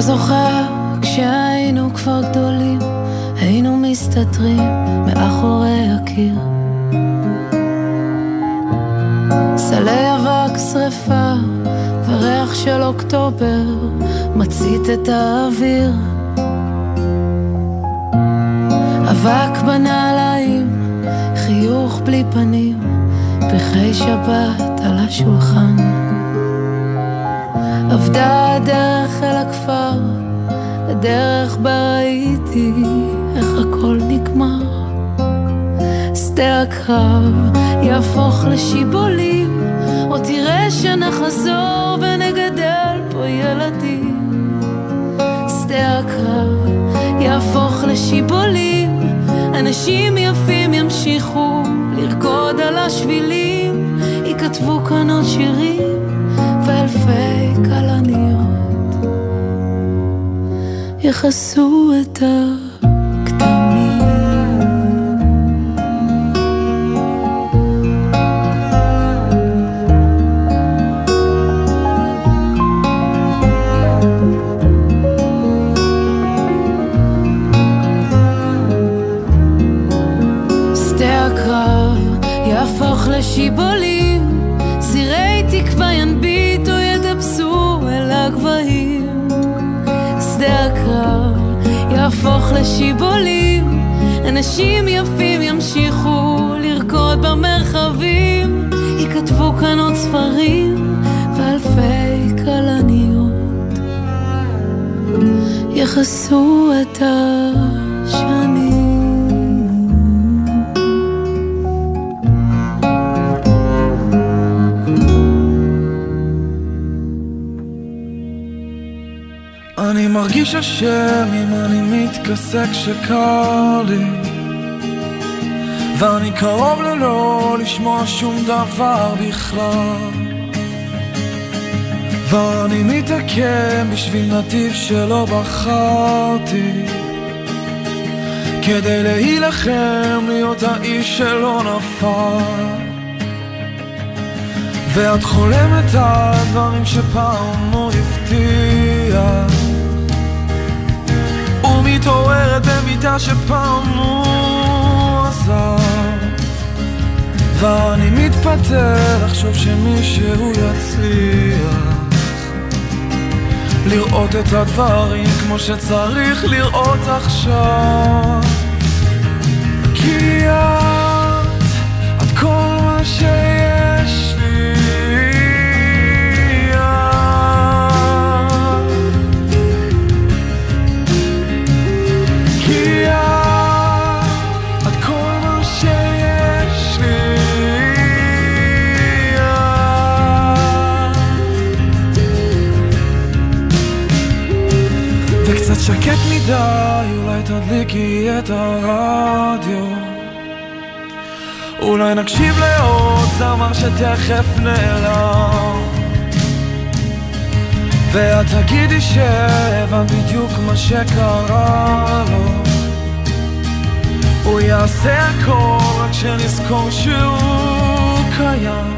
Speaker 13: זוכר כשהיינו כבר גדולים, היינו מסתתרים מאחורי הקיר. סלי אבק שרפה וריח של אוקטובר מצית את האוויר. אבק בנעליים, חיוך בלי פנים, פרחי שבת על השולחן. אבדה הדרך אל הכפר, הדרך בה ראיתי איך הכל נגמר. שדה הקרב יהפוך לשיבולים, או תראה שנחזור ונגדל פה ילדים. שדה הקרב יהפוך לשיבולים, אנשים יפים ימשיכו לרקוד על השבילים, ייכתבו כאן עוד שירים כלניות יכסו את הכתמים. יהפוך לשיבולים, אנשים יפים ימשיכו לרקוד במרחבים, ייכתבו כאן עוד ספרים ואלפי כלניות. יכסו את השנים.
Speaker 17: מרגיש אשם אם אני מתכסה כשקר לי. ואני קרוב ללא לשמוע שום דבר בכלל. ואני מתעכב בשביל נתיב שלא בחרתי. כדי להילחם להיות האיש שלא נפל. ואת חולמת על דברים שפעם הוא הבטיח ומתעוררת במיטה שפעם הוא עזב. ואני מתפתל לחשוב שמישהו יצליח לראות את הדברים כמו שצריך לראות עכשיו. כי את, תדליקי את הרדיו. אולי נקשיב לעוד זמר שתכף נעלם. ואת תגידי שהבנת בדיוק מה שקרה לו. הוא יעשה הכל רק שנזכור שהוא קיים.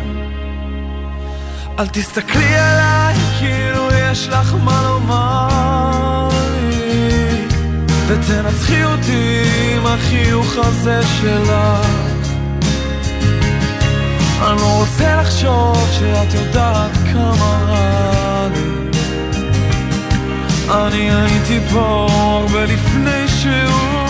Speaker 17: אל תסתכלי עליי כאילו יש לך מה לומר ותנצחי אותי עם החיוך הזה שלך. אני לא רוצה לחשוב שאת יודעת כמה רע לי. אני הייתי פה הרבה לפני שהוא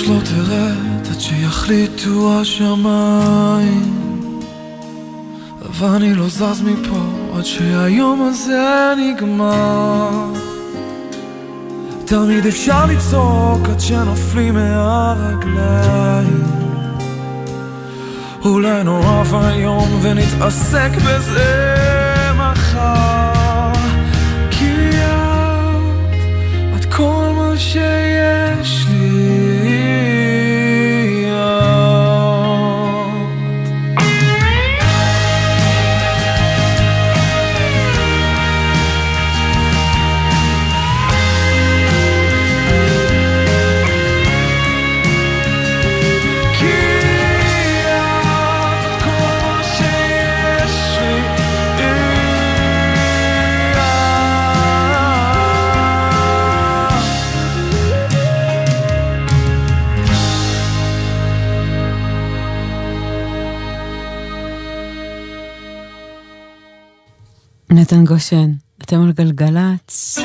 Speaker 17: השמש לא תרד עד שיחליטו השמיים. ואני לא זז מפה עד שהיום הזה נגמר. תמיד אפשר לצעוק עד שנופלים מהרגליים. אולי נורא ואיום ונתעסק בזה מחר. כי את, את כל מה שיש
Speaker 12: נתן גושן, אתם על גלגלצ.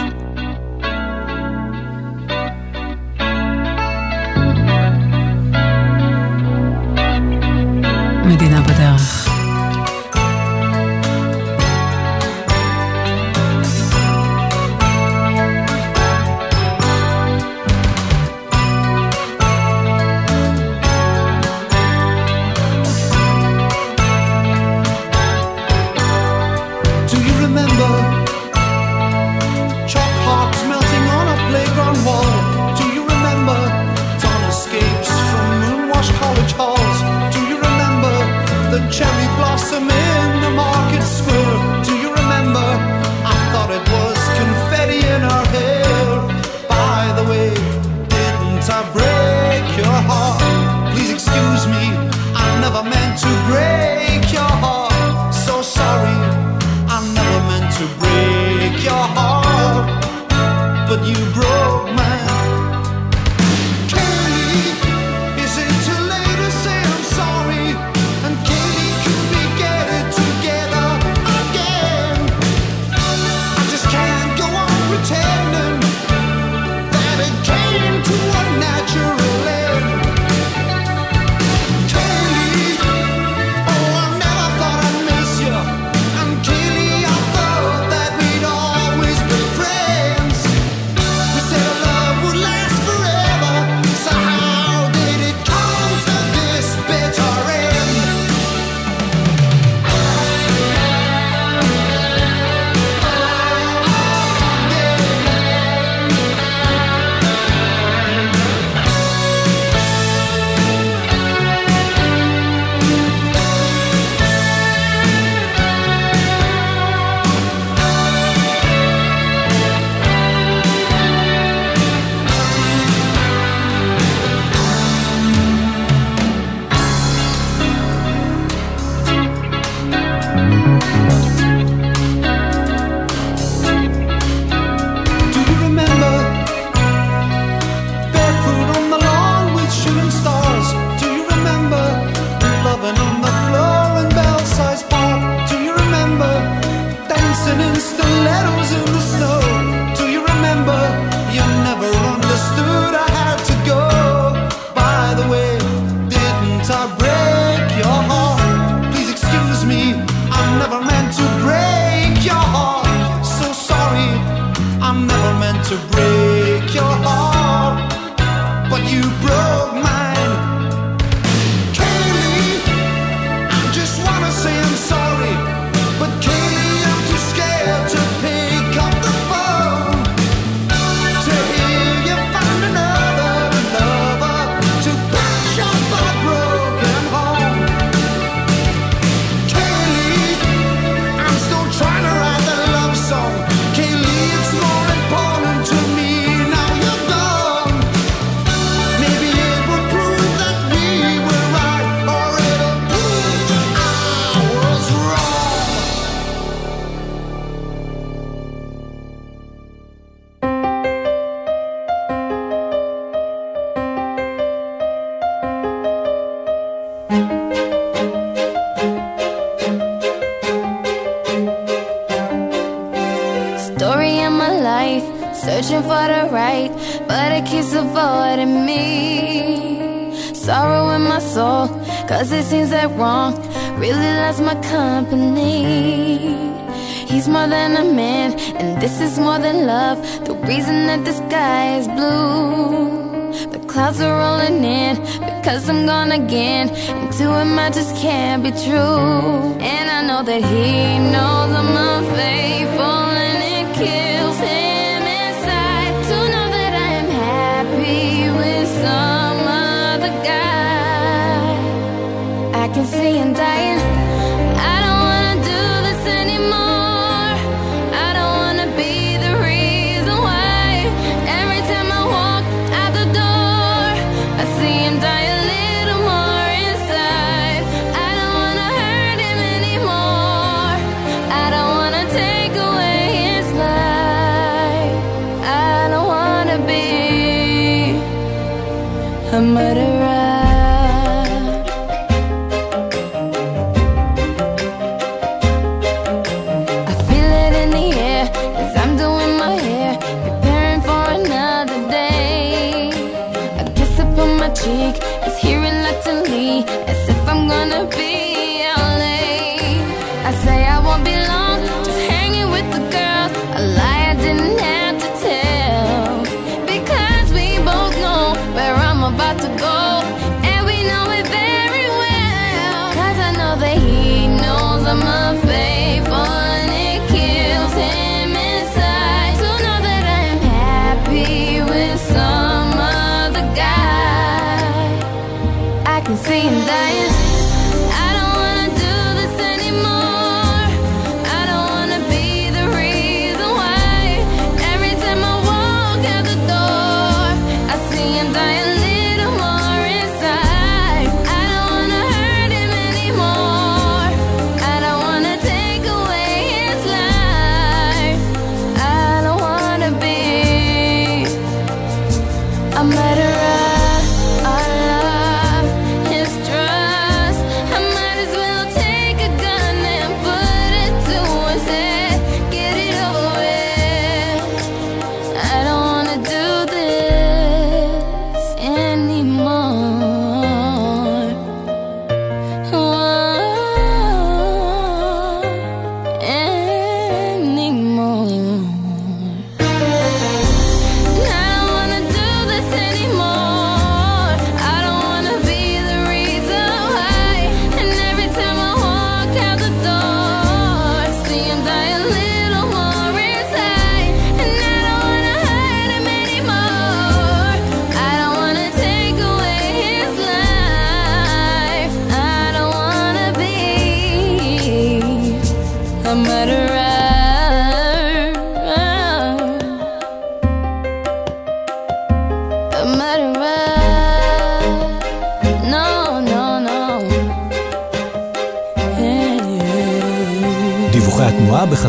Speaker 49: you
Speaker 50: broke. more
Speaker 39: than love. The reason that the sky is blue. The clouds are rolling in Because I'm gone again. And to him I just can't be true. And I know that he knows I'm unfaithful And it kills him inside. To know that I am happy with some other guy. I can see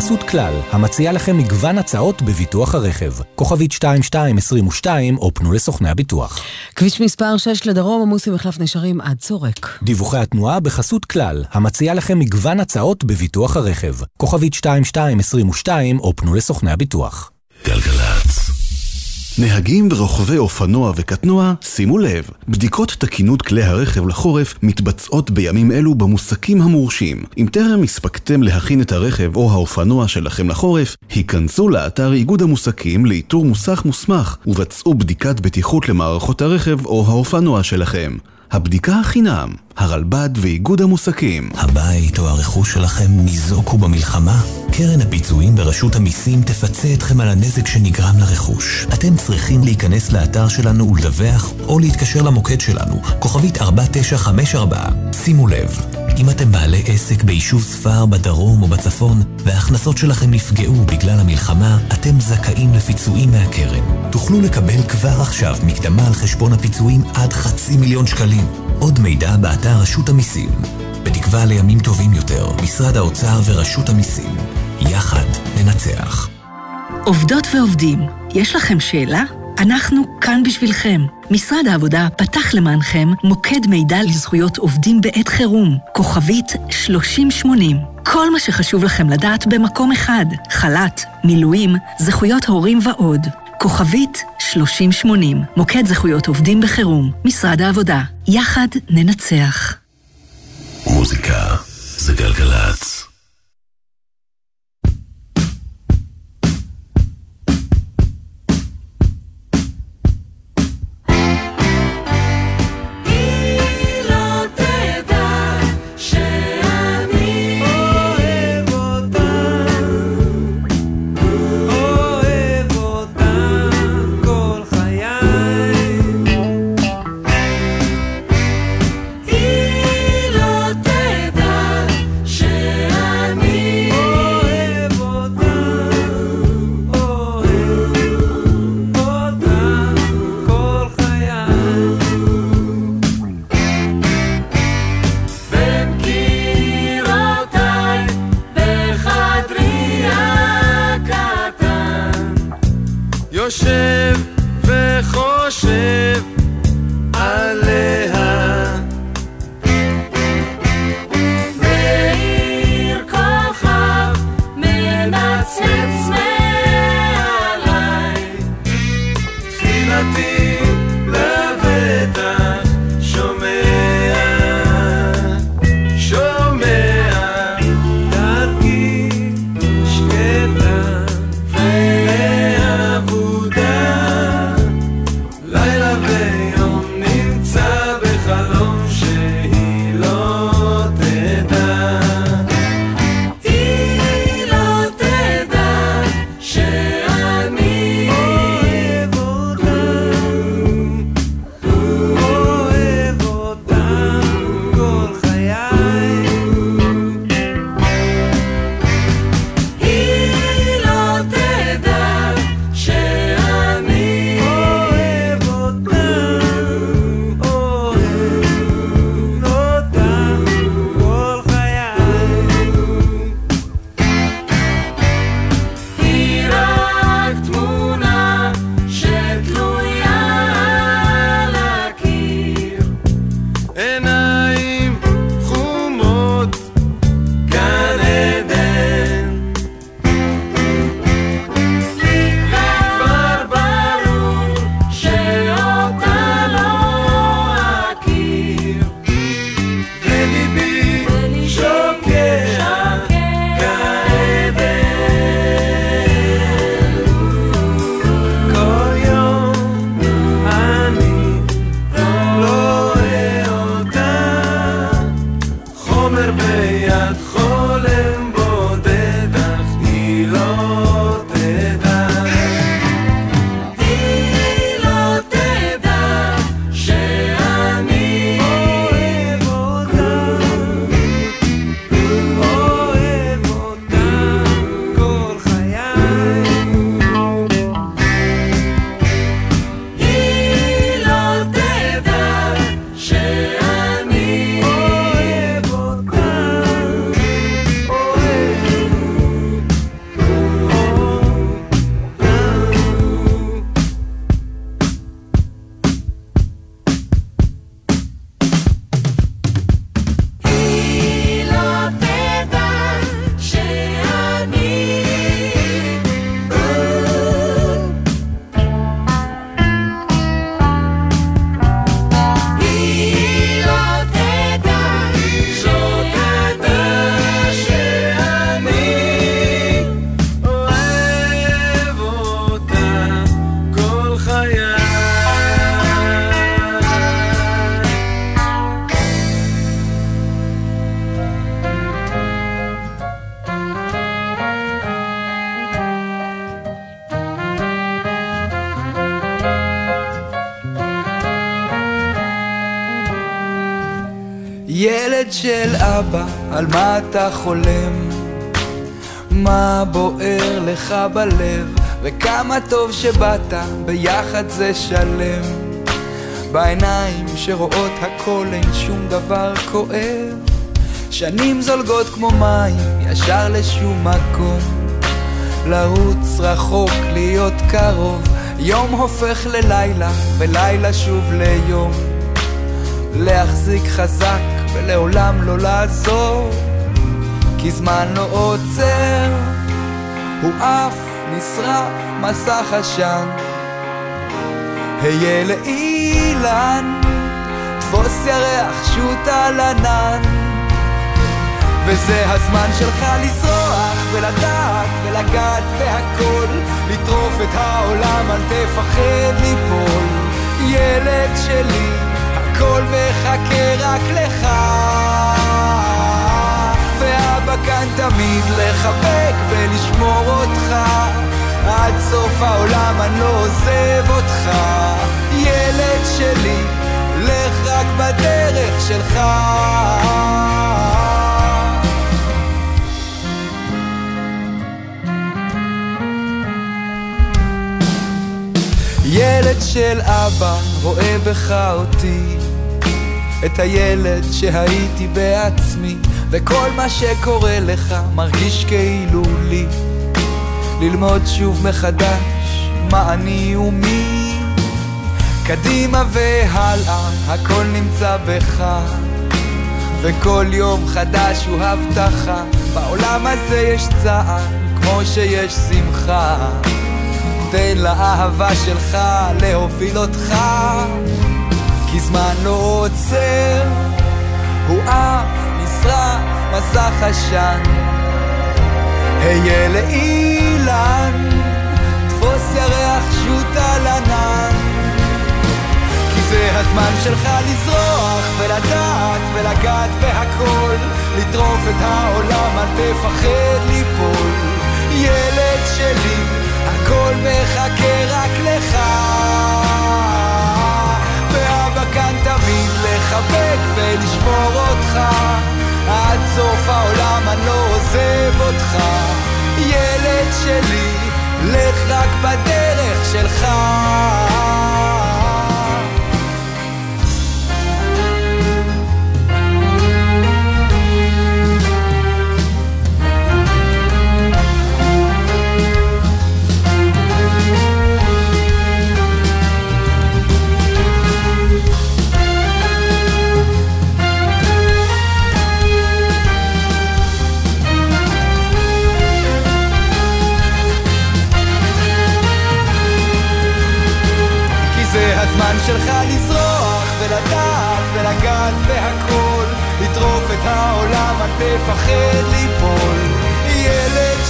Speaker 24: בחסות כלל, המציעה לכם מגוון הצעות בביטוח הרכב. כוכבית 2222 או פנו לסוכני הביטוח.
Speaker 12: כביש מספר 6 לדרום עמוס עם מחלף נשרים עד צורק.
Speaker 24: דיווחי התנועה בחסות כלל, המציעה לכם מגוון הצעות בביטוח הרכב. כוכבית 2222 או פנו לסוכני הביטוח.
Speaker 39: גלגלצ.
Speaker 19: נהגים ורוכבי אופנוע וקטנוע, שימו לב, בדיקות תקינות כלי הרכב לחורף מתבצעות בימים אלו במוסקים המורשים. אם טרם הספקתם להכין את הרכב או האופנוע שלכם לחורף, היכנסו לאתר איגוד המוסקים לאיתור מוסך מוסמך ובצעו בדיקת בטיחות למערכות הרכב או האופנוע שלכם. הבדיקה החינם, הרלב"ד ואיגוד המוסקים.
Speaker 10: הבית או הרכוש שלכם ניזוקו במלחמה? קרן הפיצויים ברשות המיסים תפצה אתכם על הנזק שנגרם לרכוש. אתם צריכים להיכנס לאתר שלנו ולדווח, או להתקשר למוקד שלנו, כוכבית 4954. שימו לב, אם אתם בעלי עסק ביישוב ספר בדרום או בצפון, וההכנסות שלכם נפגעו בגלל המלחמה, אתם זכאים לפיצויים מהקרן. תוכלו לקבל כבר עכשיו מקדמה על חשבון הפיצויים עד חצי מיליון שקלים. עוד מידע באתר רשות המיסים. בתקווה לימים טובים יותר, משרד האוצר ורשות המיסים. יחד ננצח.
Speaker 25: עובדות ועובדים, יש לכם שאלה? אנחנו כאן בשבילכם. משרד העבודה פתח למענכם מוקד מידע לזכויות עובדים בעת חירום, כוכבית 3080. כל מה שחשוב לכם לדעת במקום אחד, חל"ת, מילואים, זכויות הורים ועוד. כוכבית 3080, מוקד זכויות עובדים בחירום, משרד העבודה. יחד ננצח.
Speaker 39: מוזיקה זה גלגלצ.
Speaker 23: אבא, על מה אתה חולם? מה בוער לך בלב? וכמה טוב שבאת, ביחד זה שלם. בעיניים שרואות הכל אין שום דבר כואב. שנים זולגות כמו מים, ישר לשום מקום. לרוץ רחוק, להיות קרוב, יום הופך ללילה, ולילה שוב ליום. להחזיק חזק ולעולם לא לעזור, כי זמן לא עוצר, הוא עף, נשרף, מסך עשן. היה לאילן, תפוס ירח, שוט על ענן. וזה הזמן שלך לזרוח ולדעת ולגעת בהכל לטרוף את העולם, אל תפחד ליפול ילד שלי, מחכה רק לך. ואבא כאן תמיד לחבק ולשמור אותך. עד סוף העולם אני לא עוזב אותך. ילד שלי, לך רק בדרך שלך. ילד של אבא רואה בך אותי את הילד שהייתי בעצמי וכל מה שקורה לך מרגיש כאילו לי. ללמוד שוב מחדש מה אני ומי. קדימה והלאה הכל נמצא בך. וכל יום חדש הוא הבטחה בעולם הזה יש צער כמו שיש שמחה. תן לאהבה שלך להוביל אותך כי זמן לא עוצר. הוא עף, נשרף, מסך עשן. היה לאילן תפוס ירח, שוט על ענן כי זה הזמן שלך לזרוח ולדעת ולגעת בהכל. לטרוף את העולם, אל תפחד ליפול. ילד שלי הכל מחכה רק לך לחבק ולשמור אותך. עד סוף העולם אני לא עוזב אותך. ילד שלי, לך רק בדרך שלך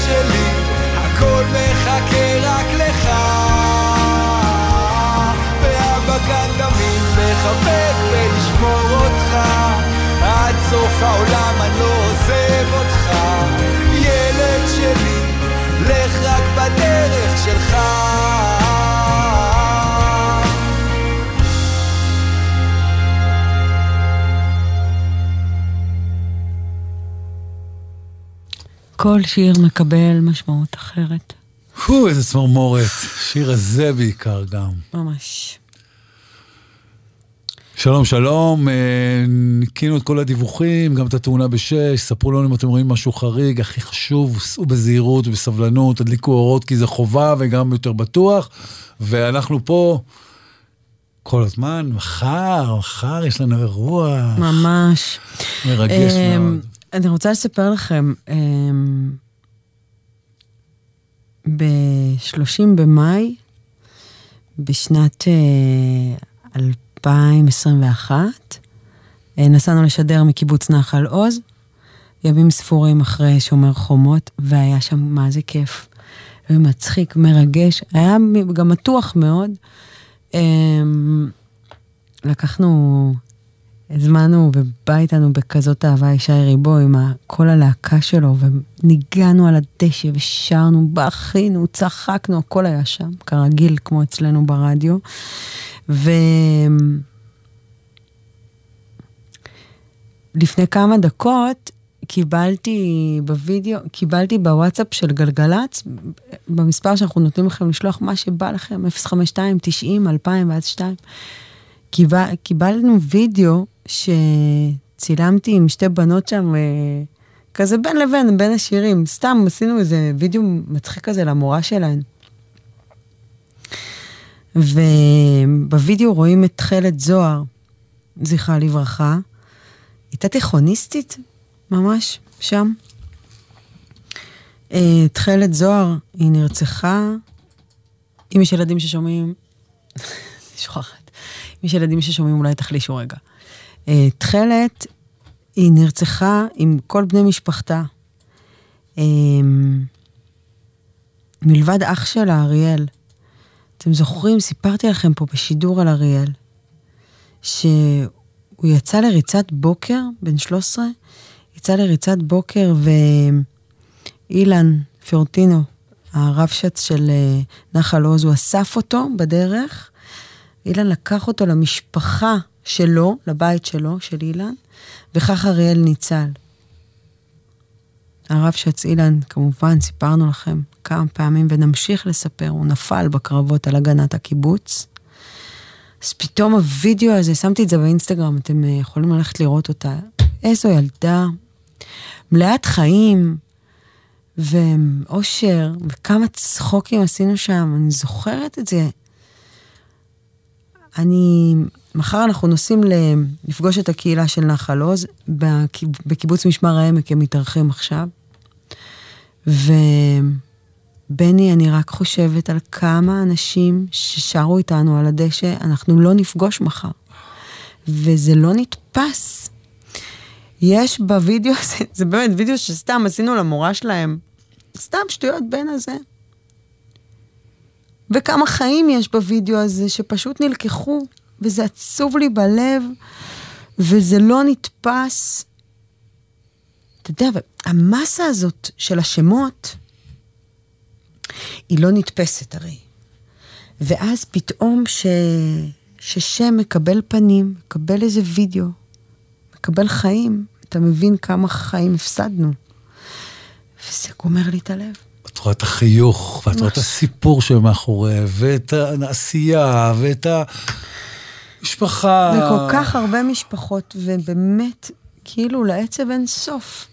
Speaker 23: שלי, הכל מחכה רק לך. ואבא כאן תמיד לחבק ולשמור אותך. עד סוף העולם אני לא עוזב אותך. ילד שלי, לך רק בדרך שלך
Speaker 12: כל שיר מקבל משמעות אחרת.
Speaker 14: הו, איזה צמרמורת. שיר הזה בעיקר גם.
Speaker 12: ממש.
Speaker 14: שלום, שלום, אה, ניקינו את כל הדיווחים, גם את התאונה בשש, ספרו לנו אם אתם רואים משהו חריג, הכי חשוב, סעו בזהירות ובסבלנות, תדליקו אורות כי זה חובה וגם יותר בטוח, ואנחנו פה כל הזמן, מחר, מחר יש לנו אירוע.
Speaker 12: ממש.
Speaker 14: מרגש
Speaker 12: אמ,
Speaker 14: מאוד.
Speaker 12: אני רוצה לספר לכם, אמ, ב-30 במאי, בשנת אה, 2021, אה, נסענו לשדר מקיבוץ נחל עוז, ימים ספורים אחרי שומר חומות, והיה שם מה זה כיף. ומצחיק, מרגש, היה גם מתוח מאוד. אמ, לקחנו, הזמנו ובא איתנו בכזאת אהבה ישי ריבו עם כל הלהקה שלו, וניגענו על הדשא ושרנו, בכינו, צחקנו, הכל היה שם, כרגיל, כמו אצלנו ברדיו. ו... לפני כמה דקות קיבלתי בווידאו, קיבלתי בוואטסאפ של גלגלצ, במספר שאנחנו נותנים לכם לשלוח מה שבא לכם, 052, 90, 2000 ואז 2. קיבל, קיבלנו וידאו שצילמתי עם שתי בנות שם, אה, כזה בין לבין, בין השירים. סתם עשינו איזה וידאו מצחיק כזה למורה שלהן. ובווידאו רואים את תכלת זוהר, זכרה לברכה. הייתה תיכוניסטית, ממש, שם. אה, תכלת זוהר, היא נרצחה. אם יש ילדים ששומעים, (laughs) שוכחת. אם יש ילדים ששומעים, אולי תחלישו רגע. אה, תכלת, היא נרצחה עם כל בני משפחתה. אה, מלבד אח שלה, אריאל. אתם זוכרים, סיפרתי לכם פה בשידור על אריאל, שהוא יצא לריצת בוקר, בן 13, יצא לריצת בוקר ואילן פיורטינו, הרבש"ץ של אה, נחל עוז, הוא אסף אותו בדרך. אילן לקח אותו למשפחה שלו, לבית שלו, של אילן, וכך אריאל ניצל. הרבש"ץ אילן, כמובן, סיפרנו לכם כמה פעמים ונמשיך לספר, הוא נפל בקרבות על הגנת הקיבוץ. אז פתאום הווידאו הזה, שמתי את זה באינסטגרם, אתם אה, יכולים ללכת לראות אותה. איזו ילדה, מלאת חיים ואושר, וכמה צחוקים עשינו שם, אני זוכרת את זה. אני, מחר אנחנו נוסעים לפגוש את הקהילה של נחל עוז, בקיבוץ משמר העמק הם מתארחים עכשיו. ובני, אני רק חושבת על כמה אנשים ששרו איתנו על הדשא, אנחנו לא נפגוש מחר. וזה לא נתפס. יש בווידאו הזה, (laughs) זה באמת וידאו שסתם עשינו למורה שלהם, סתם שטויות בין הזה. וכמה חיים יש בווידאו הזה שפשוט נלקחו, וזה עצוב לי בלב, וזה לא נתפס. אתה יודע, המסה הזאת של השמות, היא לא נתפסת הרי. ואז פתאום ש... ששם מקבל פנים, מקבל איזה וידאו, מקבל חיים, אתה מבין כמה חיים הפסדנו. וזה גומר לי את הלב.
Speaker 14: את רואה את החיוך, ואת רואה את הסיפור שמאחורי, ואת העשייה, ואת המשפחה.
Speaker 12: וכל כך הרבה משפחות, ובאמת, כאילו לעצב אין סוף.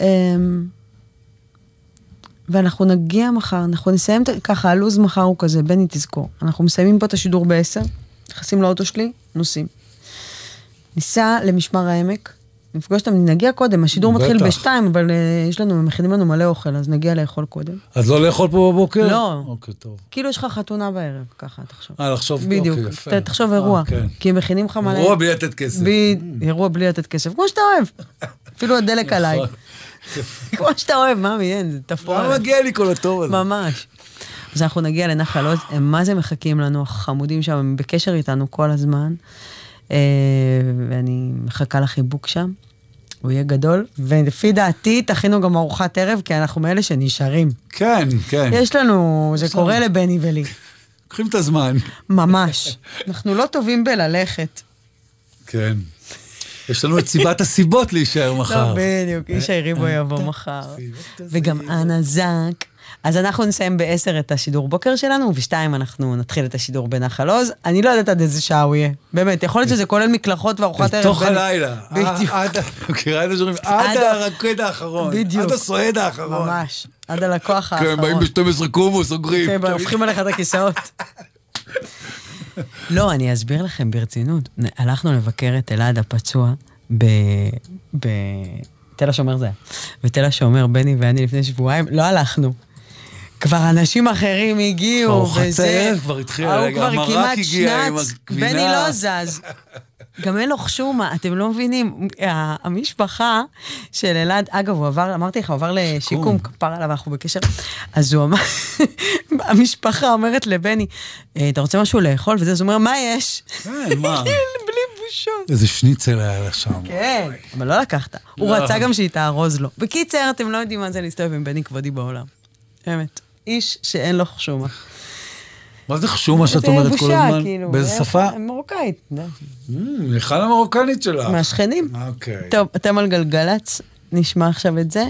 Speaker 12: אמ, ואנחנו נגיע מחר, אנחנו נסיים ככה, הלו"ז מחר הוא כזה, בני תזכור. אנחנו מסיימים פה את השידור בעשר, נכנסים לאוטו שלי, נוסעים. ניסע למשמר העמק, נפגוש אותם, נגיע קודם, השידור מתחיל בשתיים, אבל uh, יש לנו, מכינים לנו מלא אוכל, אז נגיע לאכול קודם.
Speaker 14: אז לא לאכול פה בבוקר?
Speaker 12: לא.
Speaker 14: אוקיי, טוב.
Speaker 12: כאילו יש לך חתונה בערב, ככה תחשוב.
Speaker 14: אה, לחשוב,
Speaker 12: בדיוק,
Speaker 14: אוקיי, יפה.
Speaker 12: ת- תחשוב אירוע,
Speaker 14: אה, כן.
Speaker 12: כי הם מכינים לך מלא...
Speaker 14: אירוע בלי לתת כסף.
Speaker 12: ב- אירוע בלי לתת כסף, כמו שאתה אוהב. (laughs) אפילו הדלק עליי.
Speaker 14: נכון.
Speaker 12: כמו שאתה אוהב, ממי, אין, זה תפור.
Speaker 14: מה מגיע לי כל הטוב הזה?
Speaker 12: ממש. אז אנחנו נגיע לנחל עוז, הם מה זה מחכים לנו, החמודים שם, הם בקשר איתנו כל הזמן, אה, ואני מחכה לחיבוק שם. הוא יהיה גדול, ולפי דעתי תכינו גם ארוחת ערב, כי אנחנו מאלה שנשארים.
Speaker 14: כן, כן.
Speaker 12: יש לנו, זה קורה. לבני ולי.
Speaker 14: לוקחים את הזמן.
Speaker 12: ממש. אנחנו לא טובים בללכת.
Speaker 14: כן. יש לנו את סיבת הסיבות להישאר מחר.
Speaker 12: לא, בדיוק, איש היריבו יבוא מחר. וגם אנה זק. אז אנחנו נסיים בעשר את השידור בוקר שלנו, ובשתיים אנחנו נתחיל את השידור בנחל עוז. אני לא יודעת עד איזה שעה הוא יהיה. באמת, יכול להיות שזה כולל מקלחות וארוחת ערב. בין-
Speaker 14: הלילה.
Speaker 12: בדיוק.
Speaker 14: עד- מכירה את זה שאומרים? עד הרקד האחרון.
Speaker 12: בדיוק.
Speaker 14: עד הסועד האחרון.
Speaker 12: ממש, עד הלקוח
Speaker 14: כן,
Speaker 12: האחרון.
Speaker 14: באים ב-12 קומו, סוגרים.
Speaker 12: כן, הופכים עליך את הכיסאות. (laughs) לא, אני אסביר לכם ברצינות. הלכנו לבקר את אלעד הפצוע ב... בתל השומר זה היה. בתל השומר, בני ואני לפני שבועיים, לא הלכנו. כבר אנשים אחרים הגיעו, וזה...
Speaker 14: הערב כבר התחילה,
Speaker 12: ההוא
Speaker 14: רגע,
Speaker 12: כבר
Speaker 14: המרק
Speaker 12: כמעט
Speaker 14: הגיע עם
Speaker 12: שנץ. בני לא זז. גם אין לו חשומה, אתם לא מבינים. המשפחה של אלעד, אגב, הוא עבר, אמרתי לך, הוא עבר לשיקום, כפר עליו, אנחנו בקשר. אז הוא אמר, (laughs) המשפחה אומרת לבני, "אה, אתה רוצה משהו לאכול? וזה, אז הוא אומר, מה יש?
Speaker 14: כן, מה? (laughs)
Speaker 12: בלי בושות.
Speaker 14: איזה שניצל היה לה שם.
Speaker 12: כן, אבל לא לקחת. הוא
Speaker 14: לא.
Speaker 12: רצה גם שהיא תארוז לו. בקיצר, אתם לא יודעים מה זה להסתובב עם בני כבודי בעולם. באמת. איש שאין לו חשומה.
Speaker 14: מה זה חשומה שאת אומרת כל הזמן?
Speaker 12: זה כאילו.
Speaker 14: באיזה
Speaker 12: אה,
Speaker 14: שפה?
Speaker 12: אה, מרוקאית. מיכל
Speaker 14: mm, המרוקנית שלך.
Speaker 12: מהשכנים.
Speaker 14: אוקיי.
Speaker 12: טוב, אתם על גלגלצ, נשמע עכשיו את זה.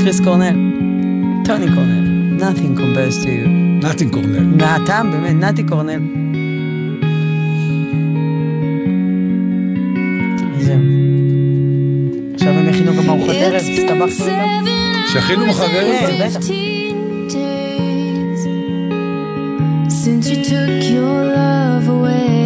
Speaker 12: קריס קורנל. טוני קורנל. Nothing compares to you.
Speaker 14: נתן קורנל.
Speaker 12: מהטעם, באמת, נתי קורנל. זהו. מה, הוא
Speaker 39: Since you took your love away.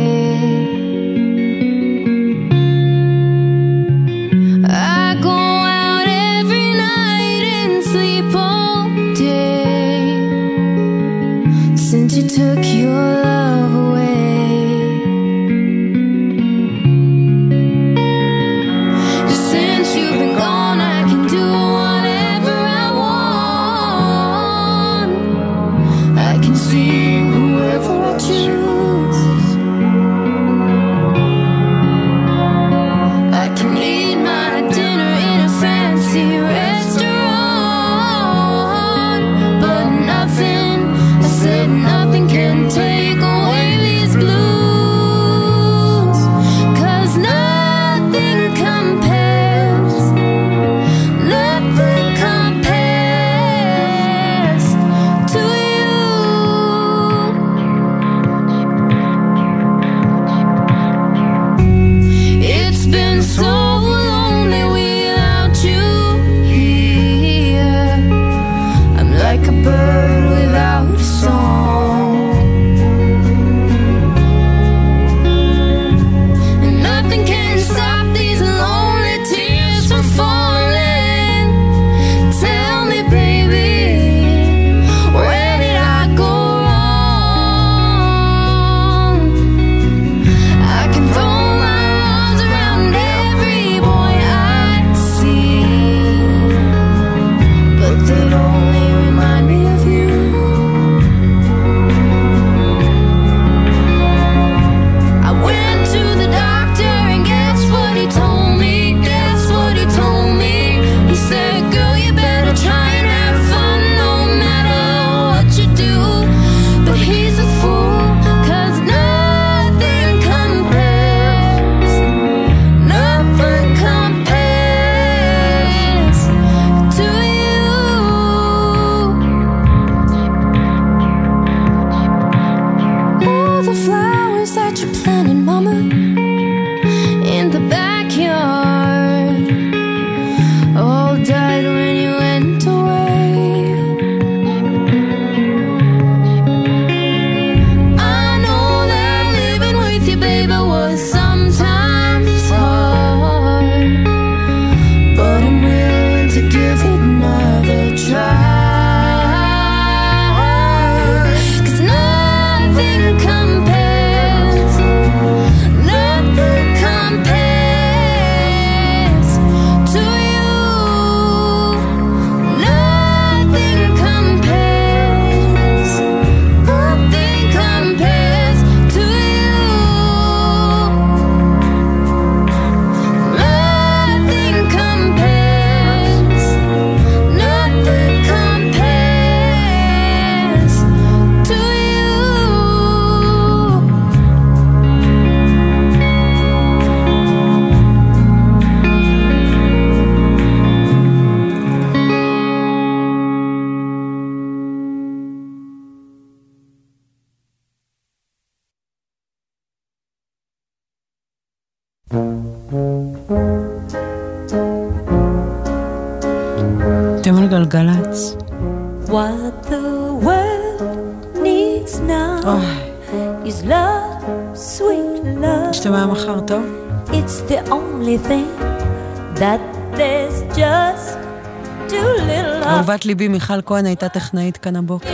Speaker 12: גיסת ליבי מיכל כהן הייתה טכנאית כאן הבוקר.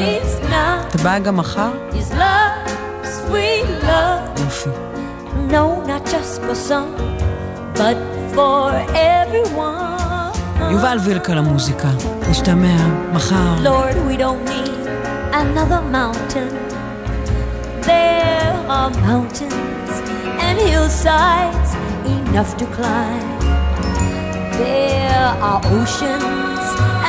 Speaker 12: את באה גם מחר? יופי.
Speaker 51: No, not just for some, but for everyone.
Speaker 12: יובל וילק על המוזיקה. נשתמע מחר.
Speaker 51: Lord, we don't need another mountain. There are mountains and hillsides enough to climb. There are oceans.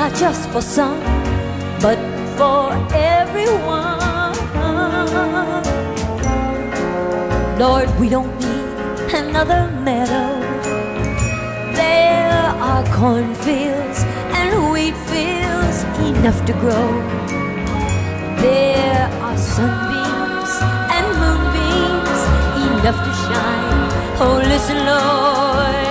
Speaker 51: not just for some, but for everyone. Lord, we don't need another meadow. There are cornfields and wheat fields enough to grow. There are sunbeams and moonbeams enough to shine. Oh, listen, Lord,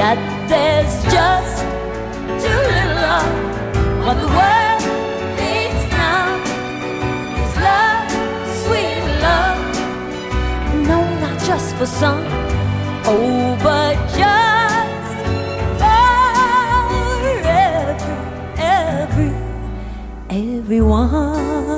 Speaker 51: that there's just too little of. What the world needs now is love, sweet love. No, not just for some, oh, but just for every, every, everyone.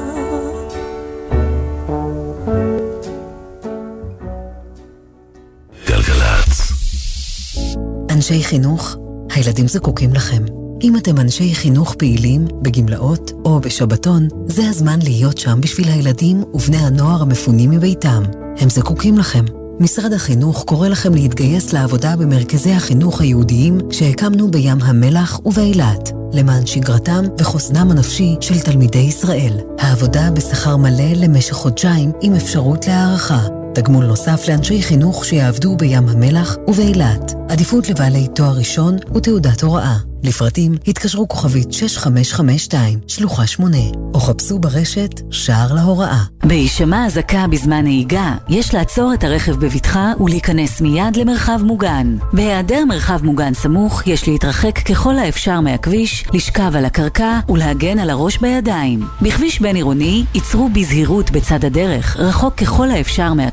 Speaker 12: אנשי חינוך, הילדים זקוקים לכם. אם אתם אנשי חינוך פעילים, בגמלאות או בשבתון, זה הזמן להיות שם בשביל הילדים ובני הנוער המפונים מביתם. הם זקוקים לכם. משרד החינוך קורא לכם להתגייס לעבודה במרכזי החינוך היהודיים שהקמנו בים המלח ובאילת, למען שגרתם וחוסנם הנפשי של תלמידי ישראל. העבודה בשכר מלא למשך חודשיים עם אפשרות להערכה. תגמול נוסף לאנשי חינוך שיעבדו בים המלח ובאילת. עדיפות לבעלי תואר ראשון ותעודת הוראה. לפרטים התקשרו כוכבית 6552, שלוחה 8, או חפשו ברשת שער להוראה.
Speaker 18: בהישמע אזעקה בזמן נהיגה, יש לעצור את הרכב בבטחה ולהיכנס מיד למרחב מוגן. בהיעדר מרחב מוגן סמוך, יש להתרחק ככל האפשר מהכביש, לשכב על הקרקע ולהגן על הראש בידיים. בכביש בין עירוני, ייצרו בזהירות בצד הדרך, רחוק ככל האפשר מהכביש,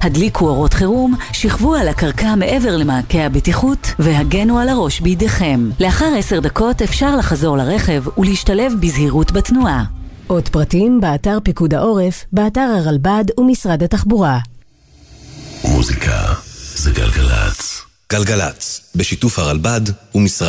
Speaker 18: הדליקו אורות חירום, שכבו על הקרקע מעבר למעקה הבטיחות והגנו על הראש בידיכם. לאחר עשר דקות אפשר לחזור לרכב ולהשתלב בזהירות בתנועה. עוד פרטים באתר פיקוד העורף, באתר הרלב"ד ומשרד התחבורה.
Speaker 10: מוזיקה זה גלגלצ.
Speaker 19: גלגלצ, בשיתוף הרלב"ד ומשרד